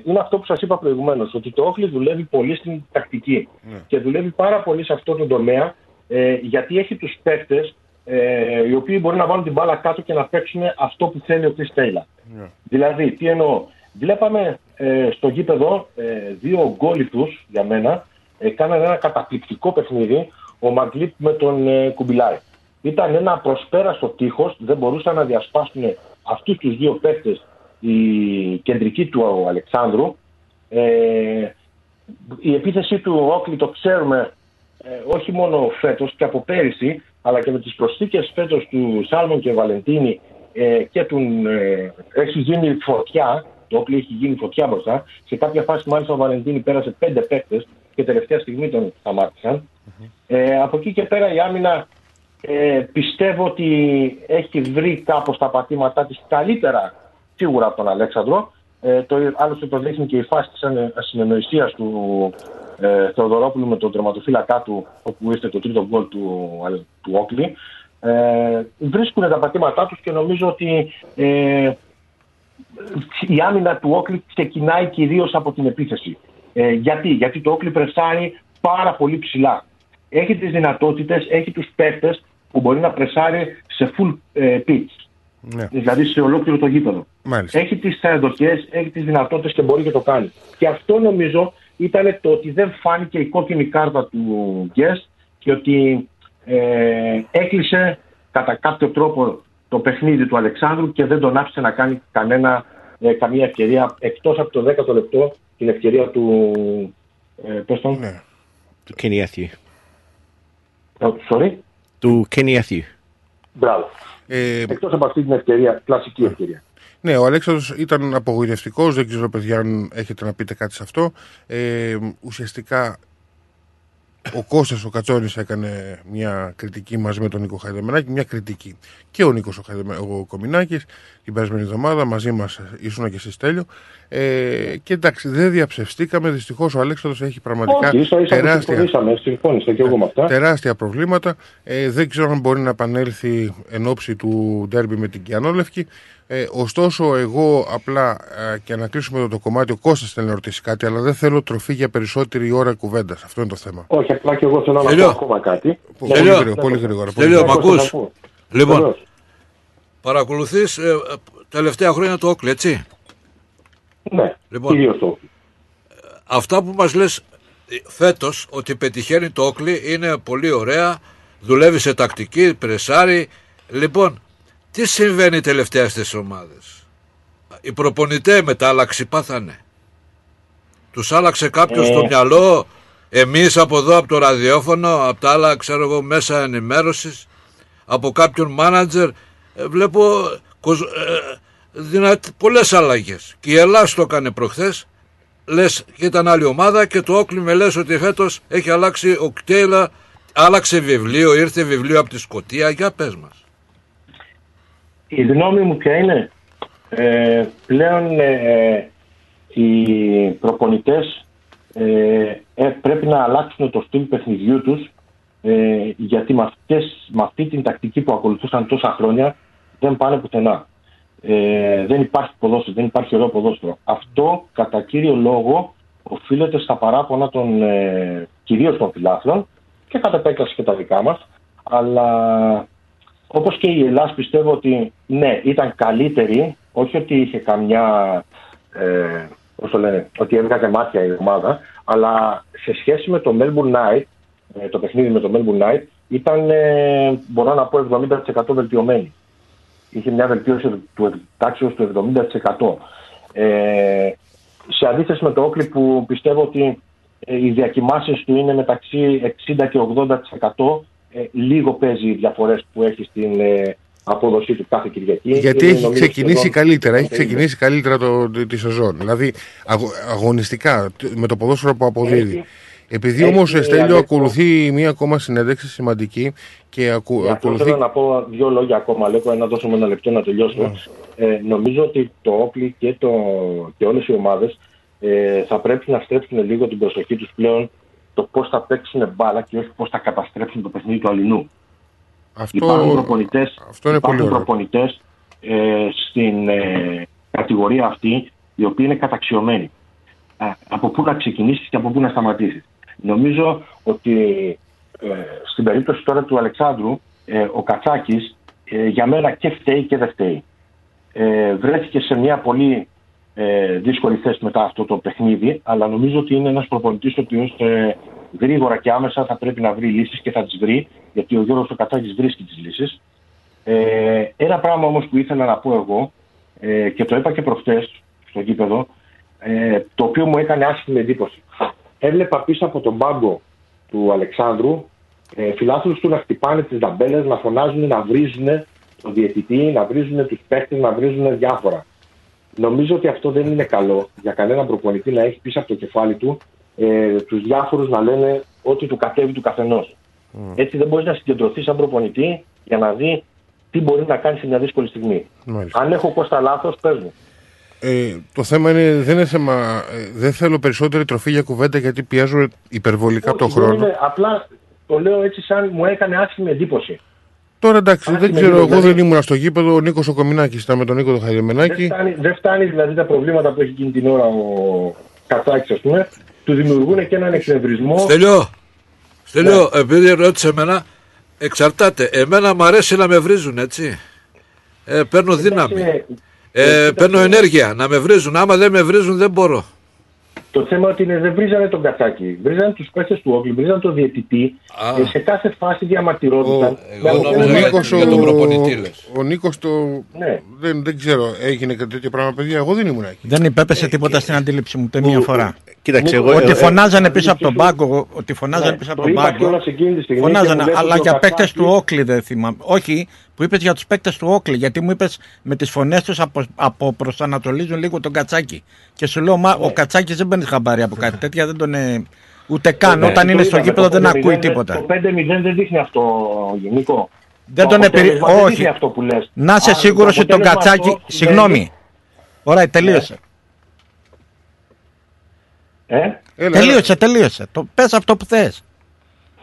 είναι αυτό που σας είπα προηγουμένως, ότι το Όχλη δουλεύει πολύ στην τακτική και δουλεύει πάρα πολύ σε αυτό το τομέα, ε, γιατί έχει τους παίκτες ε, οι οποίοι μπορεί να βάλουν την μπάλα κάτω και να παίξουν αυτό που θέλει ο Chris Taylor. Δηλαδή, τι εννοώ. Βλέπαμε ε, στο γήπεδο ε, δύο γκόλιθους για μένα. Ε, κάνανε ένα καταπληκτικό παιχνίδι ο Μαγκλίπ με τον ε, Κουμπιλάη. Ήταν ένα προσπέραστο τείχος, δεν μπορούσαν να διασπάσουν αυτούς τους δύο παίχτες η κεντρική του ο Αλεξάνδρου. Ε, η επίθεση του Όκλη το ξέρουμε ε, όχι μόνο φέτος και από πέρυσι, αλλά και με τις προσθήκες φέτος του Σάλμον και Βαλεντίνη ε, και του, ε, έχει γίνει φωτιά, το Όκλη έχει γίνει φωτιά μπροστά. Σε κάποια φάση μάλιστα ο Βαλεντίνη πέρασε πέντε παίκτες και τελευταία στιγμή τον σταμάτησαν. Ε, από εκεί και πέρα η άμυνα ε, πιστεύω ότι έχει βρει κάπως τα πατήματά της καλύτερα σίγουρα από τον Αλέξανδρο. Ε, το, άλλωστε το δείχνει και η φάση της ανε- ασυνεννοησίας του ε, Θεοδωρόπουλου με τον τερματοφύλακά του όπου ήρθε το τρίτο γκολ του, Αλ- του Όκλη. Ε, βρίσκουν τα πατήματά τους και νομίζω ότι ε, η άμυνα του Όκλη ξεκινάει κυρίως από την επίθεση. Ε, γιατί; Γιατί το Όκλη πρεσάρει πάρα πολύ ψηλά. Έχει τις δυνατότητες, έχει τους παίκτες που μπορεί να πρεσάρει σε full ε, pitch. Ναι. Δηλαδή σε ολόκληρο το γήπεδο. Μάλιστα. Έχει τις ενδοχές, έχει τις δυνατότητες και μπορεί και το κάνει. Και αυτό νομίζω ήταν το ότι δεν φάνηκε η κόκκινη κάρτα του Γκες και ότι ε, έκλεισε κατά κάποιο τρόπο το παιχνίδι του Αλεξάνδρου και δεν τον άφησε να κάνει κανένα, ε, καμία ευκαιρία εκτός από το 10ο λεπτό την ευκαιρία του ε, πες τον, Του Kenny Athieu. ε, sorry, Του Kenny Athieu. μπράβο. Ε, Εκτός από αυτή την ευκαιρία, κλασική ευκαιρία. Ναι, ο Αλέξανδρος ήταν απογοητευτικός, δεν ξέρω παιδιά αν έχετε να πείτε κάτι σε αυτό. Ε, ουσιαστικά ο Κώστας ο Κατσόνης έκανε μια κριτική μαζί με τον Νίκο Χαϊδεμενάκη, μια κριτική. Και ο Νίκος ο, Χαϊδεμε... ο Κομινάκης την περασμένη εβδομάδα μαζί μας ήσουν και εσείς τέλειο. Ε, και εντάξει δεν διαψευστήκαμε, δυστυχώς ο Αλέξανδρος έχει πραγματικά Όχι, ίσα ίσα που τεράστια, συμφωνήσαμε, συμφώνησα και εγώ με αυτά. τεράστια προβλήματα. Ε, δεν ξέρω αν μπορεί να επανέλθει εν ώψη του ντέρμπι με την Κιανόλευκη. Ε, ωστόσο, εγώ απλά ε, και να κλείσουμε εδώ το κομμάτι, ο Κώστας θέλει να ρωτήσει κάτι, αλλά δεν θέλω τροφή για περισσότερη ώρα κουβέντας. Αυτό είναι το θέμα. Όχι, απλά και εγώ θέλω να Τελειώ. πω ακόμα κάτι. Πολύ Τελειώ. γρήγορα, πολύ γρήγορα. πολύ Τελειώ, μ' γρήγορα. ακούς. Λοιπόν, Βεβαίως. παρακολουθείς ε, ε, τελευταία χρόνια το Όκλι, έτσι; Ναι, Λοιπόν, κυρίως το. αυτά που μας λες ε, φέτος ότι πετυχαίνει το Όκλι είναι πολύ ωραία, δουλεύει σε τακτική, πρεσάρει. Λοιπόν, τι συμβαίνει τελευταίας στις ομάδες; Οι προπονητέ μετάλλαξη πάθανε. Τους άλλαξε κάποιος Ε. στο μυαλό, εμείς από εδώ από το ραδιόφωνο, από τα άλλα ξέρω εγώ μέσα ενημέρωσης, από κάποιον μάνατζερ, ε, βλέπω κοσ- ε, δυνα... πολλές αλλαγές. Και η Ελλάς το έκανε προχθές, λες και ήταν άλλη ομάδα και το Όκλι με λες ότι φέτος έχει αλλάξει ο Κτέιλα, άλλαξε βιβλίο, ήρθε βιβλίο από τη Σκοτία, για πες μας. Η γνώμη μου ποια είναι; Ε, πλέον ε, οι προπονητές ε, ε, πρέπει να αλλάξουν το στυλ παιχνιδιού τους ε, γιατί με, αυτές, με αυτή την τακτική που ακολουθούσαν τόσα χρόνια δεν πάνε πουθενά. Ε, δεν υπάρχει ποδόσφαιρο, δεν υπάρχει ωραίο ποδόσφαιρο. Αυτό κατά κύριο λόγο οφείλεται στα παράπονα των ε, κυρίως των φιλάθλων και κατά επέκταση και τα δικά μας αλλά όπως και η Ελλάς πιστεύω ότι ναι, ήταν καλύτερη, όχι ότι είχε καμιά, ε, πώς το λένε, ότι έβγαζε μάτια η ομάδα, αλλά σε σχέση με το Melbourne Knight, ε, το παιχνίδι με το Melbourne Knight, ήταν, ε, μπορώ να πω, 70% βελτιωμένη. Είχε μια βελτίωση του τάξεως του 70%. Ε, σε αντίθεση με το Όκλι που πιστεύω ότι ε, οι διακοιμάσεις του είναι μεταξύ 60 και 80% ε, λίγο παίζει οι διαφορές που έχει στην ε, απόδοσή του κάθε Κυριακή. Γιατί Είναι, έχει νομίζω, ξεκινήσει σχεδόν καλύτερα, έχει 50. ξεκινήσει καλύτερα το, τη, τη σεζόν. Δηλαδή αγω- αγωνιστικά τ- με το ποδόσφαιρο που αποδίδει. Έχει- Επειδή έχει, όμως Στέλιο Αλέκο- ακολουθεί μία ακόμα συνέντευξη σημαντική και ακου, Γι' αυτό ακολουθεί. θέλω να πω δύο λόγια ακόμα, Λέκο, να δώσουμε ένα λεπτό να τελειώσω. Ε, νομίζω ότι το Όπλι και, το, και όλες οι ομάδες ε, θα πρέπει να στρέψουν λίγο την προσοχή τους πλέον το πώς θα παίξουν μπάλα και όχι πώς θα καταστρέψουν το παιχνίδι του αλληνού. Αυτό, Υπάρχουν προπονητέ αυτό είναι πολύ ωραίο. προπονητές, ε, στην ε, κατηγορία αυτή οι οποίοι είναι καταξιωμένοι. Α, από πού να ξεκινήσεις και από πού να σταματήσεις. Νομίζω ότι ε, στην περίπτωση τώρα του Αλεξάνδρου, ε, ο Κατσάκης ε, για μένα και φταίει και δεν φταίει. Ε, βρέθηκε σε μια πολύ ε, δύσκολη θέση μετά αυτό το παιχνίδι, αλλά νομίζω ότι είναι ένας προπονητής ο οποίος ε, γρήγορα και άμεσα θα πρέπει να βρει λύσεις και θα τις βρει, γιατί ο Γιώργος ο Κατσάκης βρίσκει τις λύσεις. Ε, ένα πράγμα όμως που ήθελα να πω εγώ, ε, και το είπα και προχτές στο γήπεδο, ε, το οποίο μου έκανε άσχημη εντύπωση. Έβλεπα πίσω από τον πάγκο του Αλεξάνδρου ε, φιλάθλους του να χτυπάνε τις δαμπέλες, να φωνάζουν, να βρίζουν τον διαιτητή, να βρίζουν τους παίχτες, να βρίζουν διάφορα. Νομίζω ότι αυτό δεν είναι καλό για κανέναν προπονητή να έχει πίσω από το κεφάλι του ε, τους διάφορους να λένε ό,τι του κατέβει του καθενός. Έτσι δεν μπορείς να συγκεντρωθείς σαν προπονητή για να δεις τι μπορεί να κάνεις σε μια δύσκολη στιγμή. Μάλιστα. Αν έχω κόστα λάθος, πες μου. Ε, το θέμα είναι, δεν είναι θέμα. ε, δεν θέλω περισσότερη τροφή για κουβέντα γιατί πιέζω υπερβολικά από τον Όχι, δεν χρόνο. είναι, απλά το λέω έτσι σαν μου έκανε άσχημη εντύπωση. Τώρα εντάξει, Άσχημη δεν ξέρω, εγώ δηλαδή. δεν ήμουν στο γήπεδο. Ο Νίκος ο Κομινάκης ήταν με τον Νίκο τον Δεν Χαλιμενάκη. φτάνει, δεν φτάνεις δηλαδή τα προβλήματα που έχει εκείνη την ώρα ο Κατσάκης, ας πούμε, του δημιουργούν και έναν εξευρισμό. Στέλιο, Στέλιο, επειδή ρώτησε εμένα, εξαρτάται. Εμένα μου αρέσει να με βρίζουν, έτσι. Ε, παίρνω δύναμη. Ε, παίρνω ενέργεια να με βρίζουν. Άμα δεν με βρίζουν δεν μπορώ. Το θέμα ότι είναι, δεν βρίζανε τον Κατσάκη. Βρίζανε τους παίχτε του Όκλη, βρίζανε τον διαιτητή. Α. Ε, σε κάθε φάση διαμαρτυρόντουσαν. Με Ο, ο, αποτέλεσμα- Νίκος, για τον προπονητή, ο, λες. ο Νίκος το. Ναι. Δεν, δεν ξέρω, έγινε κάτι τέτοιο πράγμα, παιδιά; Εγώ δεν ήμουν εκεί. Δεν υπέπεσε τίποτα στην αντίληψη μου ούτε μία φορά. Κοίταξε, εγώ- Ότι ε, φωνάζανε πίσω από τον πάγκο, ότι φωνάζανε Ναι, πίσω από το τον είπα πάγκο. κιόλας εκείνη τη στιγμή Φωνάζανε, και μου λες αλλά ότι ο για παίκτες Κατσάκης- του Όκλι δεν θυμάμαι. Όχι, που είπες για τους παίκτες του Όκλι, γιατί μου είπες με τις φωνές τους απο, αποπροσανατολίζουν λίγο τον Κατσάκη. Και σου λέω, μα Ναι. ο Κατσάκης δεν παίρνει χαμπάρι από κάτι τέτοια, δεν τον. ε, Ούτε καν, Ναι, όταν το είναι στο είδαμε, γήπεδο το δεν 5-0 ακούει δεν- τίποτα. Το 5-0 δεν δείχνει αυτό, Γενικό. Δεν Το τον επηρε... αποτέλεσμα δεν Όχι. δείχνει αυτό που λες. Να είσαι Αν σίγουρος το ότι τον αποτέλεσμα Κατσάκη. αυτό Συγγνώμη. Ωραία, τελείωσε. Ε; τελείωσε, τελείωσε. Το, πες αυτό που θες.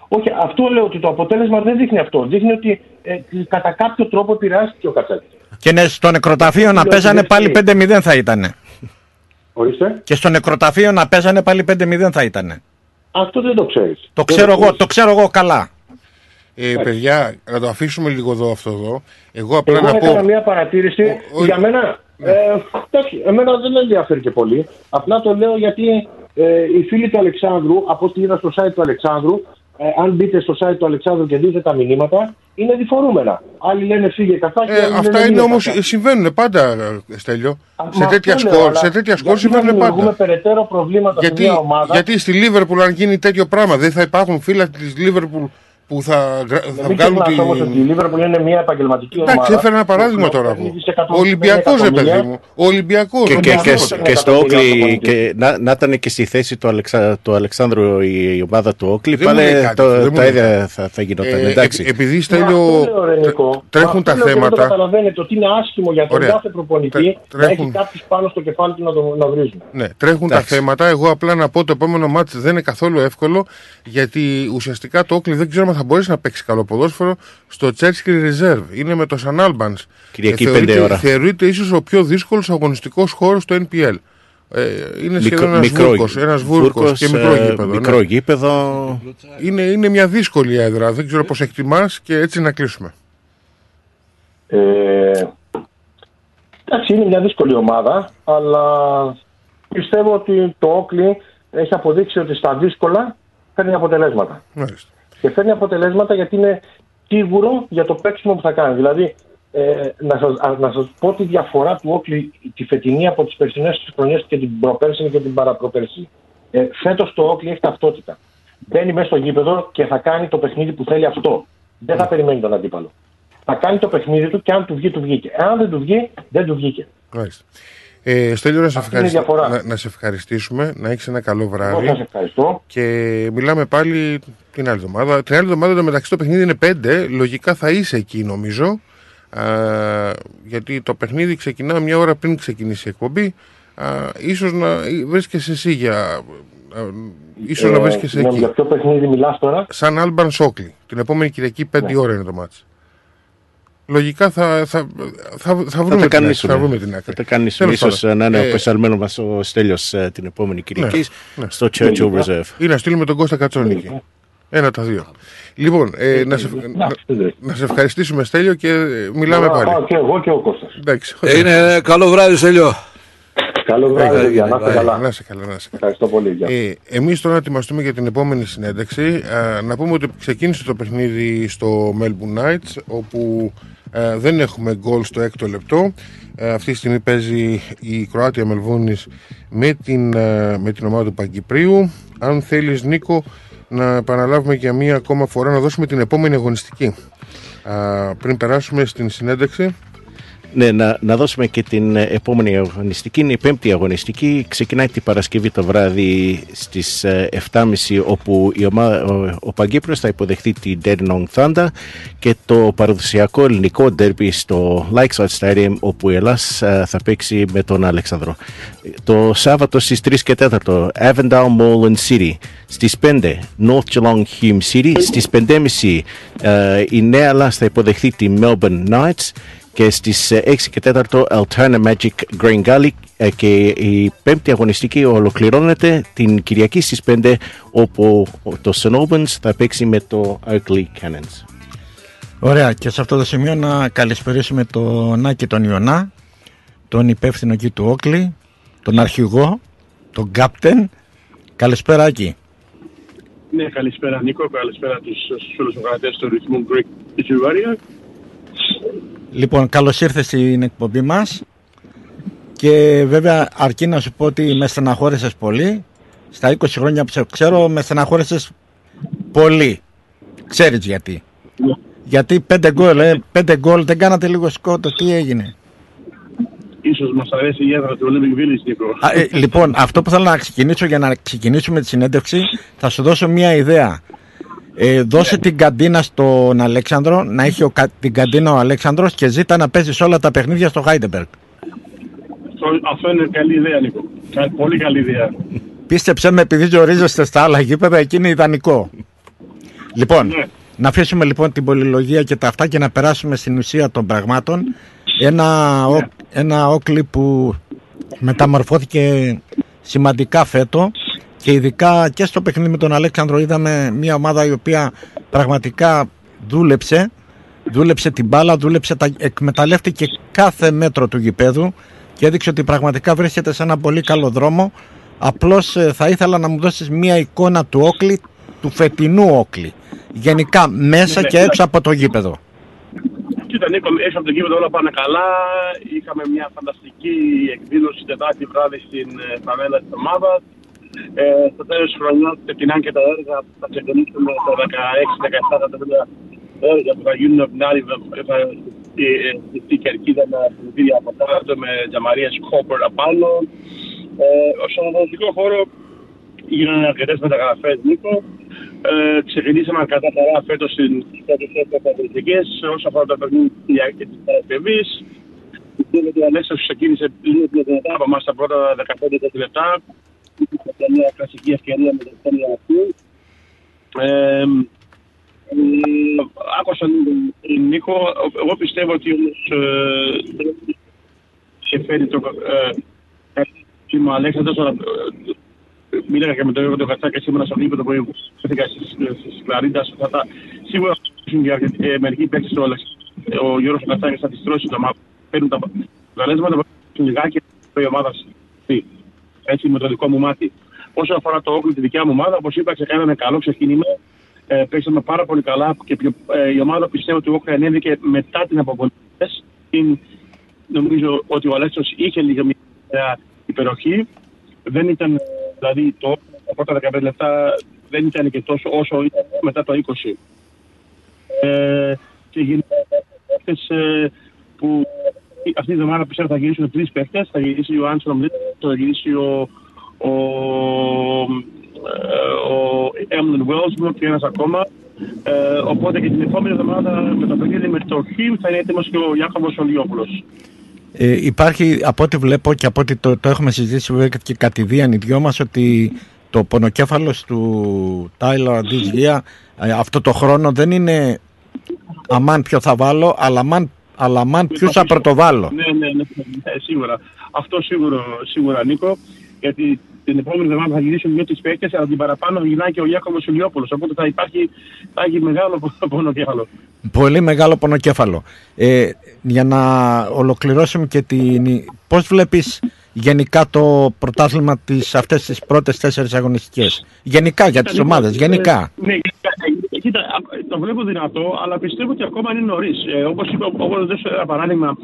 Όχι, αυτό λέω ότι το αποτέλεσμα δεν δείχνει αυτό. Δείχνει ότι ε, κατά κάποιο τρόπο επηρεάστηκε ο Κατσάκης. Και ναι, στο νεκροταφείο να Λέω, παίζανε δεν πάλι ξέρει. 5-0 θα ήταν. Ορίστε. Και στο νεκροταφείο να παίζανε πάλι 5-0 θα ήταν. Αυτό δεν το ξέρεις. Το Δεν ξέρω εγώ, ξέρεις. το ξέρω εγώ καλά. Ε, παιδιά, να το αφήσουμε λίγο εδώ αυτό εδώ. Εγώ απλά Εγώ να έκανα πω. μια παρατήρηση για μένα. Ε, εντάξει, εμένα δεν με ενδιαφέρει και πολύ. Απλά το λέω γιατί ε, οι φίλοι του Αλεξάνδρου, από ό,τι είδα στο site του Αλεξάνδρου, ε, αν μπείτε στο site του Αλεξάνδρου και δείτε τα μηνύματα, είναι διφορούμενα. Άλλοι λένε φύγε καθάκι, Ε, άλλοι αυτά λένε είναι μείνε όμως. καθάκι. Συμβαίνουν πάντα, ε, Στέλιο. Μα Σε αυτό τέτοια λέω, σκορ, αλλά σε τέτοια σκορ γιατί να συμβαίνουν δημιουργούμε πάντα. περαιτέρω προβλήματα Γιατί, σε μια ομάδα. γιατί στη Λίβερπουλ, αν γίνει τέτοιο πράγμα, δεν θα υπάρχουν φίλοι της Λίβερπουλ που θα, γρα- θα Μην βγάλουν ξεχνάς όμως ότι η την. Λίβερπουλ είναι μια επαγγελματική ομάδα. Εντάξει, έφερα ένα παράδειγμα που τώρα παίρνει εγώ. δισεκατομμύρια Ο Ολυμπιακός, ρε παιδί εκατομμύρια. μου. Ο Ολυμπιακός. Και, και, και, και στο Όκλι, και να, να ήταν και στη θέση του, Αλεξα, του Αλεξάνδρου η, η ομάδα του Όκλι, Δεν μου λέει πάλι κάτι, το, δεν μου τα λέει ίδια κάτι. θα, θα γινόταν. Ε, εντάξει. επ- επειδή Μα Στέλιο αυτό λέω, ρε, Νικό. τρέχουν Μα τα αυτό λέω και Δεν το θέματα. καταλαβαίνετε ότι είναι άσχημο για τον Ωραία. κάθε προπονητή Τρε- να έχει τρέχουν. κάποιους πάνω στο κεφάλι του να, το, να βρίζουν. Ναι, τρέχουν τα θέματα. Εγώ απλά να πω το επόμενο μάτι δεν είναι καθόλου εύκολο γιατί ουσιαστικά το Όκλι δεν ξέρω αν θα μπορέσει να παίξει καλό ποδόσφαιρο στο Churchill Reserve. Είναι με το San Albans. Κυριακή Ε, θεωρείται- πέντε ώρα. Θεωρείται ίσως ο πιο δύσκολος αγωνιστικός χώρος στο NPL. Ε, είναι σχεδόν ένας μικρό- βούρκος, ένας βούρκος βούρκος, και μικρό ε, γήπεδο. μικρό ναι. γήπεδο. Είναι, είναι μια δύσκολη έδρα. Δεν ξέρω πώς εκτιμάς και έτσι να κλείσουμε. Ε, εντάξει, είναι μια δύσκολη ομάδα, αλλά πιστεύω ότι το Όκλι έχει αποδείξει ότι στα δύσκολα φέρνει αποτελέσματα. Μάλιστα. Και φέρνει αποτελέσματα γιατί είναι σίγουρο για το παίξιμο που θα κάνει. Δηλαδή, ε, να, σας, α, να σας πω τη διαφορά του Όκλι τη φετινή από τις περσινές χρονιές και την προπέρσινη και την παραπροπέρσινη. Ε, φέτος το Όκλι έχει ταυτότητα. Μπαίνει μέσα στο γήπεδο και θα κάνει το παιχνίδι που θέλει αυτό. Δεν θα περιμένει τον αντίπαλο. Θα κάνει το παιχνίδι του και αν του βγει, του βγήκε. Αν δεν του βγει, δεν του βγήκε. Μάλιστα. Ε, Στέλιο, να σε, Αυτή είναι η ευχαριστη- διαφορά. να, να σε ευχαριστήσουμε, να έχεις ένα καλό βράδυ. Εγώ σας ευχαριστώ. Και μιλάμε πάλι την άλλη εβδομάδα. Την άλλη εβδομάδα το μεταξύ το παιχνίδι είναι 5. Λογικά θα είσαι εκεί νομίζω. Α, γιατί το παιχνίδι ξεκινά μια ώρα πριν ξεκινήσει η εκπομπή. α, ίσως να βρίσκεσαι εσύ για... α, ίσως να Ε, βρίσκεσαι ναι, εκεί. Για ποιο παιχνίδι μιλάς τώρα. Σαν Άλμπαν Σόκλι. Την επόμενη Κυριακή 5 Ναι. ώρα είναι το μάτς. Λογικά θα, θα, θα, θα, Θα βρούμε, το την άκρη, κανονίσουμε. θα βρούμε την άκρη. Θα το κανονίσουμε. Τέλος Ίσως πάντων. να είναι Ε, ο πεσαλμένο μας ο Στέλιος ε, την επόμενη Κυριακής ναι. στο Churchill Reserve. Ή να στείλουμε τον Κώστα Κατσόνικη. Ένα τα δύο. Λοιπόν, ε, να, σε, να, να σε ευχαριστήσουμε Στέλιο και ε, μιλάμε Ωραία, πάλι. πάω και εγώ και ο Κώστας. Εντάξει. Είναι καλό βράδυ, Στέλιο. Καλό βράδυ, Έγινε, παιδιά. Να είστε έγινε. καλά. Να είστε καλά, να είστε καλά. Ευχαριστώ πολύ. Γεια. Ε, Εμείς τώρα ετοιμαστούμε για την επόμενη συνέντευξη. Α, να πούμε ότι ξεκίνησε το παιχνίδι στο Melbourne Knights, όπου α, δεν έχουμε γκολ στο έκτο λεπτό. Α, αυτή τη στιγμή παίζει η Κροάτια Μελβούνης με την, α, με την ομάδα του Παγκυπρίου. Αν θέλεις Νίκο να επαναλάβουμε για μία ακόμα φορά να δώσουμε την επόμενη αγωνιστική. Α, πριν περάσουμε στην συνέντευξη. Ναι, να, να δώσουμε και την ε, επόμενη αγωνιστική. Είναι η πέμπτη αγωνιστική. Ξεκινάει την Παρασκευή το βράδυ στις ε, 7.30 όπου η ομάδα, ο, ο Παγκύπριος θα υποδεχθεί την Dandenong Thunder και το παραδοσιακό ελληνικό ντέρμπι στο Lakeside Stadium όπου η Ελλάς ε, θα παίξει με τον Αλεξανδρό. Το Σάββατο στις 3 και 4 Avondale Mall and City. Στις 5 North Geelong Hume City. Στις 5.30 ε, η Νέα Ελλάς θα υποδεχθεί τη Melbourne Knights και στις ε, 6 και 4 Alterna Magic Green Gully ε, και η πέμπτη αγωνιστική ολοκληρώνεται την Κυριακή στις 5 όπου το St. Albans θα παίξει με το Oakley Cannons. Ωραία και σε αυτό το σημείο να καλησπερίσουμε τον Άκη τον Ιωνά, τον υπεύθυνο εκεί του Όκλη, τον αρχηγό, τον κάπτεν. Καλησπέρα Άκη. Ναι, καλησπέρα Νίκο, καλησπέρα τους φίλους οργανωτές τους ρυθμού Greek Juvaria. Λοιπόν, καλώς ήρθες στην εκπομπή μας και βέβαια αρκεί να σου πω ότι με στεναχώρεσες πολύ. Στα 20 χρόνια που σε ξέρω με στεναχώρεσες πολύ. Ξέρεις γιατί. Γιατί πέντε γκολ, ε, πέντε γκολ, δεν κάνατε λίγο σκότος, τι έγινε; Ίσως μας αρέσει η έδρα του Olympic Village, Νίκο. Α, ε, λοιπόν, αυτό που θέλω να ξεκινήσω για να ξεκινήσουμε τη συνέντευξη, θα σου δώσω μια ιδέα. Ε, δώσε την καντίνα στον Αλέξανδρο, να έχει ο, κα- την καντίνα ο Αλέξανδρος και ζήτα να παίζεις όλα τα παιχνίδια στο Χάιντεμπεργκ. Αυτό, αυτό είναι καλή ιδέα, Νίκο. Κα- Πολύ καλή ιδέα. Πίστεψέ με, επειδή ζορίζεστε στα άλλα γήπεδα, εκεί είναι ιδανικό. Λοιπόν, να αφήσουμε λοιπόν την πολυλογία και τα αυτά και να περάσουμε στην ουσία των πραγμάτων. Ένα, ό- ένα όκλι που μεταμορφώθηκε σημαντικά φέτο και ειδικά και στο παιχνίδι με τον Αλέξανδρο είδαμε μια ομάδα η οποία πραγματικά δούλεψε δούλεψε την μπάλα, δούλεψε, τα, εκμεταλλεύτηκε κάθε μέτρο του γηπέδου και έδειξε ότι πραγματικά βρίσκεται σε ένα πολύ καλό δρόμο. Απλώς ε, θα ήθελα να μου δώσεις μια εικόνα του Όκλι, του φετινού Όκλι. Γενικά μέσα Ναι, και ναι. έξω από το γήπεδο. Κοίτα Νίκο, έξω από το γήπεδο όλα πάνε καλά. Είχαμε μια φανταστική εκδήλωση Τετάρτη βράδυ στην ε, φανέλα της ομάδας. Ε, στο τέλος της χρονιάς ξεκινάνε και τα έργα που θα ξεκινήσουμε το 16-17 τα τελευταία έργα που θα γίνουν από την άλλη βε- θα ε, στη κερκίδα με πλυντήρια από κάτω με τζαμαρίες κόπερ απάνω. Ε, στον οδοντικό χώρο γίνανε αρκετές μεταγραφές Νίκο. Ε, ξεκινήσαμε αρκετά καλά φέτος στην πρώτη θέση αγωνιστικές όσο αφορά το παιχνίδι της Παρασκευής. Πιστεύω ότι ο Αλέξανδρος ξεκίνησε λίγο πιο δυνατά από εμάς τα πρώτα 15-20 λεπτά. Είχε μια κλασική ευκαιρία με τον Τόνι αυτού. Ε, ε, άκουσα τον Νίκο. Εγώ πιστεύω ότι όμως ε, είχε φέρει το ε, ε, ο Αλέξανδρος αλλά, ε, μίλαγα και με τον Γιώργο τον Κατσάκη σήμερα στο γήπεδο που έφυγα στις, στις Κλαρίντας. Θα τα, σίγουρα θα έχουν και αρκετοί- ε, μερικοί παίκτες του Αλέξ. Ο Γιώργος ο Κατσάκης θα τις τρώσει το μάτι. Παίρνουν τα αποτελέσματα, παίρνουν λιγάκι και η ομάδα στη- έτσι με το δικό μου μάτι. Όσο αφορά το Όκλι, τη δικιά μου ομάδα, όπω είπα, ξεκάναμε καλό ξεκίνημα. Ε, παίξαμε πάρα πολύ καλά και πιο, ε, η ομάδα πιστεύω ότι ο Όκλι ανέβηκε μετά την αποβολή. Νομίζω ότι ο Αλέξος είχε λίγο μια υπεροχή. Δεν ήταν, δηλαδή, το, τα πρώτα 15 λεπτά δεν ήταν και τόσο όσο ήταν μετά το 20. Ε, και γίνονται παίκτες ε, που αυτή τη εβδομάδα πιστεύω θα γυρίσουν τρεις παίχτε. Θα γυρίσει ο Άντσελ θα γυρίσει ο, ο, ε, ο Έμλεν Βέλσμπουργκ και ένας ακόμα. Ε, οπότε και την επόμενη εβδομάδα με το παιχνίδι με το Χιμ θα είναι έτοιμος και ο Ιάκωβο Ολιόπουλος. Ε, υπάρχει από ό,τι βλέπω και από ό,τι το, το έχουμε συζητήσει βέβαια και κατηδίαν οι δυο μας ότι το πονοκέφαλος του Τάιλα Ντίζλια αυτό το χρόνο δεν είναι αμάν ποιο θα βάλω αλλά αμάν, αλλά αμάν ποιους θα πρωτοβάλω. Ναι, ναι, ναι, ναι, σίγουρα. Αυτό σίγουρο, σίγουρα Νίκο, γιατί την επόμενη εβδομάδα θα γυρίσουν δύο τις παίκτες, αλλά την παραπάνω γυρνάει και ο Γιάκωβος Σουλιόπουλος, οπότε θα υπάρχει, θα έχει μεγάλο πονοκέφαλο. Πολύ μεγάλο πονοκέφαλο. Ε, για να ολοκληρώσουμε και την... Πώς βλέπεις γενικά το πρωτάθλημα της αυτές τις πρώτες τέσσερις αγωνιστικές. Γενικά για τις ομάδες, γενικά. Ναι, γενικά. Ε, Κοίτα, α, το βλέπω δυνατό, αλλά πιστεύω ότι ακόμα είναι νωρίς. Ε, Όπως είπα, όπως δώσω ένα παράδειγμα,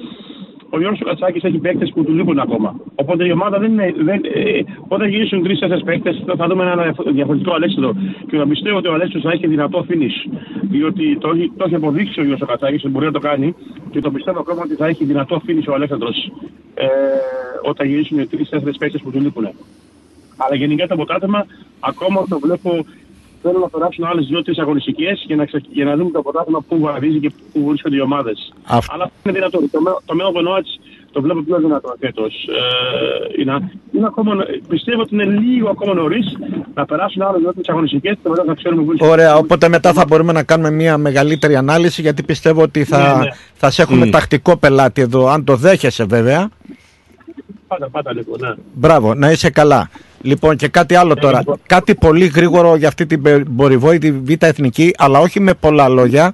ο Γιώργος Κατσάκη έχει παίκτες που του λείπουν ακόμα. Οπότε η ομάδα δεν είναι. Δεν, ε, όταν γυρίσουν τρει-τέσσερι παίκτες, θα, θα δούμε ένα διαφορετικό Αλέξανδρο. Και θα πιστεύω ότι ο Αλέξανδρος θα έχει δυνατό finish. Διότι το, έχει- το έχει αποδείξει ο Γιώργος Κατσάκη ότι μπορεί να το κάνει. Και το πιστεύω ακόμα ότι θα έχει δυνατό finish ο Αλέξανδρος ε, όταν γυρίσουν οι τρει-τέσσερι παίκτες που του λείπουν. Αλλά γενικά το πρωτάθλημα ακόμα το βλέπω. Θέλω να περάσουν άλλες δύο-τρει αγωνιστικές για, να ξε- για να δούμε το πρωτάθλημα πού βαδίζει και πού βρίσκονται οι ομάδες. Αυτό. Αλλά είναι δυνατό. Το, Μέ- το Μέο Βενόατς το βλέπω πιο δυνατό φέτος. Ε, είναι, είναι ακόμα, νο- πιστεύω ότι είναι λίγο ακόμα νωρίς να περάσουν άλλες δύο-τρει αγωνιστικές και μετά θα ξέρουμε πού βρίσκονται. Ωραία, οπότε μετά θα μπορούμε να κάνουμε μια μεγαλύτερη ανάλυση γιατί πιστεύω ότι θα, Ναι, ναι. θα σε έχουμε τακτικό πελάτη εδώ, αν το δέχεσαι βέβαια. Πάντα, πάντα λίγο, ναι. Μπράβο, να είσαι καλά. Λοιπόν και κάτι άλλο τώρα. Κάτι πολύ γρήγορο για αυτή την πε- Μπορηβόητη Β' Εθνική, αλλά όχι με πολλά λόγια.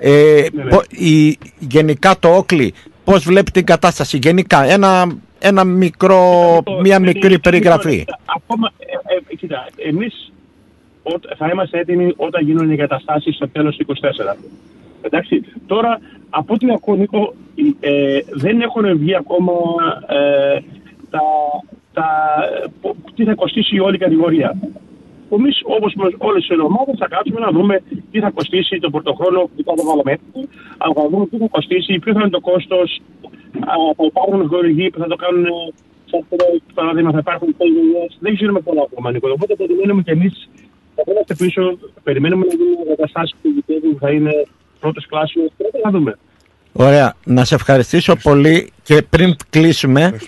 Ε, Ναι, πο- η, γενικά το Όκλι, πώς βλέπει την κατάσταση γενικά; Ένα, ένα μικρό, μια μικρή περιγραφή. Ακόμα, ε, ε, κοίτα, εμείς ό- θα είμαστε έτοιμοι όταν γίνουν οι εγκαταστάσεις στο τέλος του 24. Εντάξει, τώρα από ό,τι ακούω Νίκο, ε, δεν έχουν βγει ακόμα ε, τα, τα, πο- τι θα κοστίσει η όλη κατηγορία. Εμείς, όπως με όλες τι ομάδε, θα κάτσουμε να δούμε τι θα κοστίσει το πρωτοχρόνο που θα το βάλουμε έτσι, αλλά θα δούμε τι θα κοστίσει, ποιο θα είναι το κόστος, θα υπάρχουν χορηγοί που θα το κάνουν. Σαν παράδειγμα, θα υπάρχουν τελειέ. Δεν ξέρουμε πολλά ακόμα, Νίκο. Οπότε περιμένουμε κι εμείς. Θα είμαστε πίσω, περιμένουμε να δούμε εγκαταστάσεις που πιστεύουν που θα είναι πρώτε κλάσει. Πρέπει να δούμε. Ωραία, να σε ευχαριστήσω πολύ και πριν κλείσουμε,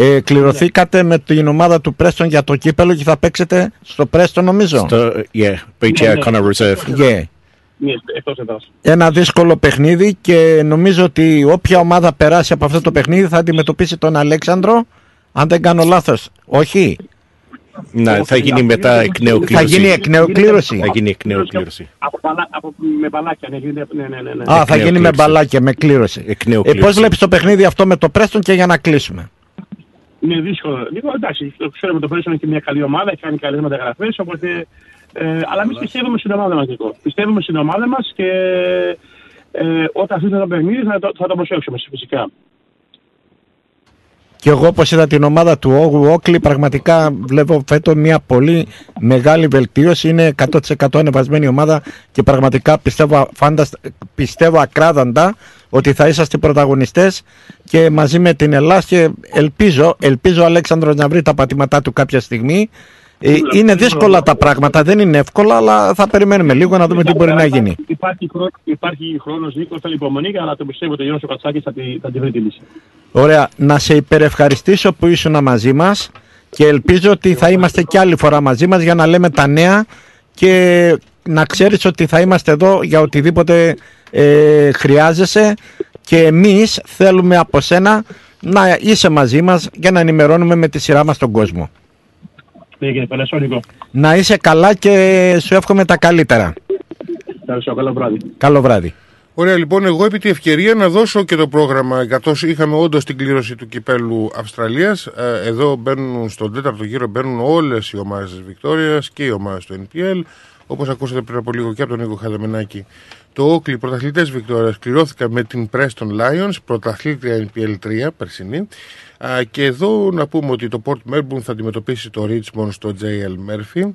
ε, κληρωθήκατε με την ομάδα του Πρέστον για το κύπελο και θα παίξετε στο Πρέστον νομίζω. Στο, yeah, BTR Connor Reserve. Yeah. Ναι, εκτός εδά. Ένα δύσκολο παιχνίδι και νομίζω ότι όποια ομάδα περάσει από αυτό το παιχνίδι θα αντιμετωπίσει τον Αλέξανδρο. Αν δεν κάνω λάθος. Όχι; Ναι, θα γίνει μετά εκ νέου Θα κλήρωση. γίνει εκ νέου κλήρωση. Θα γίνει εκ νέου κλήρωση. Από, μπαλά, από, με μπαλάκια, ναι, γίνεται- ναι, ναι, ναι, ναι. Α, θα γίνει με μπαλάκια, με κλήρωση. Εκ νέου Ε, πώς κλήρωση. βλέπεις το παιχνίδι αυτό με το Πρέστον και για να κλείσουμε; Είναι δύσκολο. Λίγο εντάξει, το ξέρουμε το Πρέσον είναι και μια καλή ομάδα, έχει κάνει καλές μεταγραφές. Οπότε. Ε, αλλά εμείς πιστεύουμε στην ομάδα μας, Νικό. Πιστεύουμε στην ομάδα μας και ε, όταν αφήσουμε το παιχνίδι θα το, θα το προσέξουμε φυσικά. Και εγώ όπως είδα την ομάδα του Όγου Όκλι πραγματικά βλέπω φέτο μια πολύ μεγάλη βελτίωση. Είναι 100% ανεβασμένη ομάδα και πραγματικά πιστεύω, φάντασ... πιστεύω ακράδαντα ότι θα είσαστε πρωταγωνιστές και μαζί με την Ελλάδα και ελπίζω, ελπίζω ο Αλέξανδρος να βρει τα πατήματά του κάποια στιγμή. Ε, είναι δύσκολα τα πράγματα, δεν είναι εύκολα, αλλά θα περιμένουμε λίγο να δούμε τι μπορεί να γίνει. Υπάρχει, χρόνο, υπάρχει χρόνος Νίκος, θέλει υπομονή, αλλά το πιστεύω ότι ο Γιώργος Κατσάκης θα, τη, θα τη βρει τη λύση. Ωραία, να σε υπερευχαριστήσω που ήσουν μαζί μας και ελπίζω ότι θα είμαστε και άλλη φορά μαζί μας για να λέμε τα νέα και να ξέρεις ότι θα είμαστε εδώ για οτιδήποτε ε, χρειάζεσαι και εμείς θέλουμε από σένα να είσαι μαζί μας για να ενημερώνουμε με τη σειρά μας τον κόσμο. Ναι, κύριε Πελασό, Νίκο. Να είσαι καλά και σου εύχομαι τα καλύτερα. Ευχαριστώ, καλό βράδυ. Καλό βράδυ. Ωραία, λοιπόν, εγώ επί τη ευκαιρία να δώσω και το πρόγραμμα, καθώς είχαμε όντως την κλήρωση του κυπέλου Αυστραλίας. Εδώ μπαίνουν στον τέταρτο γύρο μπαίνουν όλες οι ομάδες της Βικτόριας και οι ομάδες του NPL. Όπως ακούσατε πριν από λίγο και από τον Νίκο Χαδεμενάκη, το Όκλι πρωταθλητές Βικτόριας κληρώθηκαν με την Preston Lions, πρωταθλήτρια NPL 3 περσινή. Α, και εδώ να πούμε ότι το Port Melbourne θα αντιμετωπίσει το Richmond στο JL Murphy.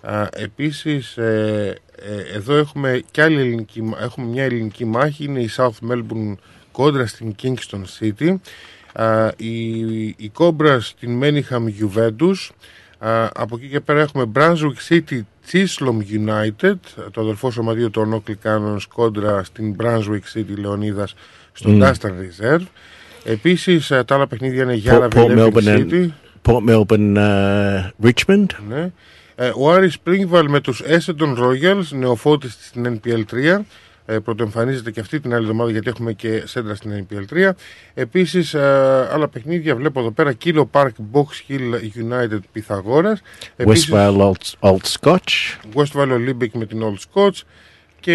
Α, επίσης ε, ε, εδώ έχουμε, και άλλη ελληνική, μα- έχουμε μια ελληνική μάχη είναι η South Melbourne κόντρα στην Kingston City Α, η, η Cobra στην Manningham Juventus Α, από εκεί και πέρα έχουμε Brunswick City Chisholm United το αδελφό σωματείο των Oakley Cannons κόντρα στην Brunswick City Λεωνίδας στο Mm. Dustin Reserve Επίσης ε, τα άλλα παιχνίδια είναι Γιάρα Port, Port Melbourne City. and Port Melbourne uh, Richmond. Ναι. Ε, ο Άρης Σπρίγβαλ με τους Essendon Royals, νεοφώτης στην NPL 3. Ε, πρωτοεμφανίζεται και αυτή την άλλη εβδομάδα γιατί έχουμε και σέντρα στην NPL 3. Επίσης ε, άλλα παιχνίδια βλέπω εδώ πέρα Kilo Park Box Hill United Pythagoras. Επίσης, Westvale Old, Old Scotch. Westvale Olympic με την Old Scots. Και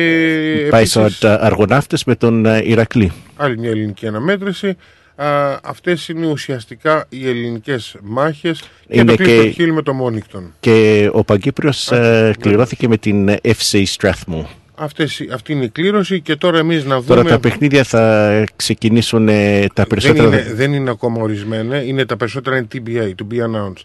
Byside επίσης, uh, Αργοναύτες με τον uh, Ηρακλή. άλλη μια ελληνική αναμέτρηση. Α, αυτές είναι ουσιαστικά οι ελληνικές μάχες και Είναι το και- Clifton Hill με το Μόνικτον. Και ο Παγκύπριος uh, κληρώθηκε με την uh, FC Strathmore. Αυτές, αυτή είναι η κλήρωση και τώρα εμείς να δούμε... Τώρα τα παιχνίδια θα ξεκινήσουν ε, τα δεν, περισσότερα. είναι, δεν είναι ακόμα ορισμένα, είναι τα περισσότερα είναι TBA, to be announced.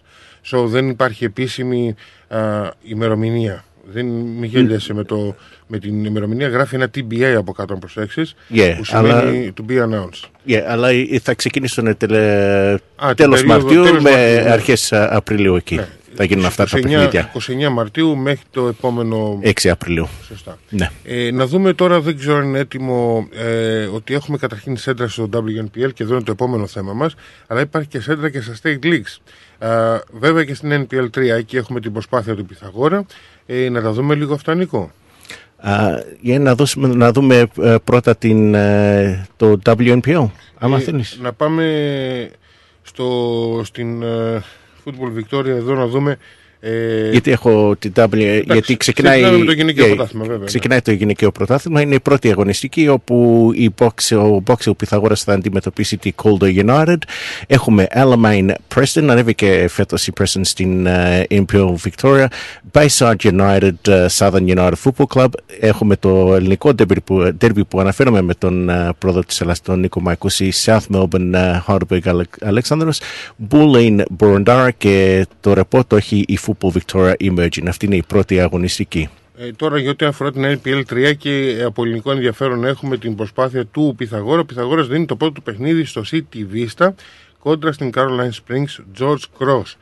So δεν υπάρχει επίσημη α, ημερομηνία. Δεν μη γέλιασε με, το, με την ημερομηνία, γράφει ένα TBA από κάτω αν προσέξεις, Yeah, που σημαίνει αλλά- to be announced. Yeah, αλλά ε, θα ξεκινήσουν τελε... την τέλος περίοδο- Μαρτίου τέλος με Μαρτίου, ναι. αρχές α, Απριλίου εκεί. Θα γίνουν αυτά τα 29, παιχνίδια. 29 Μαρτίου μέχρι το επόμενο 6 Απριλίου. Σωστά. Ναι. Ε, να δούμε τώρα, δεν ξέρω αν είναι έτοιμο, ε, ότι έχουμε καταρχήν σέντρα στο WNPL και εδώ είναι το επόμενο θέμα μας, αλλά υπάρχει και σέντρα και στα State Leagues. Ε, βέβαια και στην NPL 3, εκεί έχουμε την προσπάθεια του Πιθαγόρα. Ε, να τα δούμε λίγο αυτά, Νικό. Α, για να, δώσουμε, να δούμε ε, πρώτα την, ε, το WNPL, άμα Ε, θέλεις. Να πάμε στο, στην ε, Football Victoria εδώ να δούμε... Ε, Γιατί έχω την W, γιατί ξεκινάει, ξεκινάμε με το γυναικείο ε, πρωτάθλημα, βέβαια, ναι. ξεκινάει το γυναικείο πρωτάθλημα. Είναι η πρώτη αγωνιστική όπου η box, ο Boxer Pythagoras θα αντιμετωπίσει τη Calder United. Έχουμε Alamein Preston, ανέβηκε φέτος η Preston στην uh, Imperial Victoria. Bayside United, uh, Southern United Football Club. Έχουμε το ελληνικό derby που, derby που αναφέραμε με τον uh, πρόεδρο της Ελλάδας, τον Νίκο Μαϊκούση, South Melbourne, uh, Heidelberg Alec- Alexandros, Bulleen Burundara και το ρεπό το έχει η Football Victoria Emerging. Αυτή είναι η πρώτη αγωνιστική. Ε, τώρα για ό,τι αφορά την LPL 3 και ε, από ελληνικό ενδιαφέρον έχουμε την προσπάθεια του Πιθαγόρα. Ο Πιθαγόρας δίνει το πρώτο του παιχνίδι στο City Vista κόντρα στην Caroline Springs George Cross.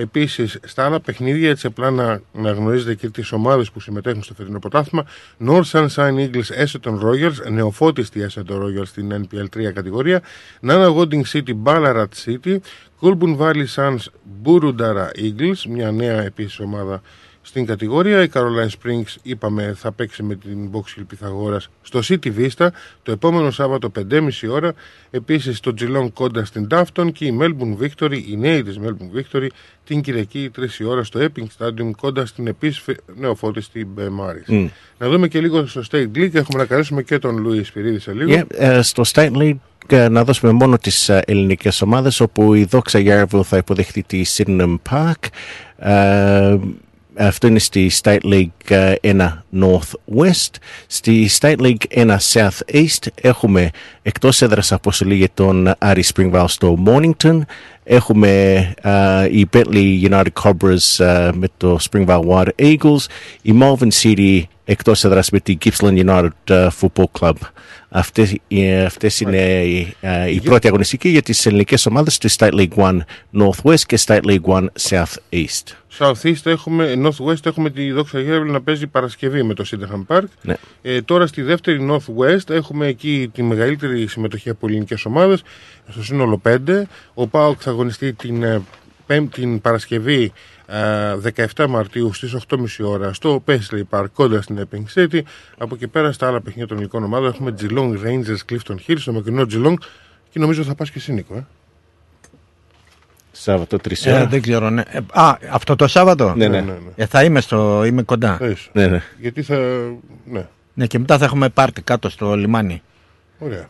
Επίσης, στα άλλα παιχνίδια, έτσι απλά να, να γνωρίζετε και τις ομάδες που συμμετέχουν στο φετινό πρωτάθλημα, North Sunshine Eagles Essendon Royals, νεοφώτιστη Essendon Royals στην NPL 3 κατηγορία, Nana Godding City Ballarat City, Colburn Valley Suns Burundara Eagles, μια νέα επίσης ομάδα στην κατηγορία. Η Caroline Springs, είπαμε, θα παίξει με την Box Hill Pythagoras στο City Vista το επόμενο Σάββατο 5.30 ώρα. Επίσης το Geelong κόντα στην Dafton και η Melbourne Victory, η νέοι της Melbourne Victory, την Κυριακή 3 η ώρα στο Epping Stadium κόντα στην επίσης νεοφώτιστη Maris. Mm. Να δούμε και λίγο στο State League. Έχουμε να καλέσουμε και τον Λουί Σπυρίδη σε λίγο. Yeah, ε, στο State League ε, να δώσουμε μόνο τις ε, ελληνικές ομάδες όπου η Δόξα Yarville θα υποδεχτεί τη Sydenham Park. Ε, αυτό είναι στη State League ε, 1 North West. Στη State League 1 South East έχουμε εκτός έδρας αποστολή για τον Άρη Springvale στο Mornington. Έχουμε ε, η Bentley United Cobras ε, με το Springvale Wild Eagles. Η Malvern City εκτός έδρας με την Gippsland United ε, Football Club. Αυτές, ε, αυτές είναι η, ε, η πρώτη αγωνιστική για τις ελληνικές ομάδες στη State League 1 North West και State League 1 South East. South East έχουμε, North West έχουμε τη Δόξα Γέρβελ να παίζει Παρασκευή με το Sydenham Park. Ναι. Ε, τώρα στη δεύτερη North West έχουμε εκεί τη μεγαλύτερη συμμετοχή από ελληνικές ομάδες, στο σύνολο 5. Ο Πάοκ θα αγωνιστεί την, ε, πέμπ- την Παρασκευή ε, 17 Μαρτίου στις 8.30 ώρα στο Paisley Park κόντρα στην Epping City. Από εκεί πέρα στα άλλα παιχνίδια των ελληνικών ομάδων έχουμε Geelong Rangers Clifton Hill στο μακρινό Geelong και νομίζω θα πας και εσύ Νίκο. Ε. Σάββατο 3 Ε, ώρα. δεν ξέρω, ναι. Ε, α, αυτό το Σάββατο; Ναι, ναι. Ε, θα είμαι, στο, είμαι κοντά. Θα είσαι. Ναι, ναι. Γιατί θα... Ναι, Ναι, και μετά θα έχουμε πάρτι κάτω στο λιμάνι. ωραία.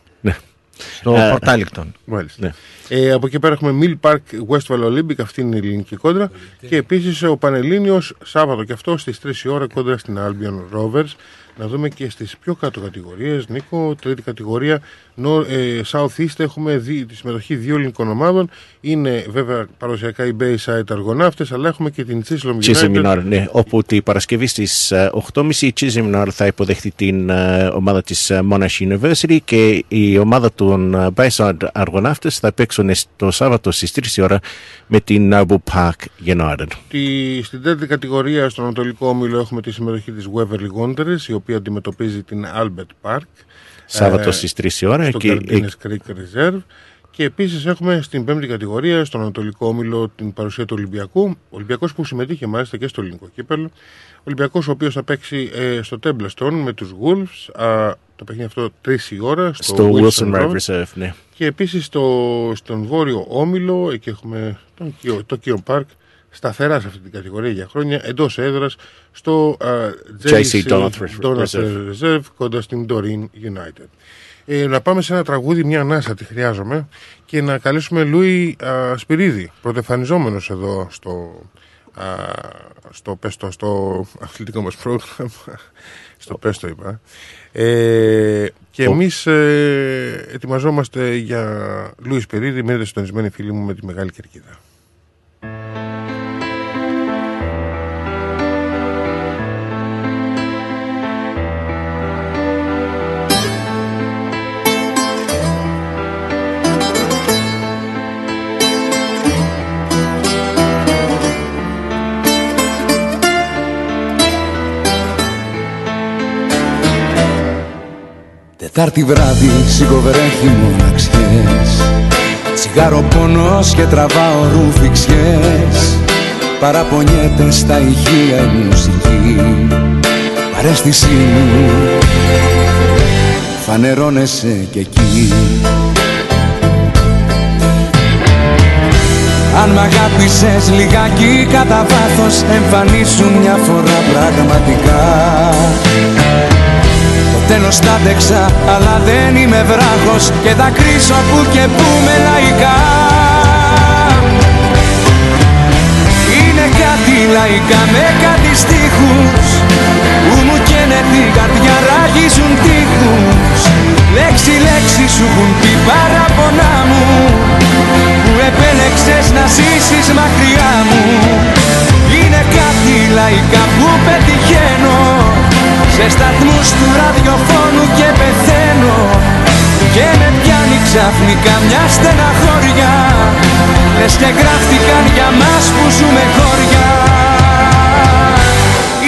Ναι. Στο Ε, Port Allicton. Μάλιστα. Ναι. Ε, από εκεί πέρα έχουμε Mill Park Westwell Olympic, αυτή είναι η ελληνική κόντρα. Και επίσης ο Πανελλήνιος Σάββατο και αυτό στις 3 η ώρα κόντρα στην Albion Rovers. Να δούμε και στις πιο κάτω κατηγορίες. Νίκο, τρίτη κατηγορία. Νο, ε, South East έχουμε δει, τη συμμετοχή δύο ελληνικών ομάδων. Είναι βέβαια παραδοσιακά οι Bayside Αργοναύτε, αλλά έχουμε και την Chisholm Chisholm United. United, ναι, όπου την Παρασκευή στις ε, 8.30 η Chisholm United θα υποδεχτεί την ε, ομάδα της ε, Monash University και η ομάδα των ε, Bayside Αργοναύτες θα παίξουν το Σάββατο στις 3 η ώρα με την Noble Park United. Τη, στην τέταρτη κατηγορία, στον Ανατολικό Όμιλο, έχουμε τη συμμετοχή της Waverly Wanderers, η οποία αντιμετωπίζει την Albert Park. Σάββατο ε, στις 3 η ώρα στο και- Gardines Creek Reserve. Και επίσης έχουμε στην πέμπτη κατηγορία, στον Ανατολικό Όμιλο, την παρουσία του Ολυμπιακού. Ο Ολυμπιακός που συμμετείχε μάλιστα και στο ελληνικό κύπελο. Ο Ολυμπιακός ο οποίος θα παίξει ε, στο Τέμπλαστον με τους Wolves. Α, το παιχνίδι αυτό 3 η ώρα στο, Στο Wilson Road. Road Reserve, ναι. Και επίσης στο, στον Βόρειο Όμιλο, εκεί έχουμε τον, Kio- το Kion Park, σταθερά σε αυτή την κατηγορία για χρόνια, εντός έδρας στο α, JC Donald Donald Reserve. Reserve κοντά στην Doreen United. Ε, να πάμε σε ένα τραγούδι, μια ανάσα τη χρειάζομαι και να καλέσουμε Λούι α, Σπυρίδη, πρωτεφανιζόμενος εδώ στο, α, στο, πες το, στο αθλητικό μας πρόγραμμα. στο πες το είπα. Ε, και Το- εμείς ε, ετοιμαζόμαστε για Λούι Σπυρίδη, μείνετε συντονισμένοι φίλοι μου με τη Μεγάλη Κερκίδα. Τετάρτη βράδυ σιγοβρέχει μοναξιές. Τσιγάρο πόνος και τραβάω ρουφιξιές. Παραπονιέται στα ηχεία η μουσική. Παρέστησή μου Φανερώνεσαι κι εκεί. Αν μ' αγάπησες λιγάκι κατά βάθος Εμφανίσου μια φορά πραγματικά. Το τέλος τα άντεξα αλλά δεν είμαι βράχος. Και θα κρίσω που και που με λαϊκά. Είναι κάτι λαϊκά με κάτι στίχους. Που μου καίνε την καρδιά ράγιζουν τείχους. Λέξη λέξη σου έχουν πει παραπονά μου. Που επέλεξες να ζήσεις μακριά μου. Είναι κάτι λαϊκά που πετυχαίνω Σε σταθμούς του ραδιοφώνου και πεθαίνω. Και με πιάνει ξαφνικά μια στεναχώρια. Λες και γράφτηκαν για μας που ζούμε χώρια.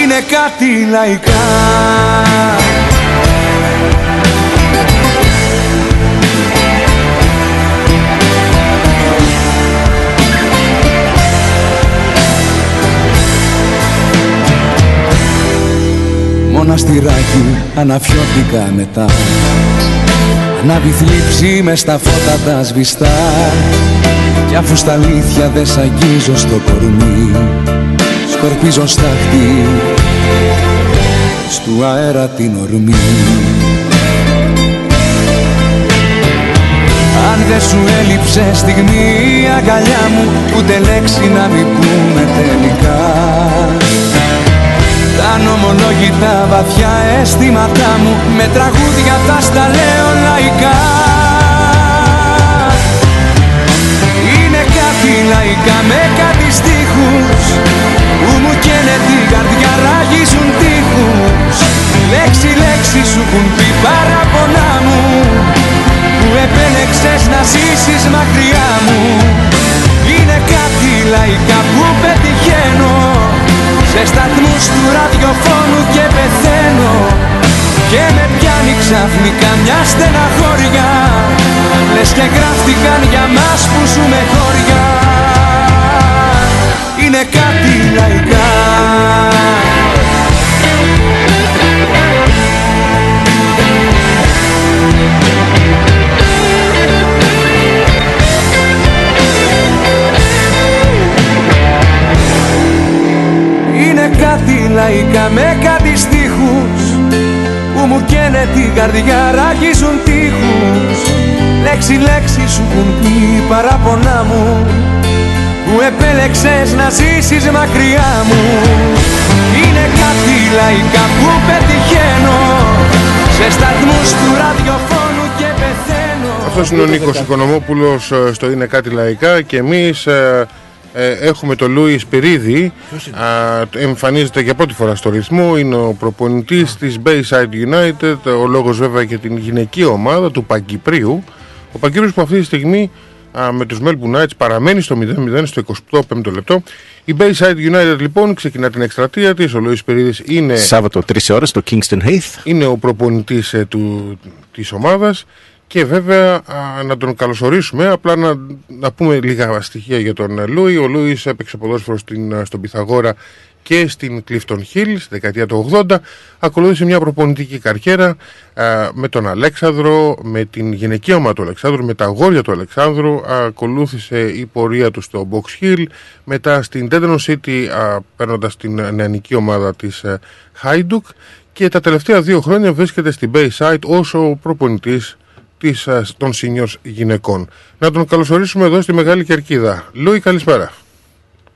Είναι κάτι λαϊκά Μοναστηράκι αναφιώθηκα μετά. Ανάβει θλίψη μες στα φώτα τα σβηστά. Κι αφού στα αλήθεια δεν σ' αγγίζω στο κορμί Σκορπίζω στάχτη Στου αέρα την ορμή. Αν δεν σου έλειψε στιγμή η αγκαλιά μου Ούτε λέξη να μην πούμε τελικά τα νομολόγητα βαθιά αισθήματά μου Με τραγούδια θα στα λέω λαϊκά. Είναι κάτι λαϊκά με κάτι στίχους Που μου καίνε την καρδιά ράγιζουν τείχους. Λέξη λέξη σου έχουν πει παραπονά μου Που επέλεξες να ζήσεις μακριά μου. Είναι κάτι λαϊκά που πετυχαίνω σε σταθμούς του ραδιοφώνου και πεθαίνω. Και με πιάνει ξαφνικά μια στεναχώρια. Λες και γράφτηκαν για μας που ζούμε χώρια. Είναι κάτι κάτι λαϊκά με κάτι στίχους Που μου καίνε την καρδιά ράγιζουν τείχους. Λέξη λέξη σου έχουν πει παραπονά μου Που επέλεξες να ζήσεις μακριά μου. Είναι κάτι λαϊκά που πετυχαίνω Σε σταθμούς του ραδιοφώνου και πεθαίνω. Αυτός είναι ο Νίκος Οικονομόπουλος ε, στο Είναι Κάτι Λαϊκά και εμείς ε, ε, έχουμε τον Λούις Σπυρίδη Α, εμφανίζεται για πρώτη φορά στο ρυθμό είναι ο προπονητής της Bayside United ο λόγος βέβαια και την γυναική ομάδα του Παγκυπρίου ο Παγκύπριος που αυτή τη στιγμή α, με τους Melbourne Knights παραμένει στο 0-0 στο 25ο λεπτό. Η Bayside United λοιπόν ξεκινά την εκστρατεία της ο Λούις Σπυρίδης είναι Σάββατο 3 ώρες στο Kingston Heath. είναι ο προπονητής ε, του, της ομάδας και βέβαια α, να τον καλωσορίσουμε, απλά να, να πούμε λίγα στοιχεία για τον Λούι. Ο Λούις έπαιξε ποδόσφαιρο στην, στον Πιθαγόρα και στην Clifton Hill στη δεκαετία του 80 ακολούθησε μια προπονητική καριέρα α, με τον Αλέξανδρο, με την γυναικεία ομάδα του Αλεξάνδρου, με τα αγόρια του Αλεξάνδρου ακολούθησε η πορεία του στο Box Hill μετά στην Tendon City α, παίρνοντας την νεανική ομάδα της α, Hajduk. Και τα τελευταία δύο χρόνια βρίσκεται στην Bayside όσο προπονητής της, α, των seniors γυναικών. Να τον καλωσορίσουμε εδώ στη Μεγάλη Κερκίδα. Λούι, καλησπέρα.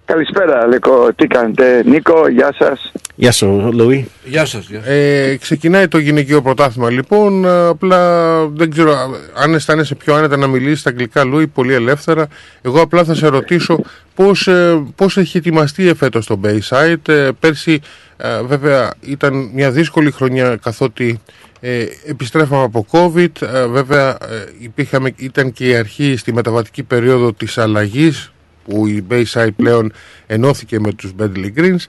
Καλησπέρα, Λεκό. Τι κάνετε, Νίκο, γεια σας. Γεια σου, Λουί. Γεια σας. Γεια σας. Ε, ξεκινάει το γυναικείο πρωτάθλημα λοιπόν. Απλά δεν ξέρω αν αισθάνεσαι πιο άνετα να μιλήσεις στα αγγλικά, Λούι, πολύ ελεύθερα. Εγώ απλά θα σε ρωτήσω πώς, ε, πώς έχει ετοιμαστεί εφέτος το Bayside. Ε, πέρσι ε, βέβαια ήταν μια δύσκολη χρονιά καθότι ε, επιστρέφαμε από COVID. Ε, βέβαια ε, υπήρχαμε, ήταν και η αρχή στη μεταβατική περίοδο της αλλαγής που η Bayside πλέον ενώθηκε με τους Bentley Greens.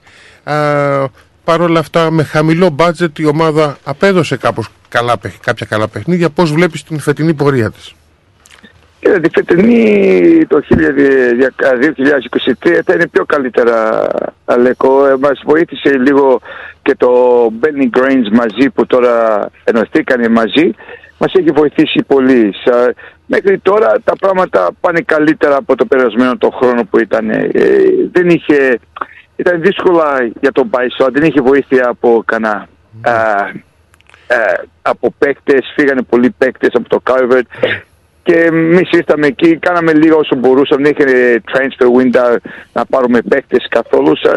Α, Παρ' όλα αυτά με χαμηλό budget η ομάδα απέδωσε κάπως καλά, παιχ- κάποια καλά παιχνίδια. Πώς βλέπεις την φετινή πορεία της; Κοίτα, τη φετινή το 2023 θα είναι πιο καλύτερα, Αλέκο. Ε, μας βοήθησε λίγο και το Benny Grains μαζί που τώρα ενωθήκανε μαζί. Μας έχει βοηθήσει πολύ. Σα- Μέχρι τώρα τα πράγματα πάνε καλύτερα από το περασμένο το χρόνο που ήταν. Ε, δεν είχε, ήταν δύσκολα για τον Πάισο, δεν είχε βοήθεια από κανένα. Α, α, από παίκτες, φύγανε πολλοί παίκτες από το COVID και εμείς ήρθαμε εκεί, κάναμε λίγο όσο μπορούσαμε. Δεν είχε transfer window να πάρουμε παίκτες καθόλου. So,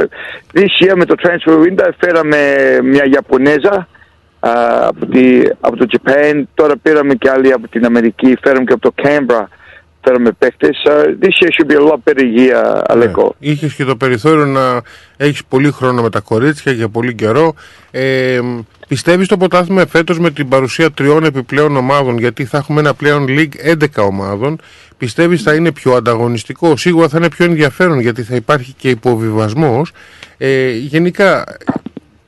This year με το transfer window φέραμε μια Ιαπωνέζα α, από, τη, από το Japan. Τώρα πήραμε και άλλοι από την Αμερική. Φέραμε και από το Canberra. Φέραμε παίκτες. So, this year should be a lot better year, Αλέκο. Είχες και το περιθώριο να έχεις πολύ χρόνο με τα κορίτσια για πολύ καιρό. Ε, Πιστεύεις το πρωτάθλημα φέτος με την παρουσία τριών επιπλέον ομάδων, γιατί θα έχουμε ένα πλέον league 11 ομάδων. Πιστεύεις θα είναι πιο ανταγωνιστικό, σίγουρα θα είναι πιο ενδιαφέρον γιατί θα υπάρχει και υποβιβασμός. Ε, γενικά,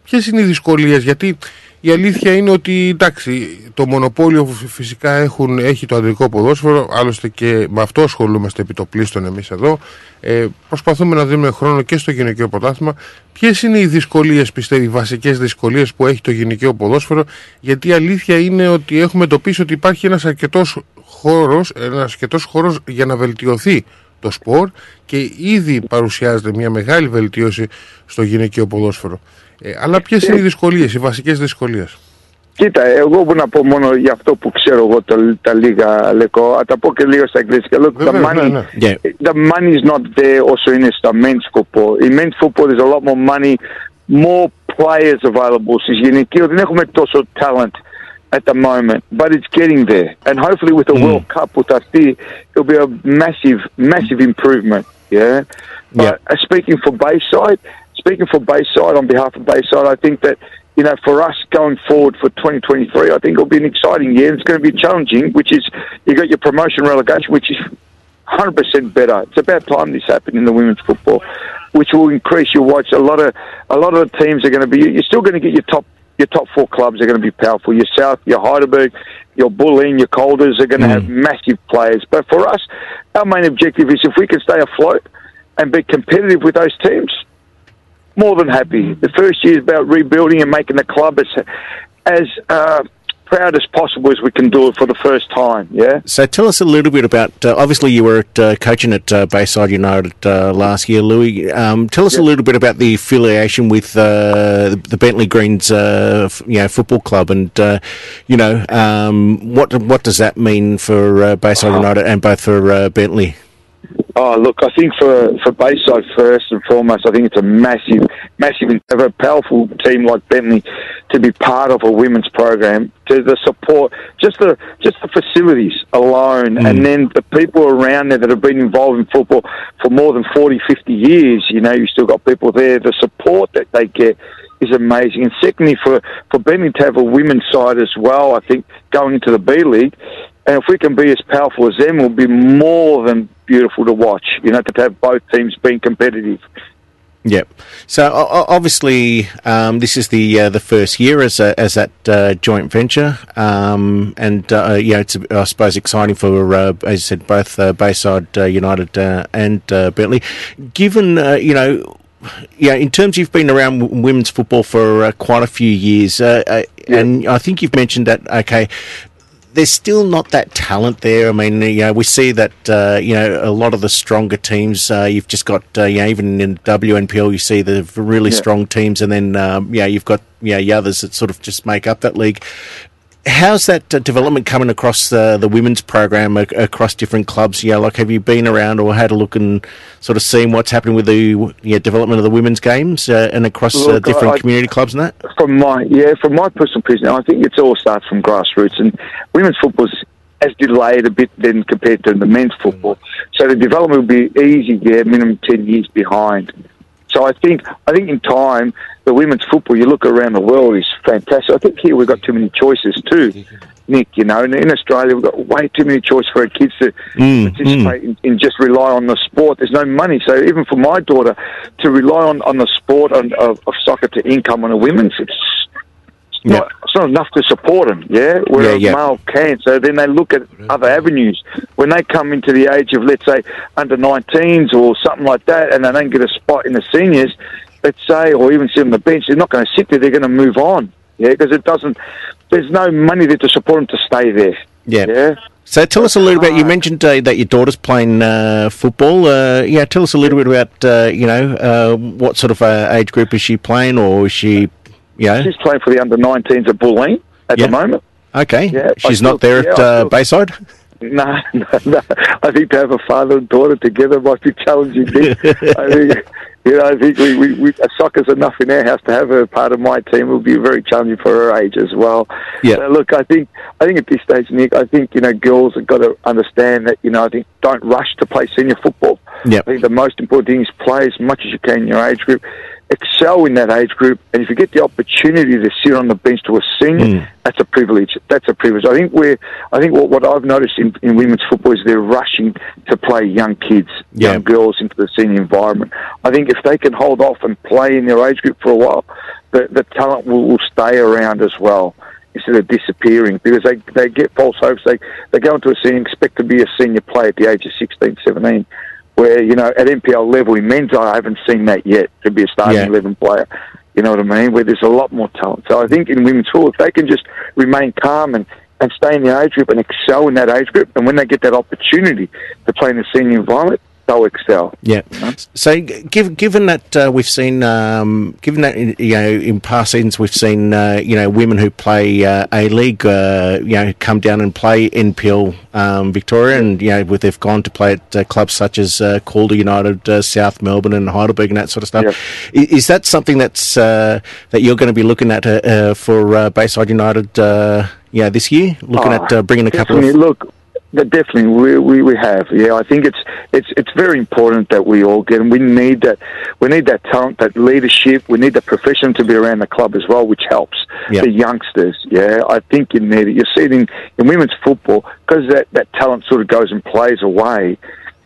ποιες είναι οι δυσκολίες, γιατί η αλήθεια είναι ότι εντάξει, το μονοπόλιο φυ- φυσικά έχουν, έχει το αντρικό ποδόσφαιρο, άλλωστε και με αυτό ασχολούμαστε επί το πλήστον εμείς εδώ. Ε, προσπαθούμε να δίνουμε χρόνο και στο γυναικείο πρωτάθλημα. Ποιες είναι οι δυσκολίες, πιστεύει, οι βασικές δυσκολίες που έχει το γυναικείο ποδόσφαιρο, γιατί η αλήθεια είναι ότι έχουμε εντοπίσει ότι υπάρχει ένας αρκετός χώρος ένας αρκετός χώρος για να βελτιωθεί το σπορ και ήδη παρουσιάζεται μια μεγάλη βελτίωση στο γυναικείο ποδόσφαιρο. Ε, αλλά ποιε είναι οι δυσκολίε, οι βασικέ δυσκολίε. Κοίτα, εγώ μπορώ να πω μόνο για αυτό που ξέρω εγώ τα, τα λίγα λεκό. Θα τα πω και λίγο στα αγγλικά. Look, the Βεβαίως, money, ναι, ναι. Yeah. the money is not there όσο είναι στα men's football. In men's football there's a lot more money, more players available. Στις γυναικείο δεν έχουμε τόσο talent at the moment, but it's getting there. And hopefully with the World Cup που θα έρθει, it'll be a massive, massive improvement. Yeah. But uh, speaking for Bayside, speaking for Bayside on behalf of Bayside, I think that you know for us going forward for 2023, I think it'll be an exciting year. It's going to be challenging, which is you got your promotion relegation, which is 100% better. It's about time this happened in the women's football, which will increase your watch. A lot of a lot of the teams are going to be. You're still going to get your top your top four clubs are going to be powerful. Your South, your Heidelberg, your Bulleen, your Colders are going to mm. have massive players. But for us, our main objective is if we can stay afloat and be competitive with those teams, more than happy. The first year is about rebuilding and making the club as as uh, proud as possible as we can do it for the first time. Yeah. So tell us a little bit about. Uh, obviously, you were at, uh, coaching at uh, Bayside United uh, last year, Louis. Um, tell us a little bit about the affiliation with uh, the Bentley Greens, uh, f- you know, football club, and uh, you know, um, what what does that mean for uh, Bayside United and both for uh, Bentley? Oh, look, I think for, for Bayside first and foremost, I think it's a massive, massive, endeavour, a powerful team like Bentley to be part of a women's program, to the support, just the just the facilities alone, and mm. then the people around there that have been involved in football for more than 40, 50 years. You know, you've still got people there. The support that they get is amazing. And secondly, for, for Bentley to have a women's side as well, I think going into the B League, and if we can be as powerful as them, it'll be more than beautiful to watch. You know, to have both teams being competitive. Yeah. So obviously, um, this is the uh, the first year as a, as that uh, joint venture, um, and uh, yeah, it's I suppose exciting for uh, as I said both uh, Bayside uh, United uh, and uh, Bentley. Given uh, you know. Yeah, in terms you've been around w- women's football for uh, quite a few years, uh, uh, and I think you've mentioned that. Okay, there's still not that talent there. I mean, you know, we see that uh, you know a lot of the stronger teams. Uh, you've just got uh, you know even in WNPL, you see the really Yeah. strong teams, and then um, yeah, you've got yeah the others that sort of just make up that league. How's that uh, development coming across the the women's program ac- across different clubs? Yeah, like have you been around or had a look and sort of seen what's happening with the yeah, development of the women's games uh, and across uh, Look, different I- community clubs and that? From my yeah, from my personal opinion, I think it's all starts from grassroots, and women's football's as delayed a bit than compared to the men's football. So the development will be easy, yeah, minimum ten years behind. So I think I think in time the women's football you look around the world is fantastic. I think here we've got too many choices too, Nick. You know, and in Australia we've got way too many choices for our kids to Mm, participate in, in just rely on the sport. There's no money, so even for my daughter to rely on, on the sport on, of, of soccer to income on a women's, it's it's not, it's not enough to support them, yeah? Whereas Yeah, yeah. male can. So then they look at other avenues. When they come into the age of, let's say, under 19s or something like that, and they don't get a spot in the seniors, let's say, or even sit on the bench, they're not going to sit there, they're going to move on, yeah? Because it doesn't, there's no money there to support them to stay there. Yeah. Yeah. So tell us a little bit. You mentioned uh, that your daughter's playing uh, football. Uh, yeah, tell us a little bit about uh, you know uh, what sort of uh, age group is she playing, or is she, you know? She's playing for the under 19s at Bulleen at Yeah. the moment. Okay, Yeah, she's still- not there yeah, at uh, Bayside. No, no, no. I think to have a father and daughter together might be challenging. I think, you know, I think we, we, we soccer's enough in our house to have her part of my team. Will be very challenging for her age as well. Yeah. So look, I think I think at this stage, Nick, I think you know girls have got to understand that you know I think don't rush to play senior football. Yeah. I think the most important thing is play as much as you can in your age group, excel in that age group, and if you get the opportunity to sit on the bench to a senior, Mm. that's a privilege. That's a privilege. I think we're, I think what, what I've noticed in, in women's football is they're rushing to play young kids, Yeah. young girls into the senior environment. I think if they can hold off and play in their age group for a while, the, the talent will, will stay around as well instead of disappearing because they, they get false hopes. They, they go into a senior, expect to be a senior player at the age of 16, 17, where, you know, at NPL level in men's, I haven't seen that yet to be a starting Yeah. 11 player. You know what I mean? Where there's a lot more talent. So I think in women's football, if they can just remain calm and, and stay in the age group and excel in that age group, and when they get that opportunity to play in the senior environment, they'll excel. Yeah. So, g- given given that uh, we've seen, um, given that you know, in past seasons we've seen, uh, you know, women who play uh, a league, uh, you know, come down and play NPL um, Victoria, and you know, with they've gone to play at uh, clubs such as uh, Calder United, uh, South Melbourne, and Heidelberg, and that sort of stuff. I- Is, that something that's uh, that you're going to be looking at for uh, Bayside United? Uh, yeah, this year, looking Oh, at uh, bringing a couple of look. That Definitely, we, we we have. Yeah, I think it's it's it's very important that we all get, and we need that. We need that talent, that leadership. We need the profession to be around the club as well, which helps Yeah. the youngsters. Yeah, I think you need it. You see it in, in women's football because that that talent sort of goes and plays away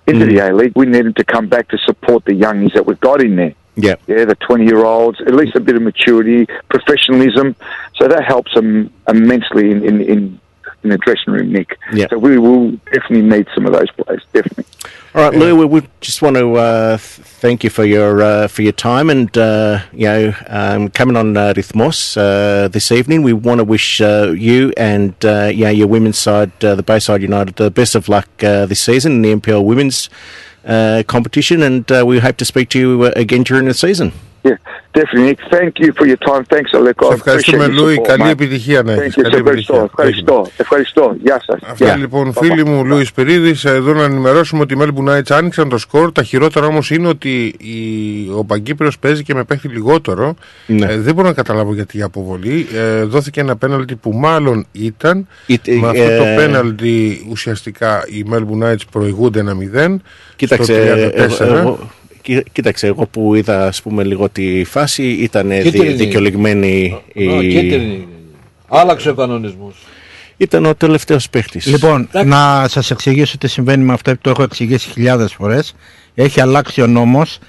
into Mm. the A League. We need them to come back to support the youngies that we've got in there. Yeah. Yeah, the 20 year olds, at least a bit of maturity, professionalism. So that helps them immensely in, in, in, in the dressing room, Nick. So we will definitely need some of those players, definitely. All right, Lou, we, we just want to uh, thank you for your uh, for your time and uh, you know um, coming on uh, Rhythmos uh, this evening. We want to wish uh, you and uh, yeah your women's side, uh, the Bayside United, the best of luck uh, this season in the NPL women's uh, competition, and uh, we hope to speak to you again during the season. Yeah, definitely, Nick. Thank you for your time. Thanks, Aleko. Σε ευχαριστούμε, Λούι. Καλή επιτυχία να έχεις. Thank you. Καλή Σε ευχαριστώ. επιτυχία. Ευχαριστώ. Ευχαριστώ. Γεια σας. Αυτά Γεια. λοιπόν, Bye-bye. φίλοι μου, Λούι Πυρίδη, εδώ να ενημερώσουμε ότι οι Melbourne Knights άνοιξαν το σκορ. Τα χειρότερα όμως είναι ότι η... ο Παγκύπριος παίζει και με παίχτη λιγότερο. Ναι. Ε, δεν μπορώ να καταλάβω γιατί η αποβολή. Ε, δόθηκε ένα πέναλτι που μάλλον ήταν. Είτε- με αυτό το ε, πέναλτι ουσιαστικά οι Melbourne Knights προηγούνται ένα 0. Κοίταξε, στο 34. εγώ, εγώ, κοί- κοίταξε, εγώ που είδα ας πούμε λίγο τη φάση ήταν δι, Κίτρινη. δικαιολογημένη Α, η... κίτρινη. Άλλαξε ο κανονισμός. Ήταν ο τελευταίος παίχτης. Λοιπόν, να σας εξηγήσω τι συμβαίνει με αυτό που το έχω εξηγήσει χιλιάδες φορές. Έχει αλλάξει ο νόμος.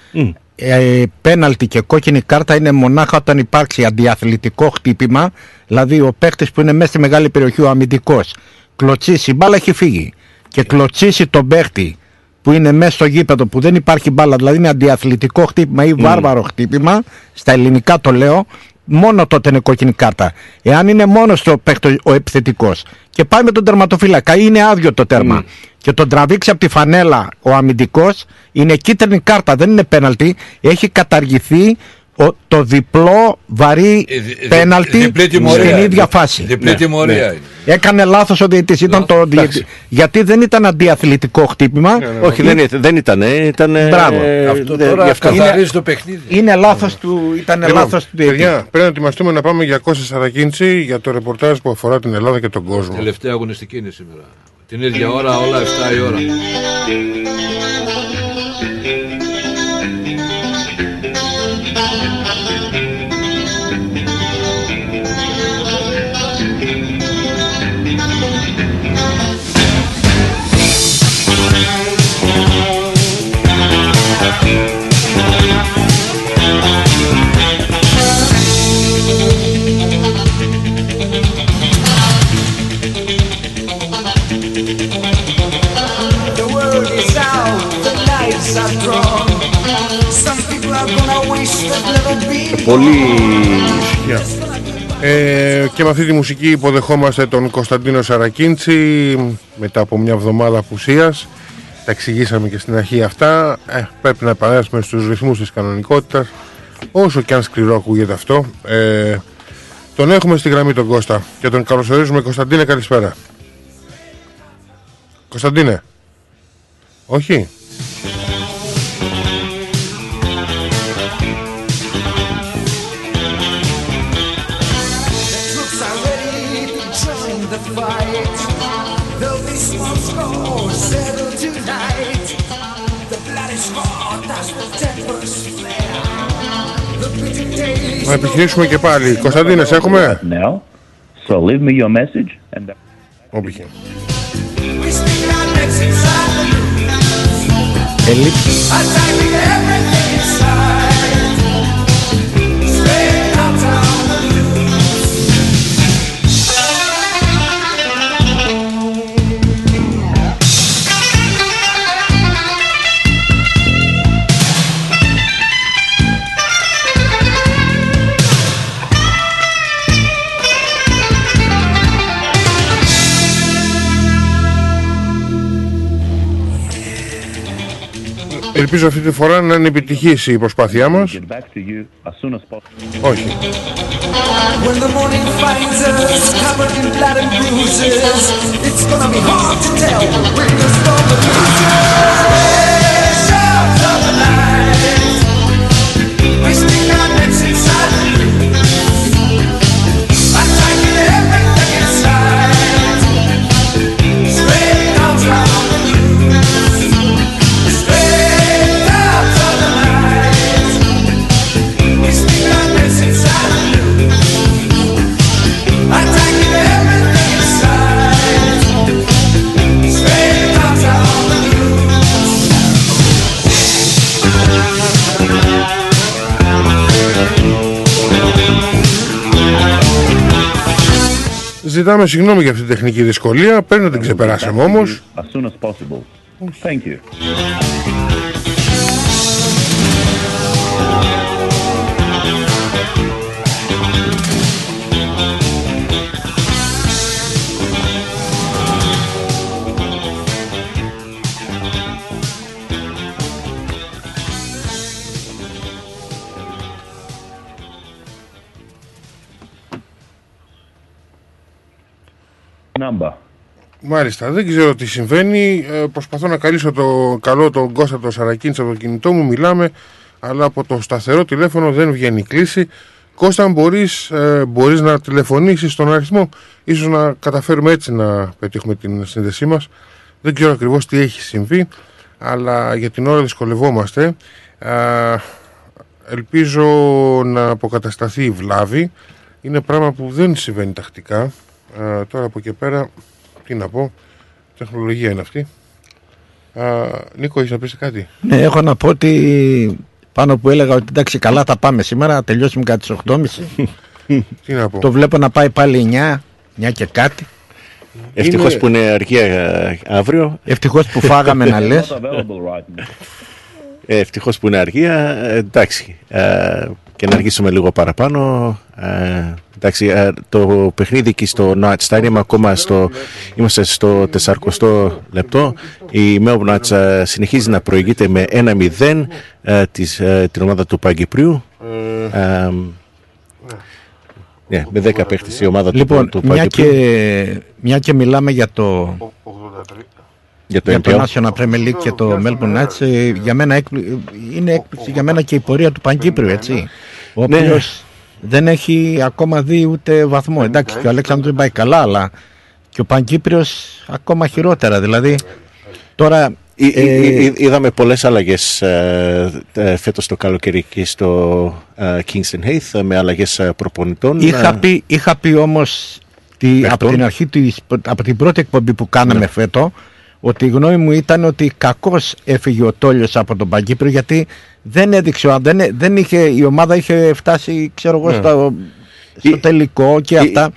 ε, πέναλτι και κόκκινη κάρτα είναι μονάχα όταν υπάρξει αντιαθλητικό χτύπημα, δηλαδή ο παίχτης που είναι μέσα στη μεγάλη περιοχή, ο αμυντικός, κλωτσίσει, η μπάλα έχει φύγει και κλωτσίσει τον παίχτη που είναι μέσα στο γήπεδο που δεν υπάρχει μπάλα, δηλαδή είναι αντιαθλητικό χτύπημα ή βάρβαρο χτύπημα, στα ελληνικά το λέω, μόνο τότε είναι κόκκινη κάρτα. Εάν είναι μόνος στο παίχτος ο επιθετικός και πάει με τον τερματοφύλακα, είναι άδειο το τέρμα. Και τον τραβήξει από τη φανέλα ο αμυντικός, είναι κίτρινη κάρτα, δεν είναι πέναλτι. Έχει καταργηθεί ο- το διπλό βαρύ Ε, δι- δι- πέναλτι διπλή τιμωρία. στην ίδια Δι- φάση. διπλή τιμωρία είναι. Έκανε λάθος ο διαιτητή. Ήταν το διαιτη- Γιατί δεν ήταν αντιαθλητικό χτύπημα. Όχι, δεν, ήταν- δεν ήταν. Ήταν Μπράβο. Αυτό δεν- τώρα γι' αυτό. καθαρίζει το παιχνίδι. Είναι λάθος του. Ήταν Λοιπόν, λάθος του διαιτητή. παιδιά, πρέπει να ετοιμαστούμε να πάμε για Κώστας Σαρακίνηση για το ρεπορτάζ που αφορά την Ελλάδα και τον κόσμο. Τελευταία αγωνιστική είναι σήμερα. Την ίδια ώρα, όλα 7 η ώρα. Πολύ ισχυρά. Ε, και με αυτή τη μουσική υποδεχόμαστε τον Κωνσταντίνο Σαρακίντσι μετά από μια εβδομάδα απουσίας. Τα εξηγήσαμε και στην αρχή αυτά. Ε, πρέπει να επανέλθουμε στους ρυθμούς της κανονικότητας. Όσο και αν σκληρό ακούγεται αυτό. Ε, τον έχουμε στη γραμμή τον Κώστα και τον καλωσορίζουμε. Κωνσταντίνε καλησπέρα. Κωνσταντίνε. Όχι; Να επιχειρήσουμε και πάλι. Κωνσταντίνες, σε έχουμε; now. So leave me your message and Όπου είχε. Ελπίζω αυτή τη φορά να είναι επιτυχής η προσπάθειά μας. get back to you as Ζητάμε συγγνώμη για αυτή την τεχνική δυσκολία. Πρέπει να την ξεπεράσαμε όμως. As soon as possible. Thank you. Number. Μάλιστα, δεν ξέρω τι συμβαίνει. Ε, προσπαθώ να καλύψω το καλό τον Κώστα το Σαρακίνης από το κινητό μου. Μιλάμε, αλλά από το σταθερό τηλέφωνο δεν βγαίνει η κλίση. Κώστα, αν μπορείς, ε, μπορείς να τηλεφωνήσεις στον αριθμό, ίσως να καταφέρουμε έτσι να πετύχουμε την σύνδεσή μας. Δεν ξέρω ακριβώς τι έχει συμβεί, αλλά για την ώρα δυσκολευόμαστε. Α, ελπίζω να αποκατασταθεί η βλάβη. Είναι πράγμα που δεν συμβαίνει τακτικά. Α, τώρα από εκεί πέρα, τι να πω, τεχνολογία είναι αυτή. Α, Νίκο, έχεις να πεις κάτι; Ναι, έχω να πω ότι Πάνω που έλεγα ότι εντάξει, καλά θα πάμε σήμερα, τελειώσουμε κάτι τι 8.30. Τι να πω. Το βλέπω να πάει πάλι 9, 9 και κάτι. Ευτυχώς που είναι αργία ε, αύριο. Ευτυχώς που φάγαμε να λες. Not available right now. Ε, ευτυχώς που είναι αργία. Ε, εντάξει. Ε, και να αργήσουμε λίγο παραπάνω. Ε, εντάξει, ε, το παιχνίδι εκεί στο Notch Stadium ακόμα στο, είμαστε στο 40 λεπτό. Η Melbourne Knights ε, συνεχίζει να προηγείται με 1-0 ε, της, ε, την ομάδα του Παγκυπρίου. Ε, ναι, με 10 παίχτες η ομάδα Λοιπόν, του, του μια Παγκυπρίου. και, μια και μιλάμε για το, Για το για το NPL. National Premier League και το Melbourne Knights, ε, για μένα έκπλη- είναι έκπληξη για μένα και η πορεία του Παγκύπριου, έτσι. Ο Ναι. οποίος δεν έχει ακόμα δει ούτε βαθμό. Εντάξει, και ο Αλέξανδρος δεν πάει καλά, αλλά και ο Παγκύπριος ακόμα χειρότερα. Δηλαδή, τώρα... Εί- ε, εί- εί- Είδαμε πολλές αλλαγές ε, ε, φέτος το καλοκαίρι εκεί στο ε, Kingston Heath ε, με αλλαγές ε, προπονητών. Είχα Ε, πει, είχα πει όμως τη, από Παιχτών. την αρχή της, από την πρώτη εκπομπή που κάναμε φέτο ότι η γνώμη μου ήταν ότι κακώς έφυγε ο Τόλιος από τον Παγκύπριο γιατί δεν έδειξε, ο- δεν, δεν είχε, η ομάδα είχε φτάσει ξέρω εγώ Ναι. στο, στο τελικό και αυτά.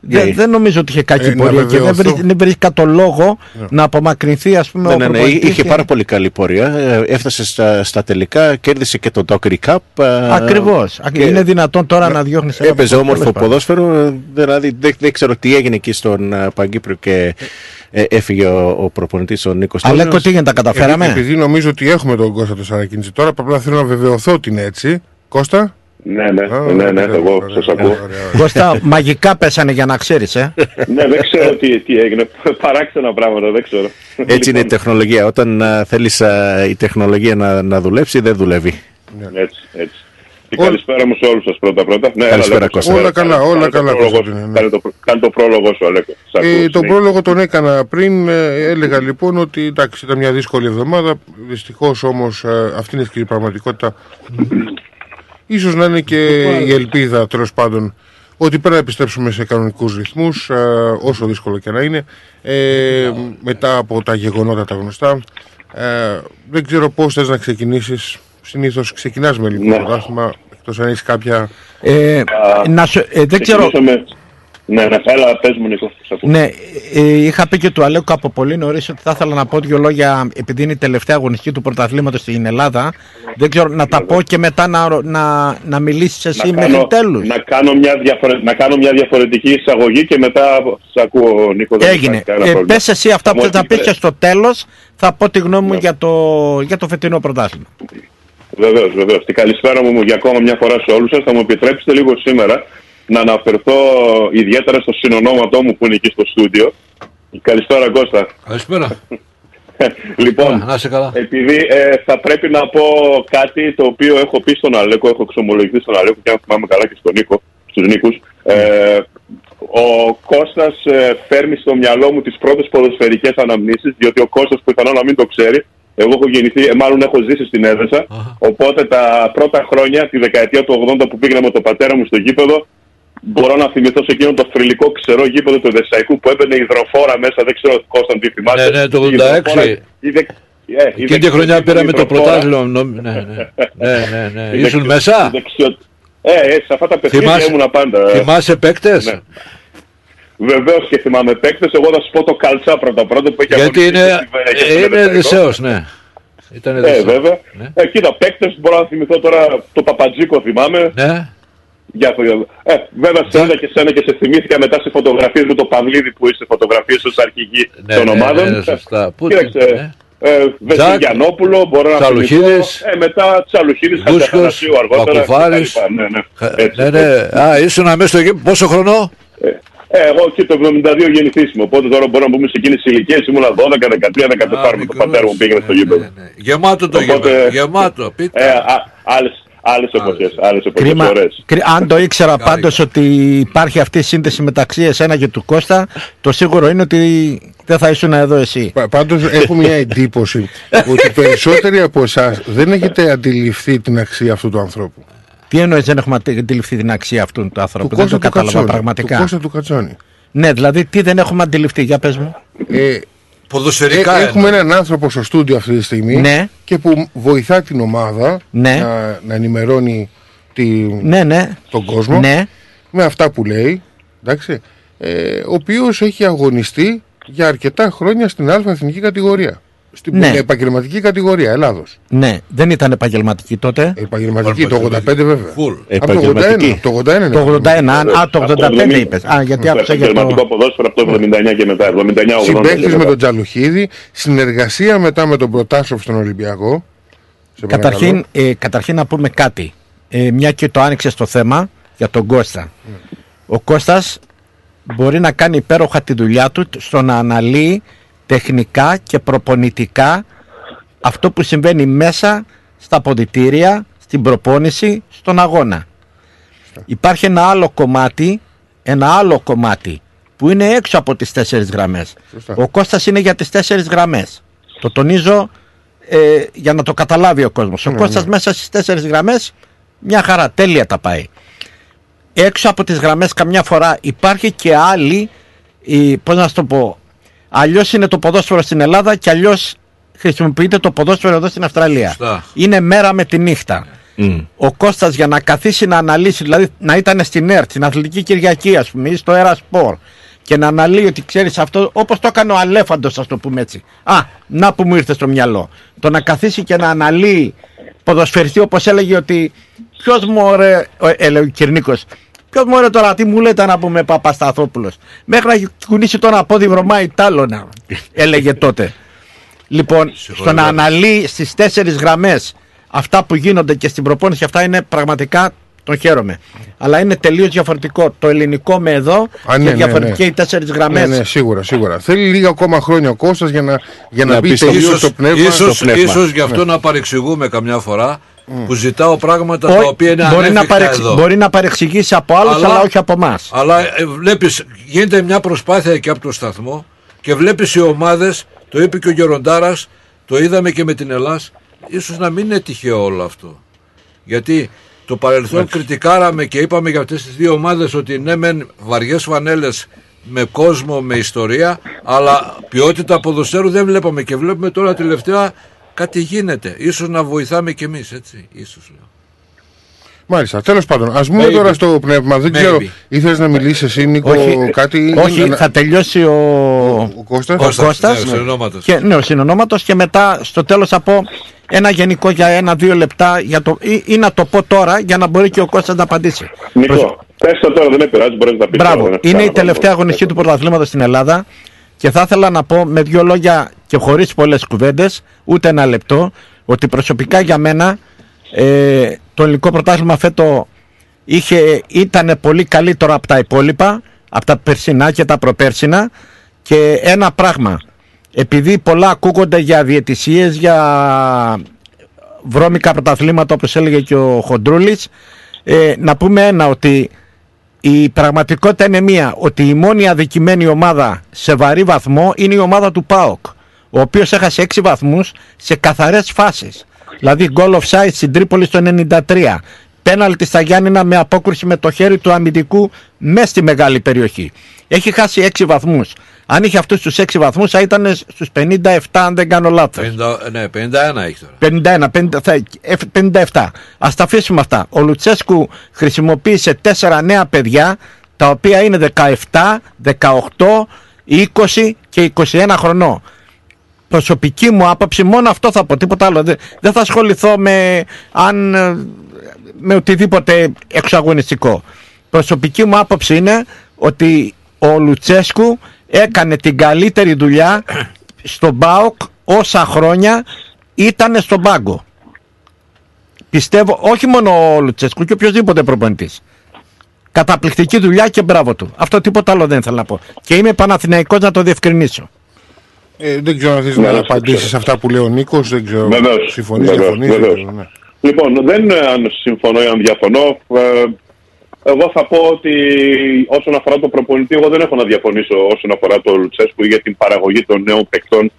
δεν, ναι. δεν νομίζω ότι είχε κακή Ε, να πορεία και δεν βεβαιωθώ. βρει- δεν βρήκα το λόγο να απομακρυνθεί ας πούμε Ναι, ο ναι, ναι, προπονητής είχε και- πάρα πολύ καλή πορεία. Ε, Έφτασε στα, στα τελικά, κέρδισε και το Dockery Cup. ε, Ακριβώς. και Είναι δυνατόν τώρα να διώχνεις ένα Έπαιζε ποδόσφαιρο, όμορφο τέλος πάντων. ποδόσφαιρο. ε, Δηλαδή δεν, δεν ξέρω τι έγινε εκεί στον ε, Παγκύπριο και ε, έφυγε ο, ο προπονητής ο Νίκος Αλέκο, Τόλιος. τι γίνεται, τα καταφέραμε. Επειδή, επειδή νομίζω ότι έχουμε τον Κώστα το Σαρακίνηση τώρα, απλά θέλω να βεβαιωθώ ότι είναι έτσι. Κώστα; Ναι, ναι, ναι, ναι, εγώ σας ακούω. Κώστα, μαγικά πέσανε για να ξέρεις, ε. Ναι, δεν ξέρω τι, τι έγινε. Παράξενα πράγματα, δεν ξέρω. Έτσι είναι η τεχνολογία. Όταν ε, θέλεις ε, η τεχνολογία να, να δουλέψει, δεν δουλεύει. Έτσι, έτσι. Και καλησπέρα μου σε όλους σας πρώτα πρώτα. Ναι, Καλησπέρα, έλα, Αλέκο, Κώστα. κάνε- Όλα καλά, κάνε όλα το καλά, πρόλογο Κώστα, σου. ναι, ναι. Κάνε το, κάνε το πρόλογο σου, Αλέκο. Σ' ακούω, Ε, τον συνέχισε. πρόλογο τον έκανα πριν. ε, έλεγα λοιπόν ότι εντάξει, ήταν μια δύσκολη εβδομάδα. Δυστυχώς όμως αυτή είναι η σκληρή πραγματικότητα. Ίσως να είναι και η ελπίδα τέλος πάντων ότι πρέπει να επιστρέψουμε σε κανονικούς ρυθμούς ε, όσο δύσκολο και να είναι ε, μετά από τα γεγονότα τα γνωστά ε, δεν ξέρω πώς θες να ξεκινήσεις συνήθως ξεκινάς με λίγο Ναι. πρωτάθλημα εκτός αν έχεις κάποια Ε, να σου- ε, δεν ξέρω, Ξεκινήσουμε- Ναι, ναι, έλα, πες μου Νίκο. σ' ακούω. Ναι, ε, είχα πει και του Αλέκου από πολύ νωρίς ότι θα ήθελα να πω δύο λόγια επειδή είναι η τελευταία αγωνιστική του πρωταθλήματος στην Ελλάδα. Δεν ξέρω να τα πω και μετά να, ρω- να, να μιλήσεις εσύ να μέχρι κάνω, τέλους. να, κάνω μια διαφορε... να κάνω μια διαφορετική εισαγωγή και μετά σ' ακούω Νίκο. δεν Έγινε. υπάρχει κανένα Ε, πρόβλημα. πες εσύ αυτά Θα που μου θες να πεις επιτρέ- και στο τέλος θα πω τη γνώμη μου για, το, για το φετινό πρωτάθλημα. Βεβαίως, βεβαίως. Την καλησπέρα μου για ακόμα μια φορά σε όλους σας. Θα μου επιτρέψετε λίγο σήμερα να αναφερθώ ιδιαίτερα στο συνονόματό μου που είναι εκεί στο στούντιο. Καλησπέρα Κώστα. Καλησπέρα. λοιπόν, Να είσαι καλά. επειδή ε, θα πρέπει να πω κάτι το οποίο έχω πει στον Αλέκο, έχω εξομολογηθεί στον Αλέκο και αν θυμάμαι καλά και στον Νίκο, στους Νίκους. Ε, ο Κώστας ε, φέρνει στο μυαλό μου τις πρώτες ποδοσφαιρικές αναμνήσεις, διότι ο Κώστας πιθανόν να μην το ξέρει, εγώ έχω γεννηθεί, ε, μάλλον έχω ζήσει στην Έδεσα, οπότε τα πρώτα χρόνια, τη δεκαετία του 80 που πήγαινα με τον πατέρα μου στο γήπεδο, μπορώ να θυμηθώ σε εκείνο το θρηλυκό ξερό γήπεδο του Δεσσαϊκού που έμπαινε υδροφόρα μέσα, δεν ξέρω Κώστα αν τι θυμάσαι. Ναι, ναι, το Η υδροφόρα- 86. η δεκ- ε, η Εκείνη τη δεξιοτύπη χρονιά πήραμε το υδροφόρα. πρωτάθλημα. νομ- Ναι, ναι, ναι, ναι, ναι. Η Ήσουν δεξιο- μέσα; η δεξιο- Ε, ε, σε αυτά τα παιχνίδια Θυμάσαι- ήμουνα πάντα. ε. Θυμάσαι παίκτες; Ναι. Βεβαίως και θυμάμαι παίκτες, Εγώ θα σου πω το καλτσά πρώτα πρώτα που έχει Γιατί αγωνιστεί είναι, στη Βέρεια και ε, στον είναι Εδεσσαϊκό. Δεσέος, ναι. Ήταν Ε, Δεσέος. βέβαια. Ναι. Ε, κοίτα, παίκτες μπορώ να θυμηθώ τώρα το Παπατζίκο θυμάμαι. Ναι. Για, ε, βέβαια σε είδα και σένα και σε θυμήθηκα μετά σε φωτογραφίες με το Παυλίδη που είσαι φωτογραφίες ως αρχηγοί Ναι, των ναι, ομάδων. ναι, σωστά. Πού Κοίταξε, ναι. ε, Βεσσογιανόπουλο, μπορώ να Τσαλουχίδης. θυμηθώ. Ε, μετά Τσαλουχίδης, Δούσκος, Χατζαθανασίου αργότερα. Πακουφάρης. κτλ. Ναι, ναι. Ε, Έτσι, Ναι, ναι. Α, ήσουν μέσα στο γήπεδο. Πόσο χρονό; Ε, εγώ και το 72 γεννηθήσιμο, οπότε τώρα μπορώ να πούμε σε εκείνες τις ηλικίες ήμουνα 12, 13, 14 με τον πατέρα μου πήγαινε στο γήπεδο. Γεμάτο το Οπότε- γήπεδο. Γεμάτο. Πείτε. Ε, α, άλλες, άλλες εποχές, άλλες εποχές Κρίμα, ωραίες. κρι- αν το ήξερα πάντως ότι υπάρχει αυτή η σύνδεση μεταξύ εσένα και του Κώστα, το σίγουρο είναι ότι δεν θα ήσουν εδώ εσύ. Πα- Πάντως έχω μια εντύπωση ότι περισσότεροι από εσάς δεν έχετε αντιληφθεί την αξία αυτού του ανθρώπου. Τι εννοείς δεν έχουμε αντιληφθεί την αξία αυτού του άνθρωπου; Του δεν το Κώστα του κατάλαβα Κατσόνη. πραγματικά. Του Κώστα του Κατσόνη. Ναι, δηλαδή τι δεν έχουμε αντιληφθεί, για πες μου. Ε, Ποδοσφαιρικά Ε, έχουμε εννοώ. έναν άνθρωπο στο στούντιο αυτή τη στιγμή Ναι. και που βοηθά την ομάδα Ναι. να, να ενημερώνει τη, Ναι, ναι. τον κόσμο Ναι. με αυτά που λέει. Εντάξει, ε, ο οποίος έχει αγωνιστεί για αρκετά χρόνια στην Α εθνική κατηγορία. Στην Ναι. επαγγελματική κατηγορία Ελλάδος. Ναι, δεν ήταν επαγγελματική τότε. Επαγγελματική το 85 βέβαια. Φουλ. Από το 81. Το 81 είναι. Το 81, α, α, το 85 είπες. Α, γιατί άκουσα για επαγγελματικό το... ποδόσφαιρο από το 79 και μετά. 79-80. Συμπαίχτης με τον Τζαλουχίδη, συνεργασία μετά με τον Προτάσοφ στον Ολυμπιακό. Σε Καταρχήν, παρακαλώ. ε, καταρχήν να πούμε κάτι. Ε, μια και το άνοιξε το θέμα για τον Κώστας. Ο Κώστας μπορεί να κάνει υπέροχα τη δουλειά του στο να αναλύει τεχνικά και προπονητικά αυτό που συμβαίνει μέσα στα ποδητήρια, στην προπόνηση, στον αγώνα. Υπάρχει ένα άλλο κομμάτι, ένα άλλο κομμάτι που είναι έξω από τις τέσσερις γραμμές. Σωστά. Ο Κώστας είναι για τις τέσσερις γραμμές. Το τονίζω ε, για να το καταλάβει ο κόσμος. Ο Ναι, Κώστας ναι. μέσα στις τέσσερις γραμμές μια χαρά, τέλεια τα πάει. Έξω από τις γραμμές καμιά φορά υπάρχει και άλλη, η, πώς να σου το πω, αλλιώς είναι το ποδόσφαιρο στην Ελλάδα και αλλιώς χρησιμοποιείται το ποδόσφαιρο εδώ στην Αυστραλία. Σωστά. Είναι μέρα με τη νύχτα. Ο Κώστας για να καθίσει να αναλύσει, δηλαδή να ήταν στην ΕΡΤ, στην Αθλητική Κυριακή, ας πούμε, ή στο Έρα Σπορ και να αναλύει ότι ξέρεις αυτό, όπως το έκανε ο Αλέφαντος, ας το πούμε έτσι. Α, να που μου ήρθε στο μυαλό. Το να καθίσει και να αναλύει ποδοσφαιριστή, όπως έλεγε ότι. Ποιος μου ωραία, έλεγε ο Κυρνίκος, Ποιος μου ωραία τώρα, τι μου λέτε να πούμε Παπασταθόπουλος. Μέχρι να κουνήσει τώρα πόδι βρωμάει τάλωνα, έλεγε τότε. Λοιπόν, στο να αναλύει στις τέσσερις γραμμές αυτά που γίνονται και στην προπόνηση, αυτά είναι πραγματικά τον χαίρομαι. Αλλά είναι τελείως διαφορετικό το ελληνικό με εδώ Α, και ναι, ναι, διαφορετικέ ναι. οι τέσσερις γραμμές. Ναι, ναι, σίγουρα, σίγουρα. Θέλει λίγα ακόμα χρόνια ο Κώστας για να, για να, Να μπει μπει στο- τελείως Ίσως, στο πνεύμα. ίσως, στο πνεύμα. ίσως γι' αυτό Ναι. να παρεξηγούμε καμιά φορά που ζητάω πράγματα τα οποία είναι μπορεί, να ανέφικτα παρεξ- εδώ. μπορεί να παρεξηγήσει από άλλους, αλλά... Αλλά- όχι από εμάς. Αλλά ε, βλέπεις, γίνεται μια προσπάθεια και από το σταθμό και βλέπεις οι ομάδες, το είπε και ο Γεροντάρας, το είδαμε και με την Ελλάς, ίσως να μην είναι τυχαίο όλο αυτό. Γιατί το παρελθόν κριτικάραμε και είπαμε για αυτές τις δύο ομάδες ότι ναι μεν βαριές φανέλες με κόσμο, με ιστορία, αλλά ποιότητα ποδοσφαίρου δεν βλέπαμε και βλέπουμε τώρα τελευταία κάτι γίνεται. Ίσως να βοηθάμε κι εμείς, έτσι, ίσως λέω. Μάλιστα, τέλος πάντων, ας πούμε Maybe. τώρα στο πνεύμα. Δεν Maybe. ξέρω, ήθελες να μιλήσεις εσύ, Νίκο, Όχι, κάτι; όχι να- θα τελειώσει ο, ο Κώστας; ο Κώστας, Κώστας. ναι, ο συνονόματος. και, ναι, ο συνονόματος και μετά στο τέλος θα πω ένα γενικό για ένα-δύο λεπτά για το, ή, ή να το πω τώρα για να μπορεί και ο Κώστας να απαντήσει. Νίκο, πες το τώρα, δεν με πειράζει, μπορείς να τα πεις. τώρα, Μπράβο. δεν Είναι η έχει τελευταία αγωνιστική του πρωταθλήματος στην Ελλάδα και θα ήθελα να πω με δύο λόγια και χωρίς πολλές κουβέντες, ούτε ένα λεπτό, ότι προσωπικά για μένα ε, το ελληνικό πρωτάθλημα φέτο είχε, ήταν πολύ καλύτερο από τα υπόλοιπα, από τα περσινά και τα προπέρσινα. Και ένα πράγμα, επειδή πολλά ακούγονται για διαιτησίες, για βρώμικα πρωταθλήματα όπως έλεγε και ο Χοντρούλης, ε, να πούμε ένα ότι η πραγματικότητα είναι μία, ότι η μόνη αδικημένη ομάδα σε βαρύ βαθμό είναι η ομάδα του ΠΑΟΚ, ο οποίος έχασε 6 βαθμούς σε καθαρές φάσεις. Δηλαδή goal offside στην Τρίπολη στο 93, πέναλτι στα Γιάννηνα με απόκρουση με το χέρι του αμυντικού μέσα στη μεγάλη περιοχή. Έχει χάσει 6 βαθμούς. Αν είχε αυτούς τους 6 βαθμούς θα ήταν στους 57 αν δεν κάνω λάθος. 50, ναι, 51 έχει τώρα. 51, 50, θα- εφ- 57. Ας τα αφήσουμε αυτά. Ο Λουτσέσκου χρησιμοποίησε τέσσερα νέα παιδιά, τα οποία είναι 17, 18, 20 και 21 χρονών. Προσωπική μου άποψη, μόνο αυτό θα πω, τίποτα άλλο. Δεν, δεν θα ασχοληθώ με, αν, ε, με οτιδήποτε εξαγωνιστικό. Προσωπική μου άποψη είναι ότι ο Λουτσέσκου έκανε την καλύτερη δουλειά στον ΠΑΟΚ όσα χρόνια ήταν στον πάγκο. Πιστεύω όχι μόνο ο Λουτσέσκου και οποιοδήποτε προπονητής. Καταπληκτική δουλειά και μπράβο του. Αυτό τίποτα άλλο δεν θέλω να πω. Και είμαι Παναθηναϊκός να το διευκρινίσω. Ε, δεν ξέρω αν θες Ναι, να ναι, στο απαντήσεις ξέρω. σε αυτά που λέει ο Νίκος, δεν ξέρω. Βεβαίως, Συμφωνείς, βεβαίως, διαφωνείς. Δεν βεβαίως. ξέρω, ναι. Λοιπόν, δεν είναι αν συμφωνώ ή αν διαφωνώ. Ε, εγώ θα πω ότι όσον αφορά το προπονητή, εγώ δεν έχω να διαφωνήσω όσον αφορά το Λουτσέσκου για την παραγωγή των νέων παικτών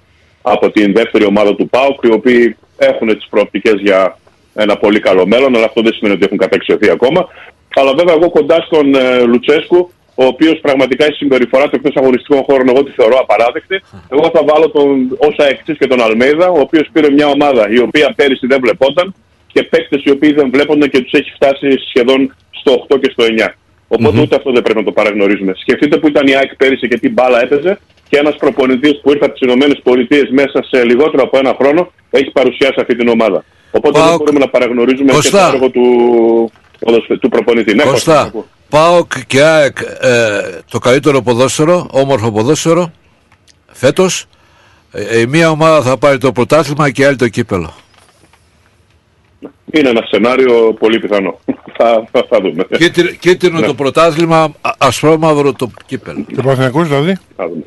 από την δεύτερη ομάδα του ΠΑΟΚ, οι οποίοι έχουν τις προοπτικές για ένα πολύ καλό μέλλον, αλλά αυτό δεν σημαίνει ότι έχουν καταξιωθεί ακόμα. Αλλά βέβαια, εγώ κοντά στον ε, Λουτσέσκου, ο οποίος πραγματικά η συμπεριφορά του εκτός αγωνιστικών χώρων εγώ τη θεωρώ απαράδεκτη. Εγώ θα βάλω τον όσα εξή και τον Αλμέιδα, ο οποίος πήρε μια ομάδα η οποία πέρυσι δεν βλεπόταν και παίκτες οι οποίοι δεν βλέπονταν και τους έχει φτάσει σχεδόν στο 8 και στο 9. οποτε ούτε αυτό δεν πρέπει να το παραγνωρίζουμε. Σκεφτείτε που ήταν η ΑΕΚ πέρυσι και τι μπάλα έπαιζε και ένας προπονητής που ήρθε από τις ΗΠΑ μέσα σε λιγότερο από ένα χρόνο έχει παρουσιάσει αυτή την ομάδα. Οπότε δεν μπορούμε να παραγνωρίζουμε και το Κωστά. έργο του, ποδοσφαι- του προπονητή. Ναι, Κώστα, Κωστά, ακούω. ΠΑΟΚ και ΑΕΚ ε, το καλύτερο ποδόσφαιρο, όμορφο ποδόσφαιρο φέτος. Ε, η μία ομάδα θα πάρει το πρωτάθλημα και η άλλη το κύπελο. Είναι ένα σενάριο πολύ πιθανό. θα, θα, θα δούμε. Κίτρι- Κίτρινο Ναι. το πρωτάθλημα, α- ασπρόμαυρο το κύπελο. Και ο Παναθηναϊκός δηλαδή; Θα δούμε.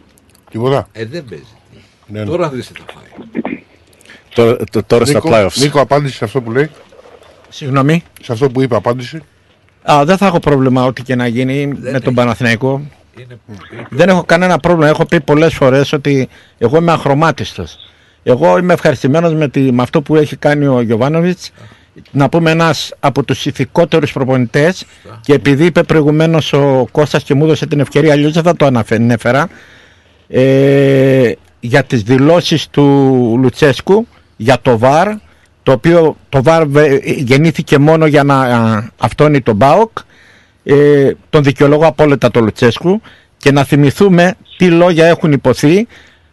Τίποτα; Ε, δεν παίζει. Ναι, ναι. Τώρα δεις τι θα φάει. Τώρα, το- τώρα στα Νίκο, playoffs. Νίκο, απάντηση σε αυτό που λέει. Συγγνώμη. Σε αυτό που είπε, απάντηση. Α, δεν θα έχω πρόβλημα ό,τι και να γίνει με τον Παναθηναϊκό. Δεν έχω κανένα πρόβλημα. Έχω πει πολλές φορές ότι εγώ είμαι αχρωμάτιστος. Εγώ είμαι ευχαριστημένος με, τη- με αυτό που έχει κάνει ο Γιωβάνοβιτς. Να πούμε ένας από τους ηθικότερους προπονητές και επειδή είπε προηγουμένως ο Κώστας και μου έδωσε την ευκαιρία, αλλιώς δεν θα το ανέφερα. Ε, για τις δηλώσεις του Λουτσέσκου για το ΒΑΡ το οποίο το ΒΑΡ βε- γεννήθηκε μόνο για να α, αυτόνει τον ΠΑΟΚ ε, τον δικαιολόγο απόλυτα το Λουτσέσκου και να θυμηθούμε τι λόγια έχουν υποθεί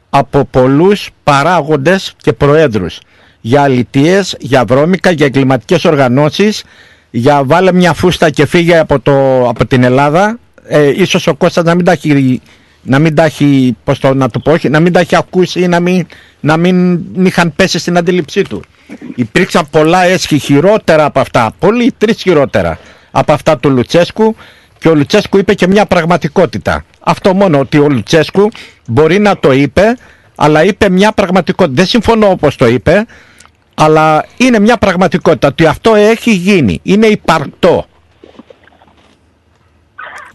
από πολλούς παράγοντες και προέδρους για αλητίες, για βρώμικα, για εγκληματικές οργανώσεις για βάλε μια φούστα και φύγε από, το, από την Ελλάδα ε, ίσως ο Κώστας να μην τα έχει να μην τα έχει, πώς το, να το πω, όχι, να μην τα έχει ακούσει ή να μην, να μην είχαν πέσει στην αντίληψή του. Υπήρξαν πολλά έσχη χειρότερα από αυτά, πολύ τρεις χειρότερα από αυτά του Λουτσέσκου και ο Λουτσέσκου είπε και μια πραγματικότητα. Αυτό μόνο ότι ο Λουτσέσκου μπορεί να το είπε, αλλά είπε μια πραγματικότητα. Δεν συμφωνώ όπως το είπε, αλλά είναι μια πραγματικότητα ότι αυτό έχει γίνει, είναι υπαρκτό.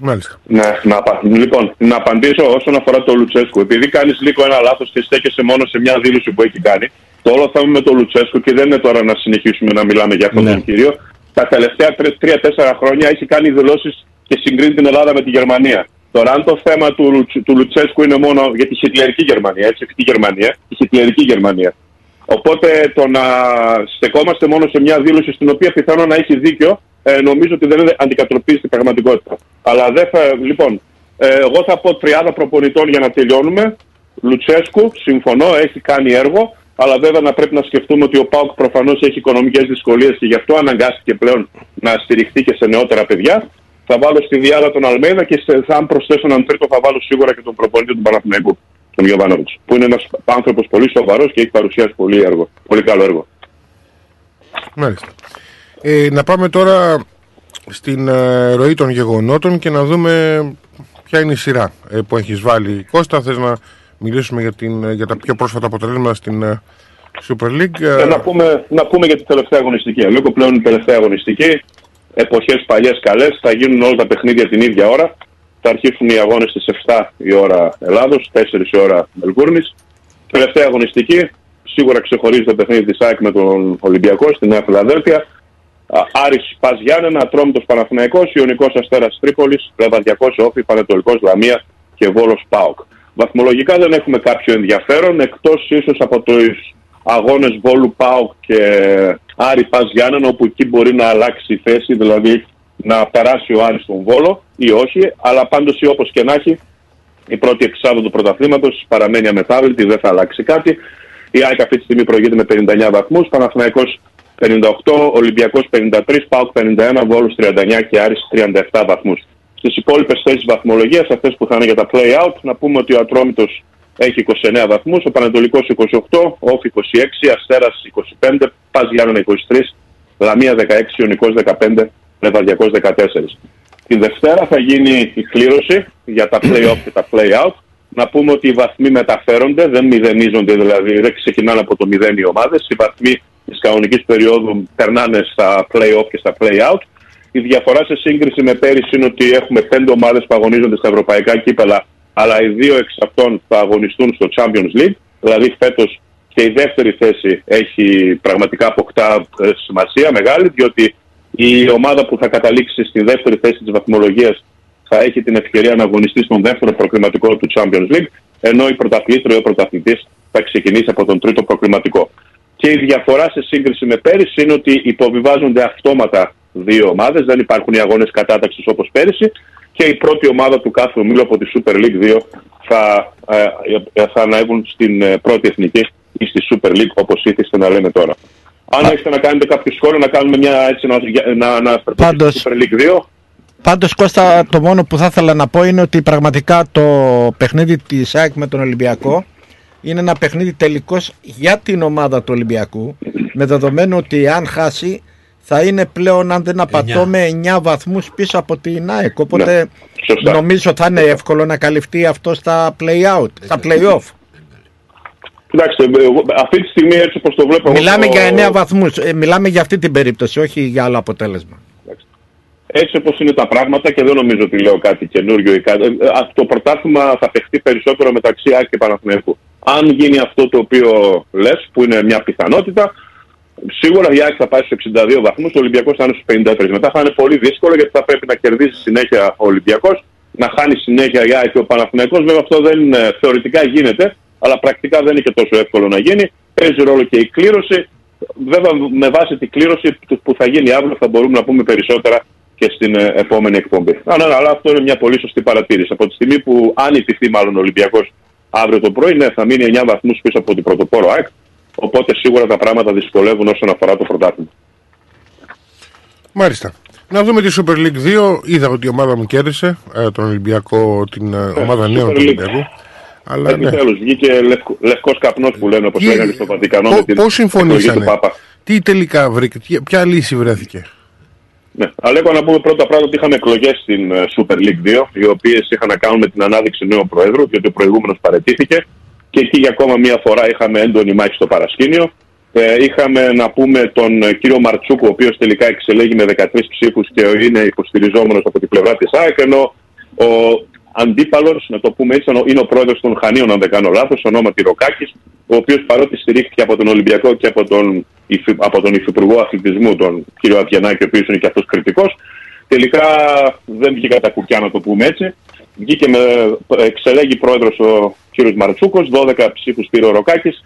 Μάλιστα. Ναι, να, απα- λοιπόν, να απαντήσω όσον αφορά το Λουτσέσκου. Επειδή κάνεις λίγο ένα λάθος και στέκεσαι μόνο σε μια δήλωση που έχει κάνει, το όλο θέμα με το Λουτσέσκου και δεν είναι τώρα να συνεχίσουμε να μιλάμε για αυτόν Ναι. τον κύριο. Τα τελευταία τρία-τέσσερα χρόνια έχει κάνει δηλώσεις και συγκρίνει την Ελλάδα με τη Γερμανία. Τώρα, αν το θέμα του, Λουτς- του Λουτσέσκου είναι μόνο για τη χιτλερική Γερμανία, έτσι, όχι τη Γερμανία, τη χιτλερική Γερμανία. Οπότε το να στεκόμαστε μόνο σε μια δήλωση στην οποία πιθανόν να έχει δίκιο, ε, νομίζω ότι δεν αντικατροπίζει την πραγματικότητα. Αλλά δεν θα, λοιπόν, ε, εγώ θα πω τριάδα προπονητών για να τελειώνουμε. Λουτσέσκου, συμφωνώ, έχει κάνει έργο, αλλά βέβαια να πρέπει να σκεφτούμε ότι ο Πάουκ προφανώς έχει οικονομικές δυσκολίες και γι' αυτό αναγκάστηκε πλέον να στηριχτεί και σε νεότερα παιδιά. Θα βάλω στη διάδα τον Αλμέδα και σε, θα αν προσθέσω έναν τρίτο θα βάλω σίγουρα και τον προπονητή του Παναθηναϊκού, τον Γιωβάνοβιτς. Που είναι ένας άνθρωπος πολύ σοβαρός και έχει παρουσιάσει πολύ, έργο, πολύ καλό έργο. Μάλιστα. Ε, να πάμε τώρα στην ε, ροή των γεγονότων και να δούμε ποια είναι η σειρά ε, που έχεις βάλει. Κώστα, θες να μιλήσουμε για, την, ε, για τα πιο πρόσφατα αποτελέσματα στην ε, Super League. Ε, Ε, να, πούμε, να πούμε για τη τελευταία αγωνιστική. Λίγο πλέον είναι η τελευταία αγωνιστική. Εποχές παλιές καλές. Θα γίνουν όλα τα παιχνίδια την ίδια ώρα. Θα αρχίσουν οι αγώνες στις 7 η ώρα Ελλάδος, 4 η ώρα Μελβούρνης. Τελευταία αγωνιστική. Σίγουρα ξεχωρίζει το παιχνίδι της ΑΕΚ με τον Ολυμπιακό στη Νέα Φιλαδέλφια. Α, Άρης Πας Γιάννενα, Ατρόμητος Παναθηναϊκός, Ιωνικός Αστέρας Τρίπολης, Λεβαδιακός Όφη, Πανετολικός Λαμία και Βόλος ΠΑΟΚ. Βαθμολογικά δεν έχουμε κάποιο ενδιαφέρον, εκτός ίσως από τους αγώνες Βόλου ΠΑΟΚ και Άρη Πας Γιάννενα, όπου εκεί μπορεί να αλλάξει η θέση, δηλαδή να περάσει ο Άρης στον Βόλο ή όχι, αλλά πάντως ή όπως και να έχει, η πρώτη εξάδο του πρωταθλήματος παραμένει αμετάβλητη, δεν θα αλλάξει κάτι. Η ΑΕΚ αυτή τη στιγμή προηγείται με 59 βαθμούς, Παναθηναϊκός 58, Ολυμπιακός 53, ΠΑΟΚ 51, Βόλος 39 και Άρης 37 βαθμούς. Στις υπόλοιπες θέσεις βαθμολογίας, αυτές που θα είναι για τα play-out, να πούμε ότι ο Ατρόμητος έχει 29 βαθμούς, ο Πανατολικός 28, ο Όφη 26, Αστέρας 25, Πας Γιάννενα 23, Λαμία 16, Ιωνικός 15, Λεβαδιακός 14. Τη Δευτέρα θα γίνει η κλήρωση για τα play-off και τα play-out. Να πούμε ότι οι βαθμοί μεταφέρονται, δεν μηδενίζονται δηλαδή, δεν ξεκινάνε από το μηδέν οι ομάδες. Οι βαθμοί της κανονικής περίοδου περνάνε στα play-off και στα play-out. Η διαφορά σε σύγκριση με πέρυσι είναι ότι έχουμε πέντε ομάδες που αγωνίζονται στα ευρωπαϊκά κύπελα, αλλά οι δύο εξ αυτών θα αγωνιστούν στο Champions League. Δηλαδή φέτος και η δεύτερη θέση έχει πραγματικά αποκτά ε, σημασία μεγάλη, διότι η ομάδα που θα καταλήξει στη δεύτερη θέση της βαθμολογίας θα θα έχει την ευκαιρία να αγωνιστεί στον δεύτερο προκριματικό του Champions League, ενώ η πρωταθλήτρια ή ο πρωταθλητής θα ξεκινήσει από τον τρίτο προκριματικό. Και η διαφορά σε σύγκριση με πέρυσι είναι ότι υποβιβάζονται αυτόματα δύο ομάδες, δεν υπάρχουν οι αγώνες κατάταξης όπως πέρυσι και η πρώτη ομάδα του κάθε ομίλου από τη Super League 2 θα, ε, ε, θα ανέβουν στην ε, πρώτη εθνική ή στη Super League όπως ήθιστε να λέμε τώρα. Αν έχετε να κάνετε κάποιο σχόλιο, να κάνουμε μια έτσι να, να, να αναφερθούμε στη Super League 2. Πάντως Κώστα το μόνο που θα ήθελα να πω είναι ότι πραγματικά το παιχνίδι της ΑΕΚ με τον Ολυμπιακό είναι ένα παιχνίδι τελικός για την ομάδα του Ολυμπιακού με δεδομένο ότι αν χάσει θα είναι πλέον αν δεν απατώμε 9 βαθμούς πίσω από την ΑΕΚ οπότε σωστά. νομίζω θα είναι εύκολο να καλυφθεί αυτό στα play-out, στα play-off. Κοιτάξτε, εγώ αυτή τη στιγμή έτσι όπως το βλέπω... εγώ Μιλάμε το- για 9 βαθμούς, ε, μιλάμε για αυτή την περίπτωση, όχι για άλλο αποτέλεσμα. Έτσι όπως είναι τα πράγματα και δεν νομίζω ότι λέω κάτι καινούριο ή κάτι. ε, ας, Το πρωτάθλημα θα παιχτεί περισσότερο μεταξύ ΑΕΚ και Παναθηναϊκού. Αν γίνει αυτό το οποίο λες, που είναι μια πιθανότητα, σίγουρα η ΑΕΚ θα πάει στους 62 βαθμούς, ο Ολυμπιακός θα είναι στους 53. Μετά θα είναι πολύ δύσκολο γιατί θα πρέπει να κερδίσει συνέχεια ο Ολυμπιακός, να χάνει συνέχεια η ΑΕΚ και ο Παναθηναϊκός. Βέβαια αυτό δεν ε, θεωρητικά γίνεται, αλλά πρακτικά δεν είναι και τόσο εύκολο να γίνει. Παίζει ρόλο και η κλήρωση. Βέβαια με βάση την κλήρωση που- που θα γίνει αύριο θα μπορούμε να πούμε περισσότερα και στην ε, επόμενη εκπομπή. Α, ναι, ναι, αλλά αυτό είναι μια πολύ σωστή παρατήρηση. Από τη στιγμή που αν ιτηθεί μάλλον ο Ολυμπιακός αύριο το πρωί, ναι, θα μείνει 9 βαθμούς πίσω από την πρωτοπόρο ΑΕΚ. Οπότε σίγουρα τα πράγματα δυσκολεύουν όσον αφορά το πρωτάθλημα. Μάλιστα. Να δούμε τη Super League 2. Είδα ότι η ομάδα μου κέρδισε ε, τον Ολυμπιακό, την ε, ομάδα νέων Super του League. Ολυμπιακού. Αλλά ναι. Επιτέλους βγήκε λευκο, λευκός καπνός που λένε όπως Τι- λέγανε στο Βατικανό με την Πώς εκλογή του συμφωνήσανε, Πάπα. τι τελικά βρήκε, τι- ποια λύση βρέθηκε; Ναι. Αλλά έχω να πούμε πρώτα πράγματα ότι είχαμε εκλογές στην ε, Super League 2, οι οποίες είχαν να κάνουν με την ανάδειξη νέου Προέδρου, διότι ο προηγούμενος παρετήθηκε. Και εκεί για ακόμα μία φορά είχαμε έντονη μάχη στο παρασκήνιο. Ε, είχαμε να πούμε τον ε, κύριο Μαρτσούκο, ο οποίος τελικά εξελέγει με 13 ψήφους και είναι υποστηριζόμενος από την πλευρά της ΑΕΚ, ενώ ο αντίπαλος, να το πούμε έτσι, είναι ο πρόεδρος των Χανίων, αν δεν κάνω λάθος, ονόματι Ροκάκης, ο οποίος παρότι στηρίχθηκε από τον Ολυμπιακό και από τον, υφη- από τον Υφυπουργό Αθλητισμού, τον κύριο Αβγενάκη, ο οποίος είναι και αυτός κριτικός, τελικά δεν βγήκε τα κουκιά, να το πούμε έτσι. Βγήκε με εξελέγει πρόεδρος ο κύριος Μαρτσούκος, 12 ψήφους πήρε ο Ροκάκης.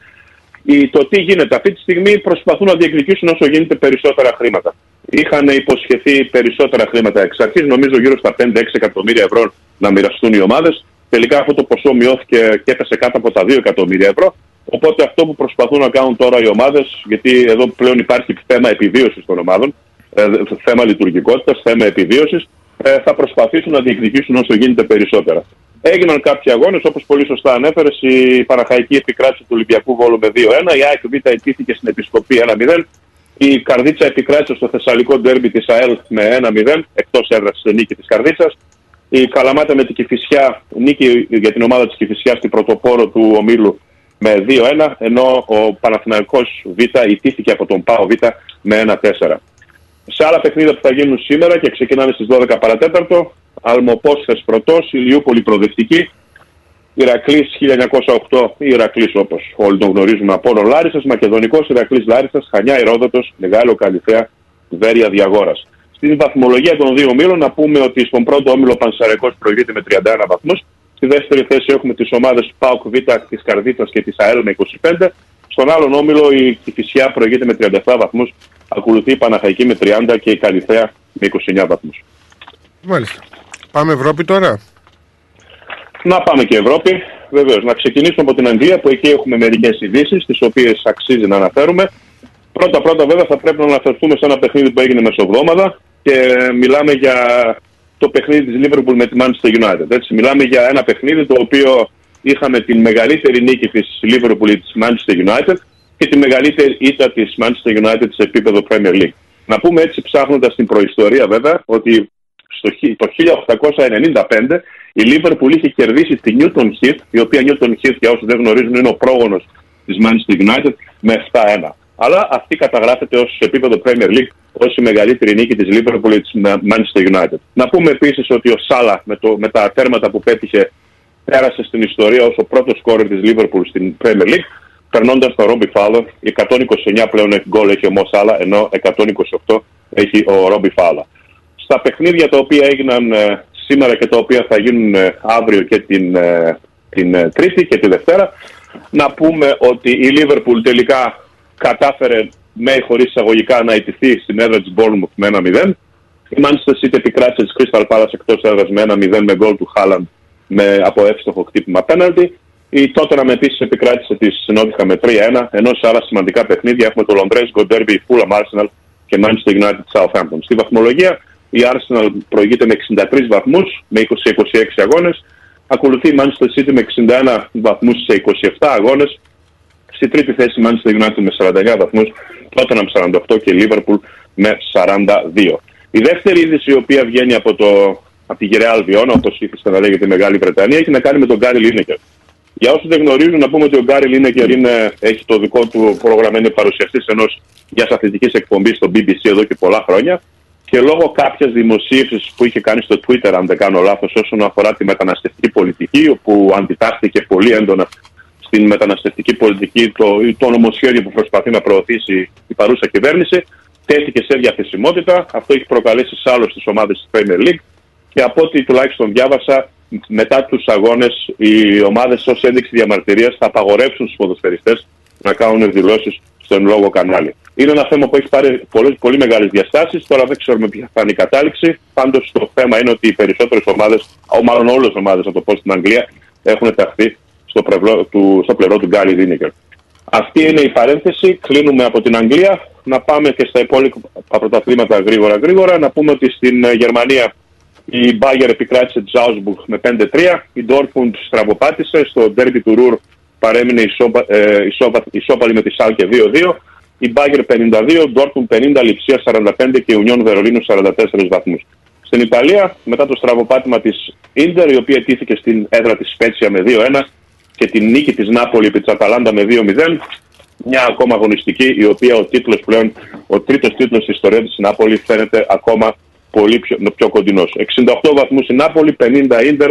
Το τι γίνεται αυτή τη στιγμή προσπαθούν να διεκδικήσουν όσο γίνεται περισσότερα χρήματα. Είχαν υποσχεθεί περισσότερα χρήματα εξ αρχής, νομίζω γύρω στα 5-6 εκατομμύρια ευρώ να μοιραστούν οι ομάδες. Τελικά αυτό το ποσό μειώθηκε και έπεσε κάτω από τα 2 εκατομμύρια ευρώ. Οπότε αυτό που προσπαθούν να κάνουν τώρα οι ομάδες, γιατί εδώ πλέον υπάρχει θέμα επιβίωσης των ομάδων, ε, θέμα λειτουργικότητας, θέμα επιβίωσης, ε, θα προσπαθήσουν να διεκδικήσουν όσο γίνεται περισσότερα. Έγιναν κάποιοι αγώνες, όπως πολύ σωστά ανέφερες, η Παναχαϊκή επικράτηση του Ολυμπιακού Βόλου με 2-1, η ΑΕΚ Β ετήθηκε στην Επισκοπή 1-0, η Καρδίτσα επικράτησε στο Θεσσαλικό Ντέρμπι της ΑΕΛ με 1-0, εκτός έδρας στη νίκη της Καρδίτσας. Η Καλαμάτα με την Κηφισιά, νίκη για την ομάδα της Κηφισιά στην πρωτοπόρο του ομίλου με 2-1, ενώ ο Παναθηναϊκός Β ιτήθηκε από τον ΠΑΟ Β με 1-4. Σε άλλα παιχνίδια που θα γίνουν σήμερα και ξεκινάνε στις 12 παρατέταρτο, Αλμοπόσχες πρωτός, Ηλιούπολη προοδευτική, Ηρακλής 1908 ή Ηρακλής όπως όλοι τον γνωρίζουμε από όλο Λάρισας, Μακεδονικός Ηρακλής Λάρισας, Χανιά Ηρόδοτος, Μεγάλο Καλυθέα, Βέρεια Διαγόρας. Στην βαθμολογία των δύο ομίλων να πούμε ότι στον πρώτο όμιλο ο Πανσαρεκός προηγείται με 31 βαθμούς, στη δεύτερη θέση έχουμε τις ομάδες ΠΑΟΚ Β της Καρδίτας και της ΑΕΛ με 25, στον άλλον όμιλο η Κηφισιά προηγείται με 37 βαθμούς, ακολουθεί η Παναχαϊκή με 30 και η Καλυθέα με 29 βαθμούς. Μάλιστα. Πάμε Ευρώπη τώρα; Να πάμε και Ευρώπη. Βεβαίως, να ξεκινήσουμε από την Αγγλία που εκεί έχουμε μερικές ειδήσεις, τις οποίες αξίζει να αναφέρουμε. Πρώτα-πρώτα, βέβαια, θα πρέπει να αναφερθούμε σε ένα παιχνίδι που έγινε μεσοβδόμαδα και μιλάμε για το παιχνίδι της Liverpool με τη Manchester United. Έτσι, μιλάμε για ένα παιχνίδι το οποίο είχαμε την μεγαλύτερη νίκη της Liverpool ή της Manchester United και τη μεγαλύτερη ήττα της Manchester United σε επίπεδο Premier League. Να πούμε έτσι, ψάχνοντας την προϊστορία, βέβαια, ότι στο, χι- το 1895 η Liverpool είχε κερδίσει τη Newton Heath, η οποία Newton Heath για όσους δεν γνωρίζουν είναι ο πρόγονος της Manchester United με 7-1. Αλλά αυτή καταγράφεται ως σε επίπεδο Premier League ως η μεγαλύτερη νίκη της Liverpool ή της Manchester United. Να πούμε επίσης ότι ο Σάλα με, το, με τα τέρματα που πέτυχε πέρασε στην ιστορία ως ο πρώτος σκόρερ της Liverpool στην Premier League περνώντας τον Ρόμπι Φάουλερ. 129 πλέον έχει γκολ έχει ο Μο Σάλα ενώ 128 έχει ο Ρόμπι Φάουλα. Στα παιχνίδια τα οποία έγιναν ε, σήμερα και τα οποία θα γίνουν ε, αύριο και την, ε, την ε, Τρίτη και τη Δευτέρα. Να πούμε ότι η Λίβερπουλ τελικά κατάφερε με ή χωρίς εισαγωγικά να ιτηθεί στην έδρα της Bournemouth με 1-0. Η Manchester City επικράτησε της Crystal Palace εκτός έδρας με 1-0 με γκολ του Haaland με, από εύστοχο χτύπημα πέναλτι. Η Tottenham επίσης επικράτησε τη Νότιχα με 3-1, ενώ σε άλλα σημαντικά παιχνίδια έχουμε το Londres, Derby, Fulham Arsenal και Manchester United Southampton. Στη βαθμολογία η Arsenal προηγείται με 63 βαθμούς με 20-26 αγώνες. Ακολουθεί η Manchester City με 61 βαθμούς σε 27 αγώνες. Στη τρίτη θέση η Manchester United με 49 βαθμούς, Tottenham 48 και Liverpool με 42. Η δεύτερη είδηση η οποία βγαίνει από, το, από τη Γεραία Αλβιώνα, όπως ήθιστε να λέγεται η Μεγάλη Βρετανία, έχει να κάνει με τον Γκάρι Λίνεκερ. Για όσους δεν γνωρίζουν, να πούμε ότι ο Γκάρι Λίνεκερ είναι, έχει το δικό του πρόγραμμα, είναι παρουσιαστής ενός μιας αθλητικής εκπομπής στο BBC εδώ και πολλά χρόνια και λόγω κάποιας δημοσίευσης που είχε κάνει στο Twitter, αν δεν κάνω λάθος, όσον αφορά τη μεταναστευτική πολιτική, όπου αντιτάχθηκε πολύ έντονα στην μεταναστευτική πολιτική το, το νομοσχέδιο που προσπαθεί να προωθήσει η παρούσα κυβέρνηση, τέθηκε σε διαθεσιμότητα. Αυτό έχει προκαλέσει σάλο στι ομάδες της Premier League και από ό,τι τουλάχιστον διάβασα, μετά τους αγώνες, οι ομάδες ως ένδειξη διαμαρτυρίας θα απαγορεύσουν στους ποδοσφαιριστές να κάνουν δηλώσει στον λόγο κανάλι. Είναι ένα θέμα που έχει πάρει πολύ, πολύ μεγάλες διαστάσεις. Τώρα δεν ξέρουμε ποια θα είναι η κατάληξη. Πάντως το θέμα είναι ότι οι περισσότερες ομάδες, μάλλον όλες οι ομάδες, να το πω στην Αγγλία, έχουν ταχθεί στο, πλευρό του, στο πλευρό του Γκάλι Δίνικερ. Αυτή είναι η παρένθεση. Κλείνουμε από την Αγγλία. Να πάμε και στα υπόλοιπα πρωταθλήματα γρήγορα γρήγορα. Να πούμε ότι στην ε, Γερμανία η Bayern επικράτησε τη Augsburg με 5-3. Η Dortmund στραβοπάτησε. Στο derby του Ρουρ παρέμεινε ισόπα, ε, ισόπα, ισόπαλη με τη Σάλκε 2-2. Η Bayern 52, Dortmund 50, Λιψία 45 και η Union Βερολίνου 44 βαθμούς. Στην Ιταλία, μετά το στραβοπάτημα της Ίντερ, η οποία τήθηκε στην έδρα της Σπέτσια με 2-1 και την νίκη της Νάπολη επί της Αταλάντα με 2-0, μια ακόμα αγωνιστική, η οποία ο τίτλος πλέον, ο τρίτος τίτλος της ιστορίας της Νάπολης φαίνεται ακόμα πολύ πιο, πιο κοντινός. 68 βαθμούς η Νάπολη, 50 Ίντερ,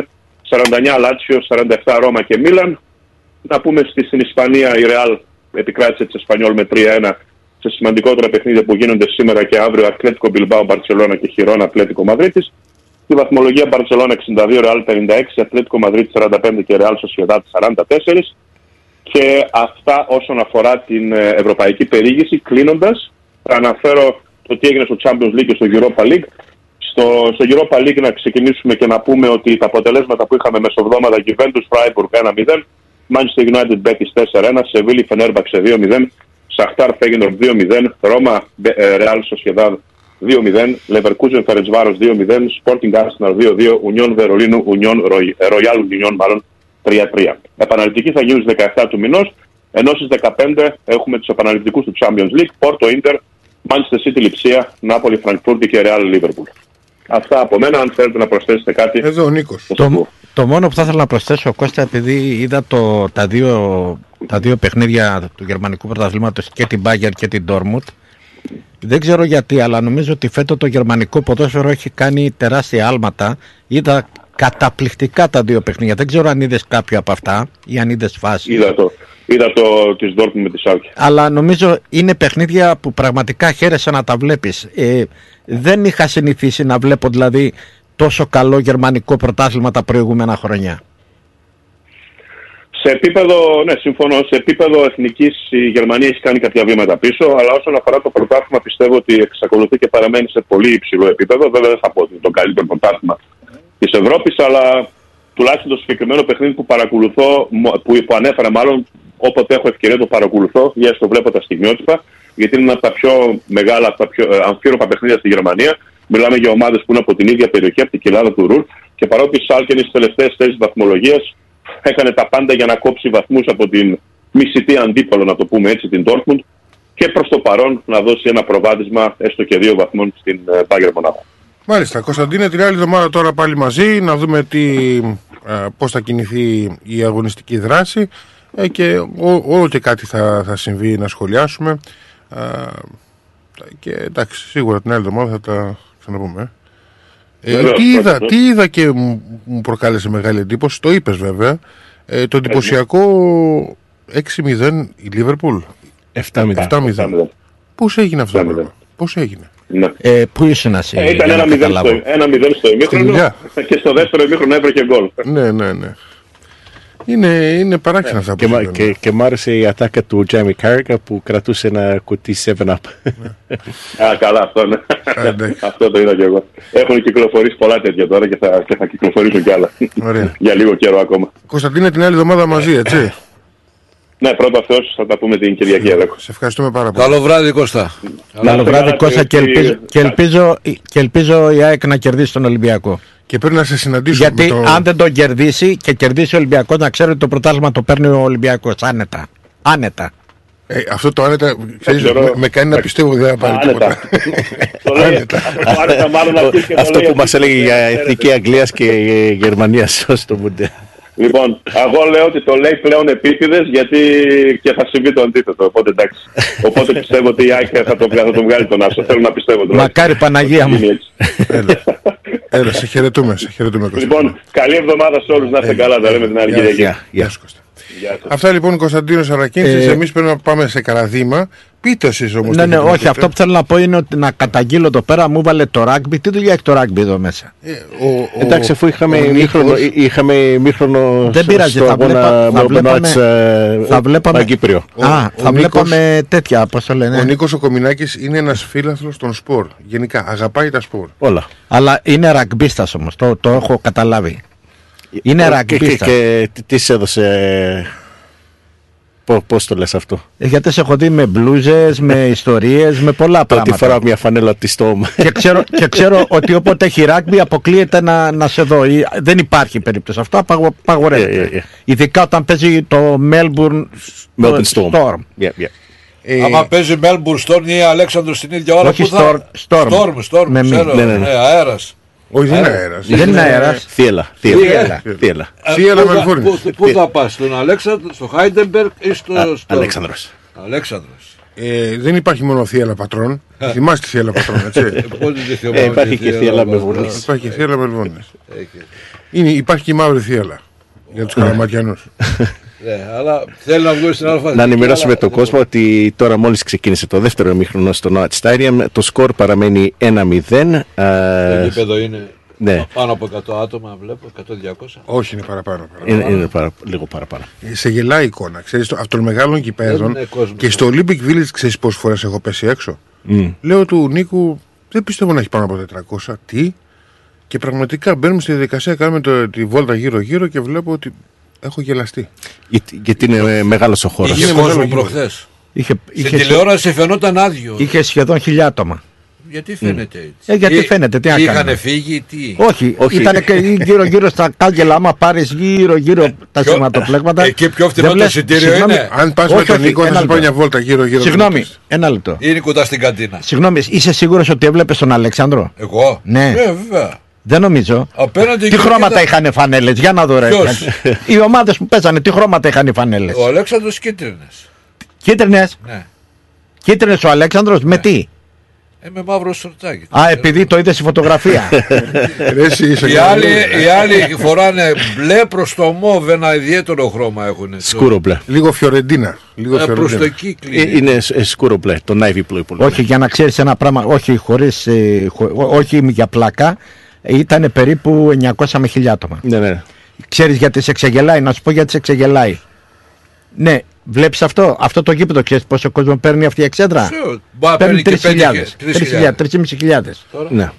49 Λάτσιο, 47 Ρώμα και Μίλαν. Να πούμε στη, στην Ισπανία η Ρεάλ επικράτησε της Εσπανιόλ με 3-1 σε σημαντικότερα παιχνίδια που γίνονται σήμερα και αύριο Ατλέτικο Μπιλμπάου, Μπαρσελόνα και Χιρόνα Ατλέτικο Μαδρίτης. Στη βαθμολογία Μπαρσελόνα 62, Ρεάλ 56, Ατλέτικο Μαδρίτη 45 και Ρεάλ Σοσιαδάτ 44. Και αυτά όσον αφορά την ε, ευρωπαϊκή περίγηση. Κλείνοντας, θα αναφέρω το τι έγινε στο Champions League και στο Europa League. Στο, στο Europa League να ξεκινήσουμε και να πούμε ότι τα αποτελέσματα που είχαμε μεσοβδόμαδα Juventus Freiburg 1-0, Manchester United Betis 4-1, Σεβίλη Φενέρμπαξε 2-0, Σαχτάρ Φέγγινορ 2-0, Ρώμα Ρεάλ Σοσιαδάδ 2-0, Leverkusen Φερετσβάρος 2-0, Sporting Arsenal 2-2, Union Βερολίνου, Union Royal Union μάλλον 3-3. Επαναληπτική θα γίνει στις 17 του μηνός, ενώ στις 15 έχουμε τους επαναληπτικούς του Champions League, Porto Inter, Manchester City Λιψία, Νάπολη Φραγκφούρτη και Real Liverpool. Αυτά από μένα, αν θέλετε να προσθέσετε κάτι. Εδώ ο Νίκος. Το, το μόνο που θα ήθελα να προσθέσω, Κώστα, επειδή είδα το, τα, δύο, τα δύο παιχνίδια του γερμανικού πρωταθλήματος και την Bayern και την Dortmund, δεν ξέρω γιατί, αλλά νομίζω ότι φέτο το γερμανικό ποδόσφαιρο έχει κάνει τεράστια άλματα. Είδα καταπληκτικά τα δύο παιχνίδια. Δεν ξέρω αν είδες κάποιο από αυτά ή αν είδες φάση. Είδα το. Είδα το της Dortmund με τη Σάλκη. Αλλά νομίζω είναι παιχνίδια που πραγματικά χαίρεσαι να τα βλέπεις. Ε, δεν είχα συνηθίσει να βλέπω δηλαδή τόσο καλό γερμανικό πρωτάθλημα τα προηγούμενα χρόνια. Σε επίπεδο, ναι, συμφωνώ. Σε επίπεδο εθνικής η Γερμανία έχει κάνει κάποια βήματα πίσω, αλλά όσον αφορά το πρωτάθλημα πιστεύω ότι εξακολουθεί και παραμένει σε πολύ υψηλό επίπεδο. Βέβαια δεν θα πω ότι είναι το καλύτερο πρωτάθλημα της Ευρώπης, αλλά τουλάχιστον το συγκεκριμένο παιχνίδι που παρακολουθώ, που, που ανέφερα μάλλον, όποτε έχω ευκαιρία το παρακολουθώ, για το βλέπω τα στιγμιότυπα, γιατί είναι ένα από τα πιο μεγάλα, από τα πιο ε, αμφίροπα παιχνίδια στη Γερμανία. Μιλάμε για ομάδες που είναι από την ίδια περιοχή, από την κοιλάδα του Ρουρ. Και παρότι η Σάλκεν στις τελευταίες θέσεις βαθμολογίας έκανε τα πάντα για να κόψει βαθμούς από την μισητή αντίπαλο, να το πούμε έτσι, την Dortmund και προς το παρόν να δώσει ένα προβάδισμα έστω και δύο βαθμών στην ε, Bayern Μονάδα. Μάλιστα. Κωνσταντίνε, την άλλη εβδομάδα τώρα πάλι μαζί να δούμε τι, ε, πώς θα κινηθεί η αγωνιστική δράση ε, και όλο και κάτι θα, θα συμβεί να σχολιάσουμε. Ε, και εντάξει, σίγουρα την άλλη εβδομάδα θα τα ξαναπούμε. Ε, Βεβαίως, τι, είδα, βεβαίως. τι είδα και μου μου προκάλεσε μεγάλη εντύπωση, το είπες βέβαια, ε, το εντυπωσιακό 6-0 η Λίβερπουλ. 7-0. 7-0. Πώς έγινε αυτό το πράγμα; Πώς έγινε; Ναι. Ε, πού ήσουν εσύ, Ε, ήταν για να ένα μηδέν καταλάβω. στο, ένα μηδέν στο ημίχρονο δουλειά. και στο δεύτερο ημίχρονο έβρεχε γκολ. Ναι, ναι, ναι. Είναι, είναι παράξενα αυτά που Και, μα- συμβαίνουν. και, και μ' άρεσε η ατάκα του Τζάμι Κάρκα που κρατούσε ένα κουτί 7-up. Α, καλά, αυτό ναι. αυτό το είδα και εγώ. Έχουν κυκλοφορήσει πολλά τέτοια τώρα και θα, και θα κυκλοφορήσουν κι άλλα. Ωραία. Για λίγο καιρό ακόμα. Κωνσταντίνε την άλλη εβδομάδα μαζί, έτσι. Ναι, πρώτα αυτός θα τα πούμε την Κυριακή εδώ. Σε ευχαριστούμε πάρα πολύ. Καλό βράδυ Κώστα. Καλό βράδυ Κώστα και ελπίζω, και, ελπίζω, και ελπίζω η ΑΕΚ να κερδίσει τον Ολυμπιακό. Και πρέπει να σε συναντήσω Γιατί με το- αν δεν τον κερδίσει και κερδίσει ο Ολυμπιακός να ξέρει ότι το πρωτάθλημα το παίρνει ο Ολυμπιακός άνετα. Άνετα. Ε, αυτό το άνετα ξέρεις, ξέρω. με, με κάνει να πιστεύω ότι δεν θα πάρει Άνετα. τίποτα. Άνετα. Άνετα μάλλον αυτή και το Αυτό λέει που μας αυτή έλεγε και για ξέρετε. Εθνική Αγγλίας και ε, Γερμανίας στο Μουντέ. Λοιπόν, εγώ λέω ότι το λέει πλέον επίτηδες γιατί και θα συμβεί το αντίθετο. Οπότε εντάξει. Οπότε πιστεύω ότι η ΑΕΚ θα το, θα το βγάλει τον Άσο. Θέλω να πιστεύω τώρα. Μακάρι Παναγία μου. Είναι έτσι. Έλα, σε χαιρετούμε, σε χαιρετούμε Κώστα. Λοιπόν, καλή εβδομάδα σε όλους. Να είστε καλά. Τα λέμε την άλλη Γεια, Κυριακή. γεια, γεια σου, Κώστα. Γεια σας. Αυτά λοιπόν Κωνσταντίνος Αρακίνη. Ε, Εμείς πρέπει να πάμε σε καραδίμα. Πείτε εσεί όμως. Ναι, ναι, όχι. Αυτό που θέλω να πω είναι ότι να καταγγείλω εδώ πέρα μου βάλε το ράγκμπι. Τι δουλειά έχει το ράγκμπι εδώ μέσα; Εντάξει, αφού είχαμε ο ημίχρονο, Νίκος- είχαμε ημίχρονο Δεν πειράζει, στο θα αγώνα βλέπα- θα Melbourne βλέπαμε- Knights, ε, θα βλέπαμε- Παγκύπριο. Α, θα Νίκος- βλέπαμε τέτοια, πώς το λένε. Ο Νίκος ο Κομινάκης είναι ένας φίλαθλος των σπορ. Γενικά, αγαπάει τα σπορ. Όλα. Αλλά είναι ραγκμπίστας όμως, το, το έχω καταλάβει. Είναι Ε, Και, και, ραγκμπίστας. και τι- τι σε έδωσε. Πώ πώς το λες αυτό; Ε, Γιατί σε έχω δει με μπλούζες, με ιστορίες, με πολλά Το ότι πράγματα. φοράω μια φανέλα τη στο και, ξέρω, και ξέρω ότι όποτε έχει ράγκμπι αποκλείεται να, να σε δω. Ή- Δεν υπάρχει περίπτωση. Αυτό απαγο- απαγορεύεται. Ε, ε, ε. Ειδικά όταν παίζει το Melbourne, Melbourne το Storm. Yeah, yeah. Ε, Άμα παίζει Melbourne Storm ή Αλέξανδρος την ίδια ώρα Όχι, που θα... Storm. Storm, Storm, Με μη. ξέρω, Ναι, ναι, ναι, ναι. αέρας. Όχι, δεν είναι Αέρα. αέρας. Δεν είναι αέρας. Θύελα. Θύελα. Θύελα. Θύελα. Ε, Θύελα πού θα- Μελβούρνης. πού- Πού θα πας, στον Αλέξανδρο, στο Χάιντεμπεργκ ή στο Α, Storm? Αλέξανδρος. Αλέξανδρος. Ε, δεν υπάρχει μόνο θύελα πατρών. Θυμάστε τη θύελα πατρών, έτσι; Πότε τη θυμάμαι Ε, υπάρχει τη και θύελα θύελα μας, Μελβούρνης. ναι. Υπάρχει θύελα Μελβούνης. Έχει. Είναι, υπάρχει και η μαύρη θύελα. Για τους καραματιανούς. Ναι, αλλά θέλει να βγει στην αλφα. Να ενημερώσουμε τον κόσμο ότι τώρα μόλις ξεκίνησε το δεύτερο ημίχρονο στο North Stadium, το σκορ παραμένει 1-0. Το ε, γήπεδο είναι ναι. πάνω από 100 άτομα, βλέπω, 100-200. Όχι, είναι παραπάνω. παραπάνω. Είναι, είναι παρα- λίγο παραπάνω. Ε, Σε γελάει η εικόνα. Ξέρεις, το- από των μεγάλων κυπέδων είναι κόσμος. και στο Olympic Village ξέρεις πόσες φορές έχω πέσει έξω. Μμ. Λέω του Νίκου, δεν πιστεύω να έχει πάνω από 400. Τι; Και πραγματικά μπαίνουμε στη διαδικασία, κάνουμε το, τη βόλτα γύρω-γύρω και βλέπω ότι έχω γελαστεί. Γιατί- Γιατί είναι ε, μεγάλος ο χώρος. Είχε Είναι μεγάλο κόσμο γήπεδο. προχθές. είχε, Στην είχε, τηλεόραση φαινόταν άδειο. είχε σχεδόν χιλιά άτομα. Γιατί φαίνεται έτσι; Ε, γιατί Ή- φαίνεται, τι να Είχαν κάνουμε; φύγει, τι; Όχι, Όχι. ήταν και γύρω-γύρω στα κάγκελα. Άμα πάρεις γύρω-γύρω τα Ποιο- σηματοπλέγματα. εκεί πιο φτηνό δεν το βλέπει- εισιτήριο συγγνώμη, είναι; Αν πας με όχι, τον όχι, Νίκο θα ένα σε πάει λεπτό. μια βόλτα γύρω-γύρω. Συγγνώμη, ένα λεπτό. Είναι κοντά στην καντίνα. Συγγνώμη, είσαι σίγουρος ότι έβλεπες τον Αλεξάνδρο; Εγώ; Ναι. Ε, βέβαια. Δεν νομίζω. Απέναντι Τι και χρώματα κοίτα- είχαν φανέλες, για να δω ρε. Ποιος; Οι ομάδες που παίζανε, τι χρώματα είχαν οι φανέλες; Ο Αλέξανδρος κίτρινες. Κίτρινες; Ναι. Κίτρινες ο Αλέξανδρος με τι; Ε, με μαύρο σορτάκι. Α, επειδή το είδες στη φωτογραφία. Ρε, εσύ είσαι Οι καλά. άλλοι, οι άλλοι φοράνε μπλε προς το μόβ, ένα ιδιαίτερο χρώμα έχουν. Σκούρο μπλε. Λίγο Φιωρεντίνα. Λίγο Ε, προς το Φιωρεντίνα. εκεί Ε, κλείνει. Είναι ε, σκούρο μπλε, το navy blue που λέμε. όχι, για να ξέρεις ένα πράγμα, όχι χωρίς, ε, χω- όχι για πλάκα, ήταν περίπου 900 με 1000 άτομα. Ναι, ναι. Ξέρεις γιατί σε ξεγελάει, να σου πω γιατί σε ξεγελάει. Ναι, βλέπεις αυτό, αυτό το γήπεδο, ξέρεις πόσο κόσμο παίρνει αυτή η εξέδρα; Ξέρω, Μπα, παίρνει και 3.000. 5.000. 3.500. ναι.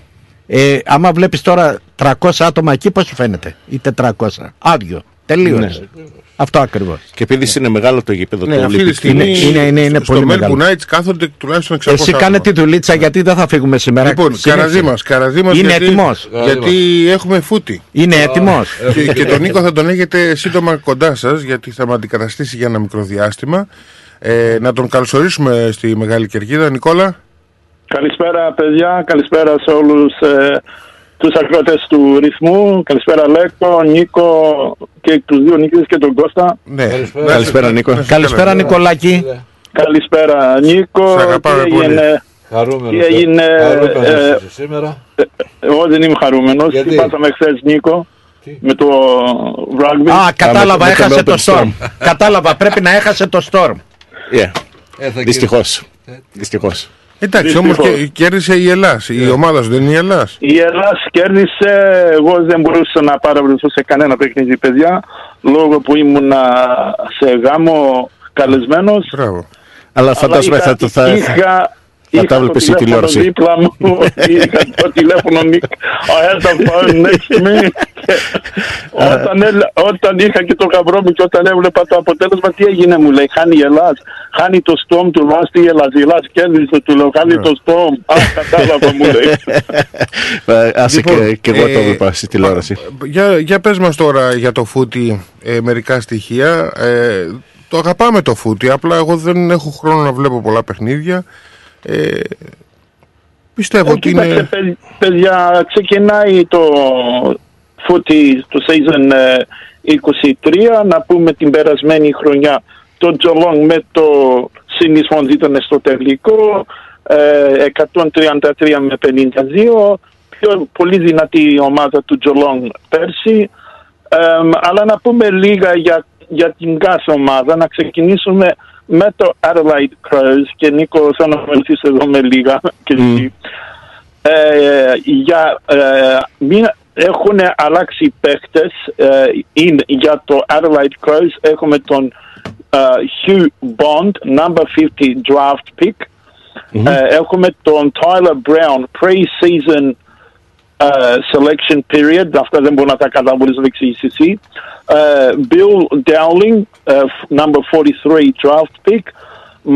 Ε, άμα βλέπεις τώρα 300 άτομα εκεί, πώς σου φαίνεται, ή 400. Άδειο. Τελείως. Ναι. Αυτό ακριβώς. Και επειδή είναι μεγάλο το γήπεδο Ναι, το αυτή τη Olympic στιγμή Είναι- είναι- είναι- είναι στο πολύ Melbourne μεγάλο. Knights κάθονται τουλάχιστον 600 Εσύ κάνε άτομα. τη δουλίτσα γιατί δεν θα φύγουμε σήμερα. Λοιπόν, Συνέχισε. καραδί μας, καραδί μας Είναι γιατί, έτοιμος. Γιατί έχουμε φούτη. Είναι έτοιμος. και, και τον Νίκο θα τον έχετε σύντομα κοντά σας γιατί θα με αντικαταστήσει για ένα μικρό διάστημα. Ε, να τον καλωσορίσουμε στη Μεγάλη Κερκίδα. Νικόλα. Καλησπέρα παιδιά, καλησπέρα σε όλους ε, τους ακρότες του ρυθμού. Καλησπέρα Λέκο, Νίκο και τους δύο Νίκης και τον Κώστα. Ναι. Καλησπέρα, Νίκο. Να είσαι Καλησπέρα καλά. Νικολάκη. Καλησπέρα Νίκο. Σ' αγαπάμε Τι πολύ. έγινε; Χαρούμενος. Τι έγινε, Χαρούμενος ε, είσαι σήμερα. Εγώ δεν είμαι χαρούμενος. Γιατί; Τι πάθαμε χθες Νίκο με το rugby; Α, κατάλαβα, με το έχασε το Melbourne Storm. κατάλαβα, πρέπει να έχασε το Storm. Yeah. Ε, θα Δυστυχώς. Δυστυχώς. Εντάξει, όμως Δυστυχώς. κέρδισε η Ελλάς. Η ομάδα σου δεν είναι η Ελλάς. Η Ελλάς κέρδισε, εγώ δεν μπορούσα να παραβρεθώ σε κανένα παιχνίδι παιδιά, λόγω που ήμουν σε γάμο καλεσμένος. Μπράβο. Αλλά φαντάζομαι θα το θα, είχα, θα είχα τα το βλέπεις η τηλέφωνο τηλεόραση. δίπλα μου, είχα το τηλέφωνο μη- I had the phone next to me. Και όταν, έλα- όταν είχα και το γαμπρό μου και όταν έβλεπα το αποτέλεσμα, τι έγινε μου λέει, χάνει η Ελλάς, χάνει το στόμ του Ράστη η Ελλάς, η Ελλάς κέρδισε του λέω, χάνει το στόμ. Α, κατάλαβα μου λέει. Ε, Άσε Λοιπόν, και, και εγώ το ε, έβλεπα στη τηλεόραση. Για, για πες μας τώρα για το φούτι ε, μερικά στοιχεία. Ε, το αγαπάμε το φούτι, απλά εγώ δεν έχω χρόνο να βλέπω πολλά παιχνίδια. Ε, πιστεύω Ε, ότι κοίταξε, είναι... παι- παιδιά, ξεκινάει το φούτι το season ε, 23, να πούμε την περασμένη χρονιά το Τζολόν με το συνεισφόν ήταν στο τελικό, ε, 133 με 52, πιο πολύ δυνατή η ομάδα του Τζολόν πέρσι, Ε, αλλά να πούμε λίγα για, για την κάθε ομάδα, να ξεκινήσουμε με το Adelaide Crows και Νίκο θα να βοηθήσει εδώ με λίγα και εσύ. Ε, για, ε, μην, έχουν αλλάξει παίχτες ε, είναι για το Adelaide Crows έχουμε τον ε, Hugh Bond number 50 draft pick Ε, έχουμε τον Tyler Brown pre-season uh, selection period. Αυτά δεν μπορώ να τα καταλάβω, μπορείς να τα εξηγήσεις εσύ. Uh, Bill Dowling, uh, f- number 43 draft pick.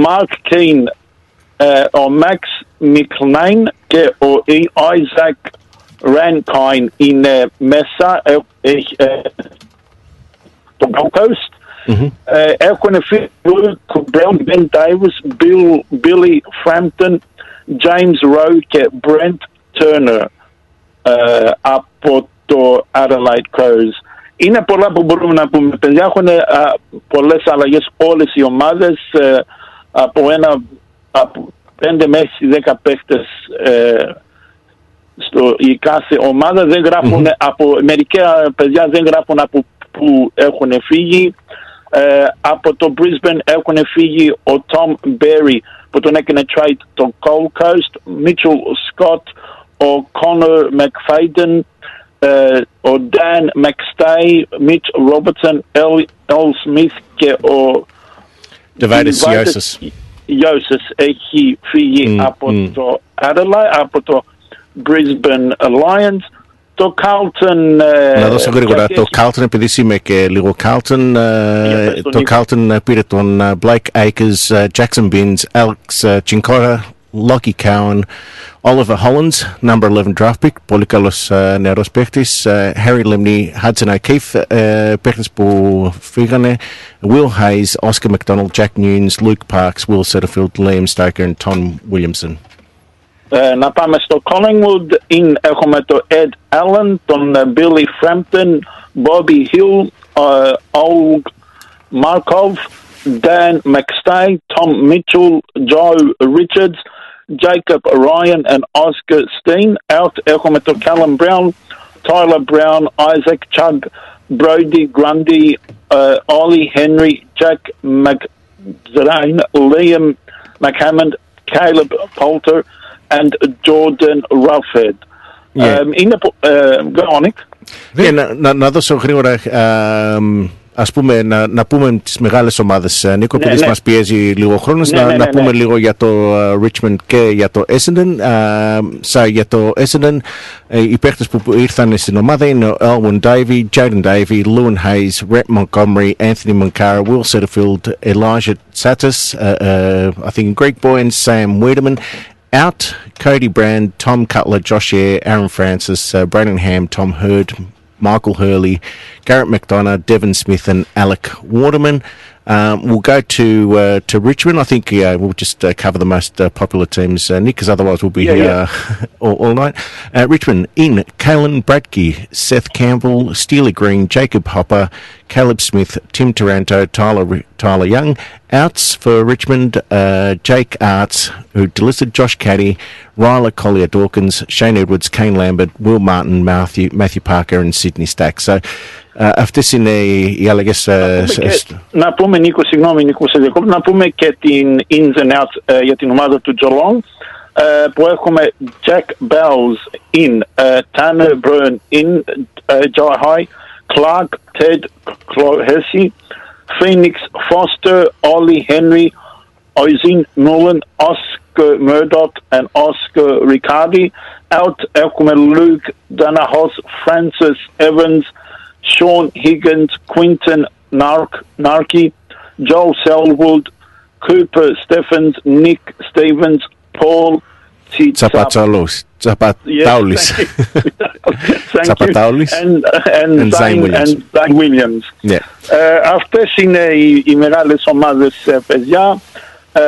Mark Keane, uh, ο Max McLean και ο I- Isaac Rankine είναι μέσα. Ε, έχει, ε, το Gold Coast. Ε, έχουν φύγει Brown, Ben Davis, Bill, Billy Frampton, James Rowe και Brent Turner Ε, από το Adelaide Crows. Είναι πολλά που μπορούμε να πούμε. Παιδιά έχουν ε, πολλές αλλαγές όλες οι ομάδες ε, από ένα από 5 μέχρι 10 παίχτες ε, στο, η κάθε ομάδα δεν γράφουν από μερικά παιδιά δεν γράφουν από που έχουν φύγει ε, από το Brisbane έχουν φύγει ο Tom Berry που τον έκανε trade το Gold Coast Mitchell Scott ο Connor McFadden ε, ο Dan McStay Mitch Robertson L, L Smith και ο Divided Divided Iosis. Iosas έχει φύγει από το Adelaide, από το Brisbane Alliance. Το Carlton... ε, Να δώσω γρήγορα γιατί το Carlton επειδή είμαι και λίγο Carlton. ε, πες τον το Νίκο. Carlton ε, πήρε τον ε, Blake Akers, ε, Jackson Binns, Alex ε, Chinkora, Lockie Cowan, Oliver Hollins, number 11 draft pick, πολύ καλός ε, νεαρός παίχτης, ε, Harry Limney, Hudson O'Keefe, ε, παίχτες που φύγανε, Will Hayes, Oscar McDonald, Jack Nunes, Luke Parks, Will Setterfield, Liam Stoker and Tom Williamson. ε, να πάμε στο Collingwood. Είναι, έχουμε το Ed Allen, τον ε, Billy Frampton, Bobby Hill, ε, Olg Markov, Dan McStay, Tom Mitchell, Joe Richards, Jacob Ryan and Oscar Steen. Out έχουμε το Callum Brown, Tyler Brown, Isaac Chug, Brody Grundy, uh, Ollie Henry, Jack McZrain, Liam McHammond, Caleb Poulter and Jordan Ruffhead. Yeah. Um, in the, uh, go on, Nick. Ναι, να, να, να δώσω γρήγορα, α, μ, ας πούμε, να, να πούμε τις μεγάλες ομάδες, ε, Νίκο, Ναι, επειδή ναι. μας πιέζει λίγο χρόνος, Ναι, να, ναι, να ναι, πούμε ναι. λίγο για το α, Richmond και για το Essendon. Α, σα, για το Essendon, ε, οι παίχτες που ήρθαν στην ομάδα είναι ο Elwin Davey, Jaden Davey, Lewin Hayes, Rhett Montgomery, Anthony Moncara, Will Setterfield, Elijah Satis, uh, uh, I think Greg Boyne, Sam Wiedemann, out Cody Brand, Tom Cutler, Josh Eyre, Aaron Francis, uh, Brandon Ham, Tom Hurd, Michael Hurley, Garrett McDonough, Devon Smith, and Alec Waterman. Um, we'll go to uh, to Richmond. I think yeah, we'll just uh, cover the most uh, popular teams, uh, Nick, because otherwise we'll be Yeah, here Uh, all, all night. Uh, Richmond in Kalen Bradke, Seth Campbell, Steely Green, Jacob Hopper, Caleb Smith, Tim Taranto, Tyler Tyler Young. Outs for Richmond, uh, Jake Arts, who delisted Josh Caddy, Ryla Collier Dawkins, Shane Edwards, Kane Lambert, Will Martin, Matthew, Matthew Parker, and Sydney Stack. So uh, αυτές είναι οι, οι αλλαγές uh, Και να πούμε Νίκο, συγγνώμη Νίκο, σε διακόπτω, να πούμε και την ins and outs ε, για την ομάδα του Geelong. ε, που έχουμε Jack Bells in, ε, Tanner Byrne in, ε, Joe High, Clark, Ted Clohessy, Phoenix Foster, Ollie Henry, Oisin Nolan, Oscar Murdoch, and Oscar Riccardi, out Elkman Luke, Danahos, Francis Evans, Sean Higgins, Quinton Nark, Narky, Joel Selwood, Cooper Stephens, Nick Stevens, Paul Tsitsap- Τσαπατσαλούς. Τσαπατάουλης. Yes, thank you. Thank you. Τσαπατάουλης. And, and, And Zion Zion Williams. and Zion Williams. Ναι. Ε, αυτές είναι οι, οι μεγάλες ομάδες ε, παιδιά. Ε,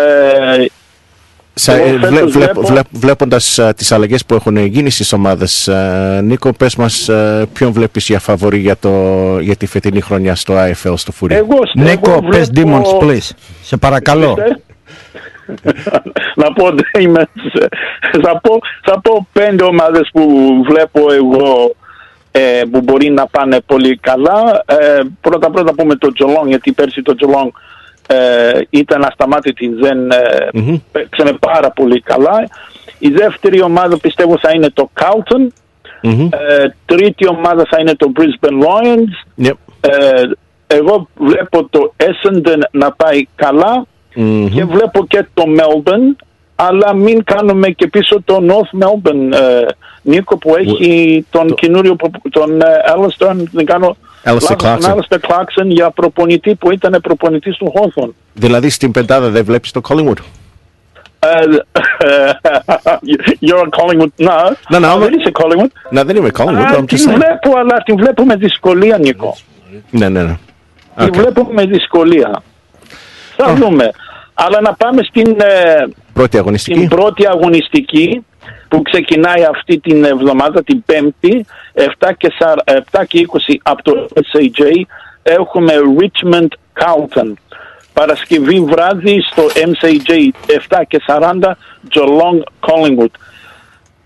Σα, εγώ ε, φέτος βλέ, βλέ, βλέπω- βλέ, βλέποντας α, τις αλλαγές που έχουν γίνει στις ομάδες α, Νίκο πες μας α, ποιον βλέπεις για φαβορή για, το, για τη φετινή χρονιά στο IFL στο Φουρί; Εγώ, Νίκο, εγώ πες βλέπω- Demons, please. Σε παρακαλώ. Να πω Demons. θα, πω, θα πω πέντε ομάδες που βλέπω εγώ ε, που μπορεί να πάνε πολύ καλά. Ε, πρώτα πρώτα πούμε το Geelong γιατί πέρσι το Geelong ε, ήταν ασταμάτητη, δεν ε, Μμμ. παίξανε πάρα πολύ καλά. Η δεύτερη ομάδα πιστεύω θα είναι το Carlton. Μμμ. Ε, τρίτη ομάδα θα είναι το Brisbane Lions. Yep. Ε, εγώ βλέπω το Essendon να πάει καλά Μμμ. και βλέπω και το Melbourne αλλά μην κάνουμε και πίσω το North Melbourne ε, Νίκο που έχει τον καινούριο προπο- τον ε, Alistair, αν δεν κάνω Alistair λάθος, τον Clarkson. Alistair Clarkson για προπονητή που ήταν προπονητής του Hawthorn. Δηλαδή στην πεντάδα δεν βλέπεις το Collingwood; Ε, You're a Collingwood, no. No, no, δεν είσαι Collingwood. Να δεν είμαι Collingwood Α, I'm just την saying. βλέπω, αλλά την βλέπω με δυσκολία, Νίκο. Ναι, ναι, ναι. Τη βλέπω με δυσκολία. Θα δούμε. Αλλά να πάμε στην, ε, Πρώτη αγωνιστική. στην πρώτη αγωνιστική που ξεκινάει αυτή την εβδομάδα, την Πέμπτη, 7 και, σαρ- 7 και 20 από το SAJ. Έχουμε Richmond Carlton. Παρασκευή βράδυ στο MCJ 7 και 40 Geelong Collingwood.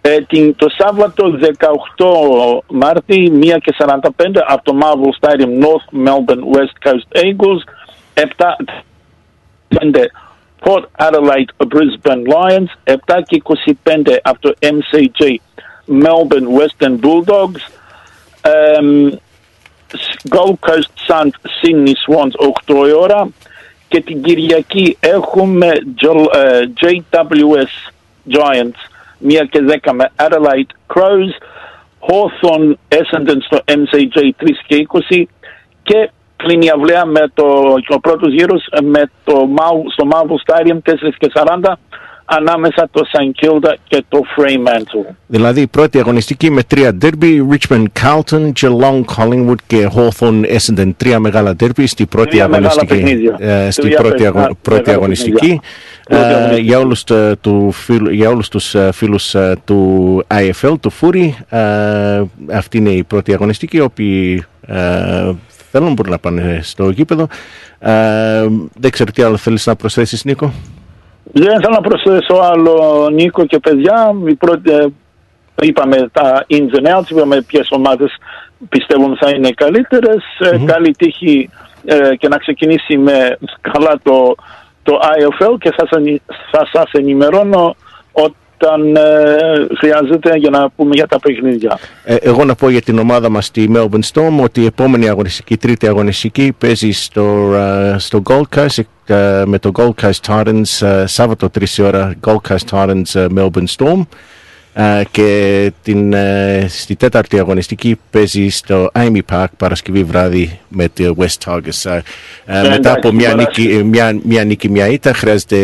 Ε, την, το Σάββατο 18 Μάρτη 1 και 45 από το Marvel Stadium North Melbourne West Coast Eagles 7 5 Port Adelaide Brisbane Lions 7 και 25 από το MCG Melbourne Western Bulldogs εμ, Gold Coast Suns Sydney Swans 8 η ώρα και την Κυριακή έχουμε Jol- ε, JWS Giants 1 και 10 με Adelaide Crows Hawthorn Essendon στο MCJ 3 και 20 και κλείνει η αυλαία με το, ο πρώτος γύρος ε, με το, Mau- στο Marvel Stadium 4 και 40 ανάμεσα το St. Kilda και το Fremantle. Δηλαδή η πρώτη αγωνιστική με τρία derby, Richmond Carlton, Geelong Collingwood και Hawthorn Essendon. Τρία μεγάλα derby στη πρώτη Τρία μεγάλα αγωνιστική. παιχνίδια. ε, στη Τρία πρώτη, αγω- μεγάλα πρώτη αγωνιστική. παιχνίδια. Πρώτη Ε, αγωνιστική. για, όλους, το- του, φίλου- για όλους τους ε, φίλους ε, του IFL, του Φούρι, ε, αυτή είναι η πρώτη αγωνιστική, οι οποίοι ε, θέλουν μπορούν να πάνε στο γήπεδο. Ε, δεν ξέρω τι άλλο θέλεις να προσθέσεις Νίκο. Δεν θέλω να προσθέσω άλλο Νίκο και παιδιά. Η πρώτη, ε, είπαμε τα ins and outs, είπαμε ποιες ομάδες πιστεύουμε θα είναι καλύτερες. Καλή τύχη ε, και να ξεκινήσει με καλά το, το IFL και θα, σας- θα σας ενημερώνω όταν ε, χρειάζεται για να πούμε για τα παιχνίδια. Ε, εγώ να πω για την ομάδα μας στη Melbourne Storm ότι η επόμενη αγωνιστική, η τρίτη αγωνιστική παίζει στο, ε, στο Gold Coast ε, με το Gold Coast Titans ε, Σάββατο 3 η ώρα Gold Coast Titans ε, Melbourne Storm Ε, και την, ε, στη τέταρτη αγωνιστική παίζει στο Amy Park Παρασκευή βράδυ με το West Tigers. Ε, ε, Ε, μετά από εντάξει, μια περάσει. νίκη, μια, μια νίκη, μια ήττα χρειάζεται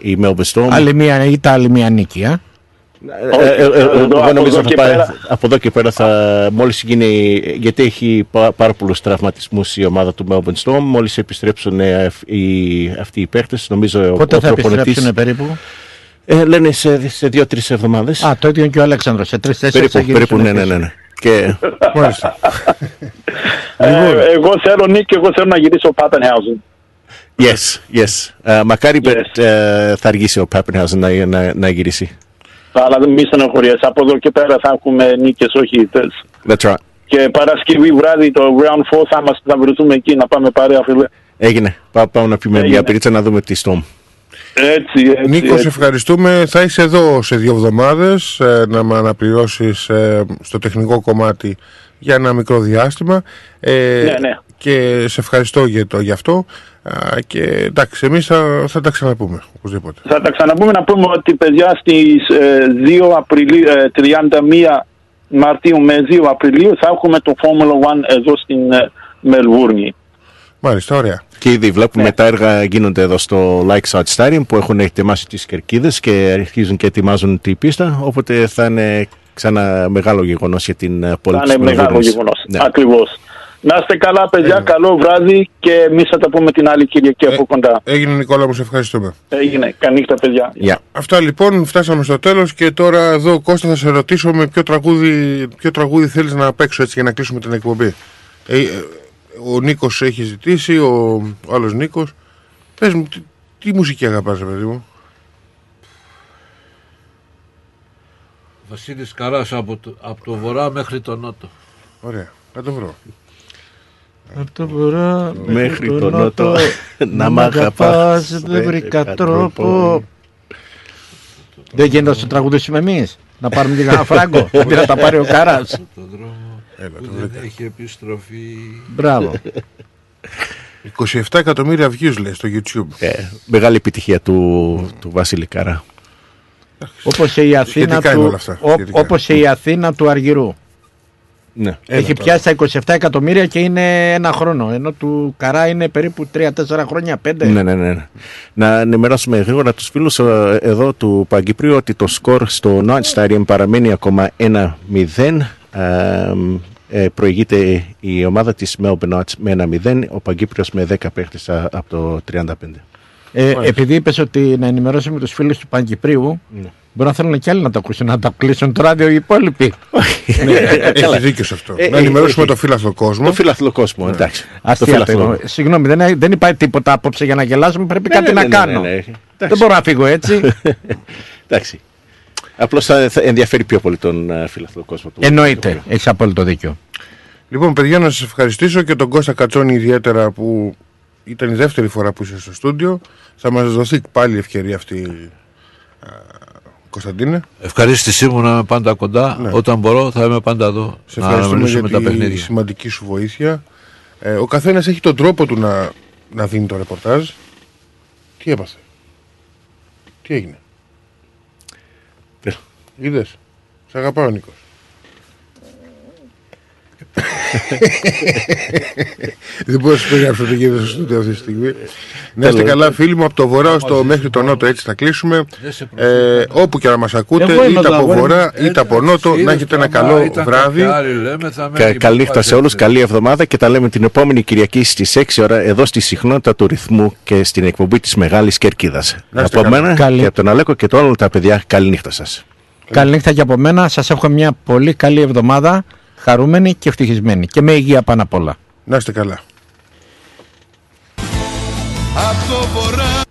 η Melbourne Storm. Άλλη μία ήττα, άλλη μία νίκη. Α. Ε, ε, ε, ε, εδώ, εγώ από νομίζω εδώ θα και πάει, πέρα. από εδώ και πέρα θα μόλις γίνει γιατί έχει πά- πάρα πολλούς τραυματισμούς η ομάδα του Melbourne Storm μόλις επιστρέψουν ε, αυ- οι, αυτοί οι παίχτες νομίζω Πότε ο θα προπονητής- επιστρέψουν περίπου; Ε, λένε σε, σε δύο-τρεις εβδομάδες Α, το ίδιο και ο Αλέξανδρος. Σε τρει-τέσσερι περίπου, περίπου ναι, ναι, ναι, ναι. Και, Ε, εγώ θέλω Νίκ και εγώ θέλω να γυρίσω Πάπενχάουζεν. yes, yes. Ε, μακάρι ε, θα αργήσει ο Pappenhausen να, να, να γυρίσει Αλλά δεν μη στενοχωριέσαι. Από εδώ και πέρα θα έχουμε νίκες, όχι ήττες. That's right. Και Παρασκευή βράδυ το Round 4 θα, μας, θα βρεθούμε εκεί να πάμε παρέα φίλε. Έγινε. Πά, πάμε να πιούμε Έγινε. μια πυρίτσα να δούμε τη Storm. Έτσι, έτσι. Νίκος, έτσι. σε ευχαριστούμε. Θα είσαι εδώ σε δύο εβδομάδες ε, να με αναπληρώσεις ε, στο τεχνικό κομμάτι για ένα μικρό διάστημα. Ε, Ναι, ναι. Και σε ευχαριστώ για, το, για αυτό. Α, και εντάξει, εμείς θα, θα τα ξαναπούμε, οπωσδήποτε. Θα τα ξαναπούμε να πούμε ότι παιδιά στις ε, 2 Απριλίου, ε, 31 Μαρτίου με 2 Απριλίου θα έχουμε το Formula 1 εδώ στην ε, Μελβούρνη. Μάλιστα, ωραία. Και ήδη βλέπουμε τα έργα γίνονται εδώ στο Lakeside Stadium που έχουν ετοιμάσει τις κερκίδες και αρχίζουν και ετοιμάζουν την πίστα. Οπότε θα είναι ξανά μεγάλο γεγονός για την ε, Θα πόλη είναι της μεγάλο Μελβούρνης. γεγονός. Ναι. Ακριβώς. Να είστε καλά παιδιά, καλό βράδυ και εμείς θα τα πούμε την άλλη Κυριακή από κοντά. Έγινε Νικόλα μου, σε ευχαριστούμε. Έγινε. Κανύχτα παιδιά. Αυτά λοιπόν, φτάσαμε στο τέλος και τώρα εδώ Κώστα θα σε ρωτήσω με ποιο τραγούδι, ποιο τραγούδι θέλεις να παίξω έτσι για να κλείσουμε την εκπομπή. Ε, ε, ο Νίκος έχει ζητήσει, ο, ο άλλος Νίκος. Πες μου, τι, τι μουσική αγαπάς ρε παιδί μου; Βασίλης Καράς από το, από το βορρά μέχρι το νότο. Ωραία, θα το βρω. Από το βορρά Μέχρι το νότο, να μ' αγαπάς, δεν βρήκα τρόπο. Δεν γίνεται να το τραγουδήσουμε εμείς. Να πάρουμε και κανένα φράγκο. Αντί να τα πάρει ο Κάρας. Το δρόμο Έλα, που το δεν βρήκα. έχει επιστροφή. Μπράβο. 27 εκατομμύρια views λέει στο YouTube. Ε, μεγάλη επιτυχία του, του Βασίλη Καρά. Όπως και η Αθήνα Σχετικά είναι του, όλα αυτά, ο- σχετικά. όπως και η Αθήνα του Αργυρού. Ναι. Έχει τώρα. πιάσει τα 27 εκατομμύρια και είναι ένα χρόνο. Ενώ του Καρά είναι περίπου 3-4 χρόνια, 5. Ναι, ναι, ναι. Να ενημερώσουμε γρήγορα τους φίλους ε, εδώ του Παγκυπρίου ότι το σκορ στο Night Stadium παραμένει ακόμα 1-0. Ε, ε, προηγείται η ομάδα της Melbourne Knights με 1-0, ο Παγκύπριος με 10 παίχτες α, από το 35. Ε, επειδή είπες ότι να ενημερώσουμε τους φίλους του Παγκυπρίου, μπορεί να θέλουν και άλλοι να το ακούσουν, να το κλείσουν το ράδιο οι υπόλοιποι. Ναι, έχεις δίκιο σε αυτό. Ε, να ε, ενημερώσουμε έχει. το φύλαθλο κόσμο. Το φιλαθλό κόσμο, εντάξει. Το Αστεία φιλαθλό. το- Συγγνώμη, δεν, δεν υπάρχει τίποτα απόψε για να γελάσουμε. Πρέπει Ναι, κάτι ναι, να ναι, κάνω. ναι, ναι, ναι. Δεν Εντάξει. μπορώ να φύγω έτσι. Εντάξει. Απλώς θα, θα ενδιαφέρει πιο πολύ τον uh, φιλαθλό κόσμο. του. Εννοείται. Έχεις απόλυτο δίκιο. Λοιπόν, παιδιά, να σας ευχαριστήσω και τον Κώστα Κατσόνη ιδιαίτερα που ήταν η δεύτερη φορά που είσαι στο στούντιο. Θα μας δοθεί πάλι η ευκαιρία αυτή, α, Κωνσταντίνε. Ευχαρίστησή μου να είμαι πάντα κοντά. Ναι. Όταν μπορώ θα είμαι πάντα εδώ. Σε να ευχαριστούμε για αναμενήσουμε τα τη παιχνίδια. σημαντική σου βοήθεια. Ε, ο καθένας έχει τον τρόπο του να, να δίνει το ρεπορτάζ. Τι έπαθε, Τι έγινε, Είδες. Σε αγαπάω, Νίκος. Δεν μπορώ να σου περιγράψω τι γίνεται στο στούντιο αυτή τη στιγμή. Να είστε Τέλος. καλά, φίλοι μου, από το βορρά στο μέχρι το νότο, έτσι θα κλείσουμε. Ε, όπου και να μας ακούτε, Εγώ είμαι είτε εδώ, από αγόρι μου. βορρά είτε από νότο, να έχετε ένα καλό βράδυ. Κα, καλή νύχτα σε όλους, καλή εβδομάδα και τα λέμε την επόμενη Κυριακή στις 6 ώρα εδώ στη συχνότητα του ρυθμού και στην εκπομπή της Μεγάλης Κερκίδας. Να είστε Από καλά. μένα Καλή. και από τον Αλέκο και τον όλα τα παιδιά, καλή νύχτα σας. Καληνύχτα και από μένα. Σας έχω μια πολύ καλή εβδομάδα. Χαρούμενη και ευτυχισμένη. Και με υγεία πάνω απ' όλα. Να είστε καλά. Απ' το βορρά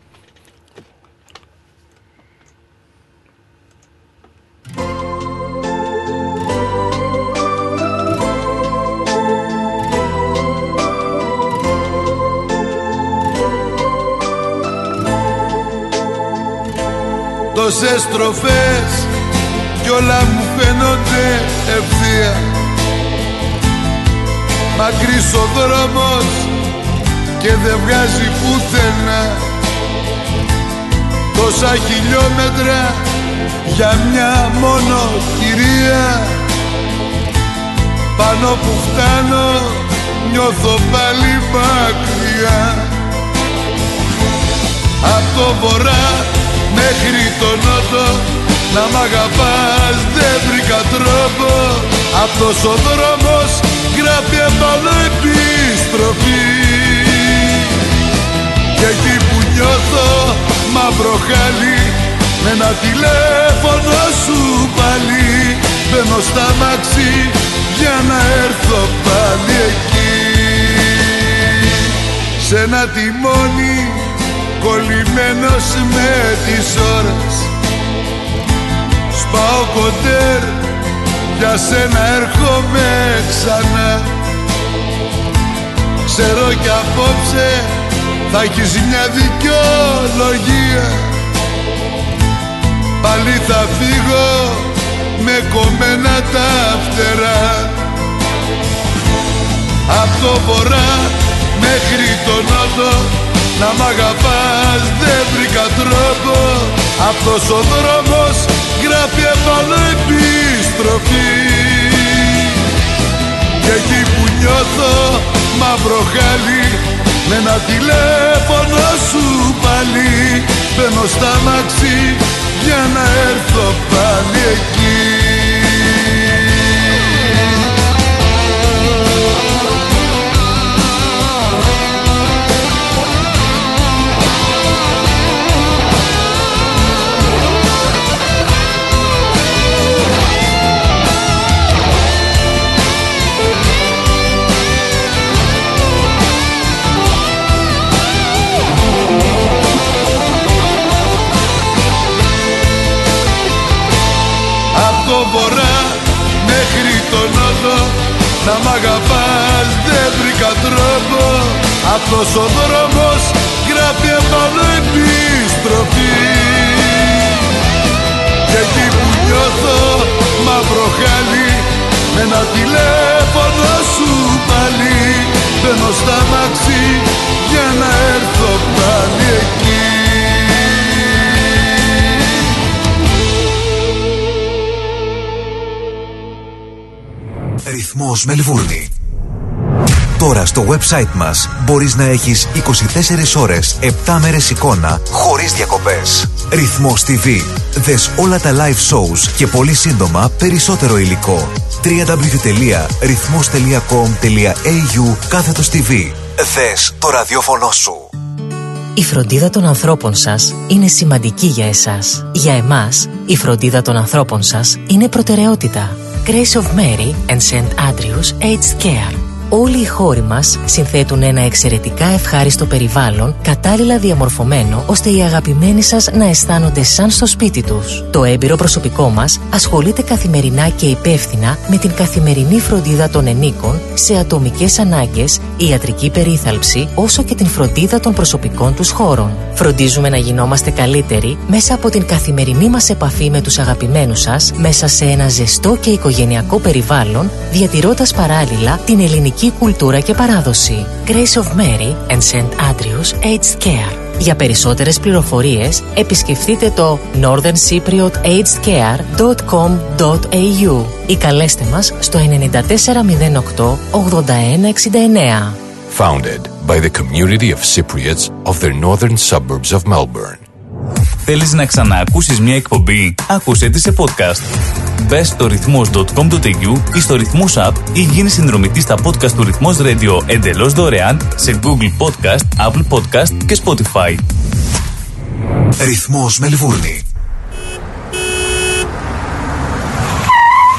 Τόσες στροφές κι όλα μου φαίνονται ευθεία. Μακρύς ο δρόμος και δεν βγάζει πουθενά. Τόσα χιλιόμετρα για μια μόνο κυρία. Πάνω που φτάνω νιώθω πάλι μακριά. Απ' το βορρά μέχρι το νότο Να μ' αγαπάς δεν βρήκα τρόπο. Αυτός ο δρόμος γράφει επάνω επιστροφή Και εκεί που νιώθω μαύρο χάλι Με ένα τηλέφωνο σου πάλι. Μπαίνω στα μάξι για να έρθω πάλι εκεί. Σ' ένα τιμόνι κολλημένος με τις ώρες Σπάω κοντέρ για σένα έρχομαι ξανά. Ξέρω κι απόψε θα έχεις μια δικαιολογία. Πάλι θα φύγω με κομμένα τα φτερά. Απ' το βορρά μέχρι τον νότο να μ' αγαπάς δεν βρήκα τρόπο. Αυτός ο δρόμος γράφει επάνω επιστροφή Και εκεί που νιώθω μαύρο χάλι με ένα τηλέφωνο σου πάλι. Μπαίνω στα μάξι για να έρθω πάλι εκεί Να μ' αγαπάς δεν βρήκα τρόπο. Αυτός ο δρόμος γράφει επάνω επιστροφή. Και εκεί που νιώθω μαύρο χάλι Με ένα τηλέφωνο σου πάλι. Μπαίνω στα μάξι για να έρθω πάλι εκεί Ρυθμός Μελβούρνη. Τώρα στο website μας μπορείς να έχεις 24 ώρες, 7 μέρες εικόνα, χωρίς διακοπές. Ρυθμός TV. Δες όλα τα live shows και πολύ σύντομα περισσότερο υλικό. www.rythmos.com.au κάθετος TV. Δες το ραδιόφωνο σου. Η φροντίδα των ανθρώπων σας είναι σημαντική για εσάς. Για εμάς, η φροντίδα των ανθρώπων σας είναι προτεραιότητα. Grace of Mary and St. Andrews Aged Care. Όλοι οι χώροι μας συνθέτουν ένα εξαιρετικά ευχάριστο περιβάλλον κατάλληλα διαμορφωμένο ώστε οι αγαπημένοι σας να αισθάνονται σαν στο σπίτι τους. Το έμπειρο προσωπικό μας ασχολείται καθημερινά και υπεύθυνα με την καθημερινή φροντίδα των ενίκων σε ατομικές ανάγκες, ιατρική περίθαλψη όσο και την φροντίδα των προσωπικών τους χώρων. Φροντίζουμε να γινόμαστε καλύτεροι μέσα από την καθημερινή μας επαφή με τους αγαπημένους σας μέσα σε ένα ζεστό και οικογενειακό περιβάλλον διατηρώντας παράλληλα την ελληνική κουλτούρα και παράδοση. Grace of Mary and St. Andrews Aged Care. Για περισσότερες πληροφορίες επισκεφτείτε το northerncypriotagedcare.com.au ή καλέστε μας στο 9408 8169. Founded by the community of Cypriots of the northern suburbs of Melbourne. Θέλεις να ξαναακούσεις μια εκπομπή; Άκουσέ τη σε podcast. Μπες στο ρυθμός.com.au ή στο ρυθμός app ή γίνεις συνδρομητής στα podcast του ρυθμός radio εντελώς δωρεάν σε Google Podcast, Apple Podcast και Spotify. Ρυθμός Μελβούρνη.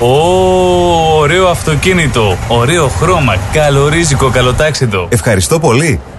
Ω, ωραίο αυτοκίνητο, ωραίο χρώμα, καλορίζικο, καλοτάξιτο. Ευχαριστώ πολύ.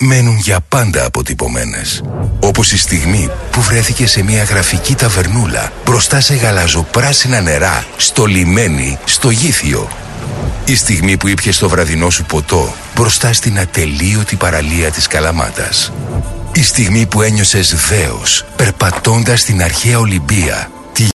μένουν για πάντα αποτυπωμένες. Όπως η στιγμή που βρέθηκε σε μια γραφική ταβερνούλα μπροστά σε γαλαζοπράσινα νερά, στο λιμένι, στο γήθιο. Η στιγμή που ήπιες το βραδινό σου ποτό μπροστά στην ατελείωτη παραλία της Καλαμάτας. Η στιγμή που ένιωσες δέος περπατώντας στην αρχαία Ολυμπία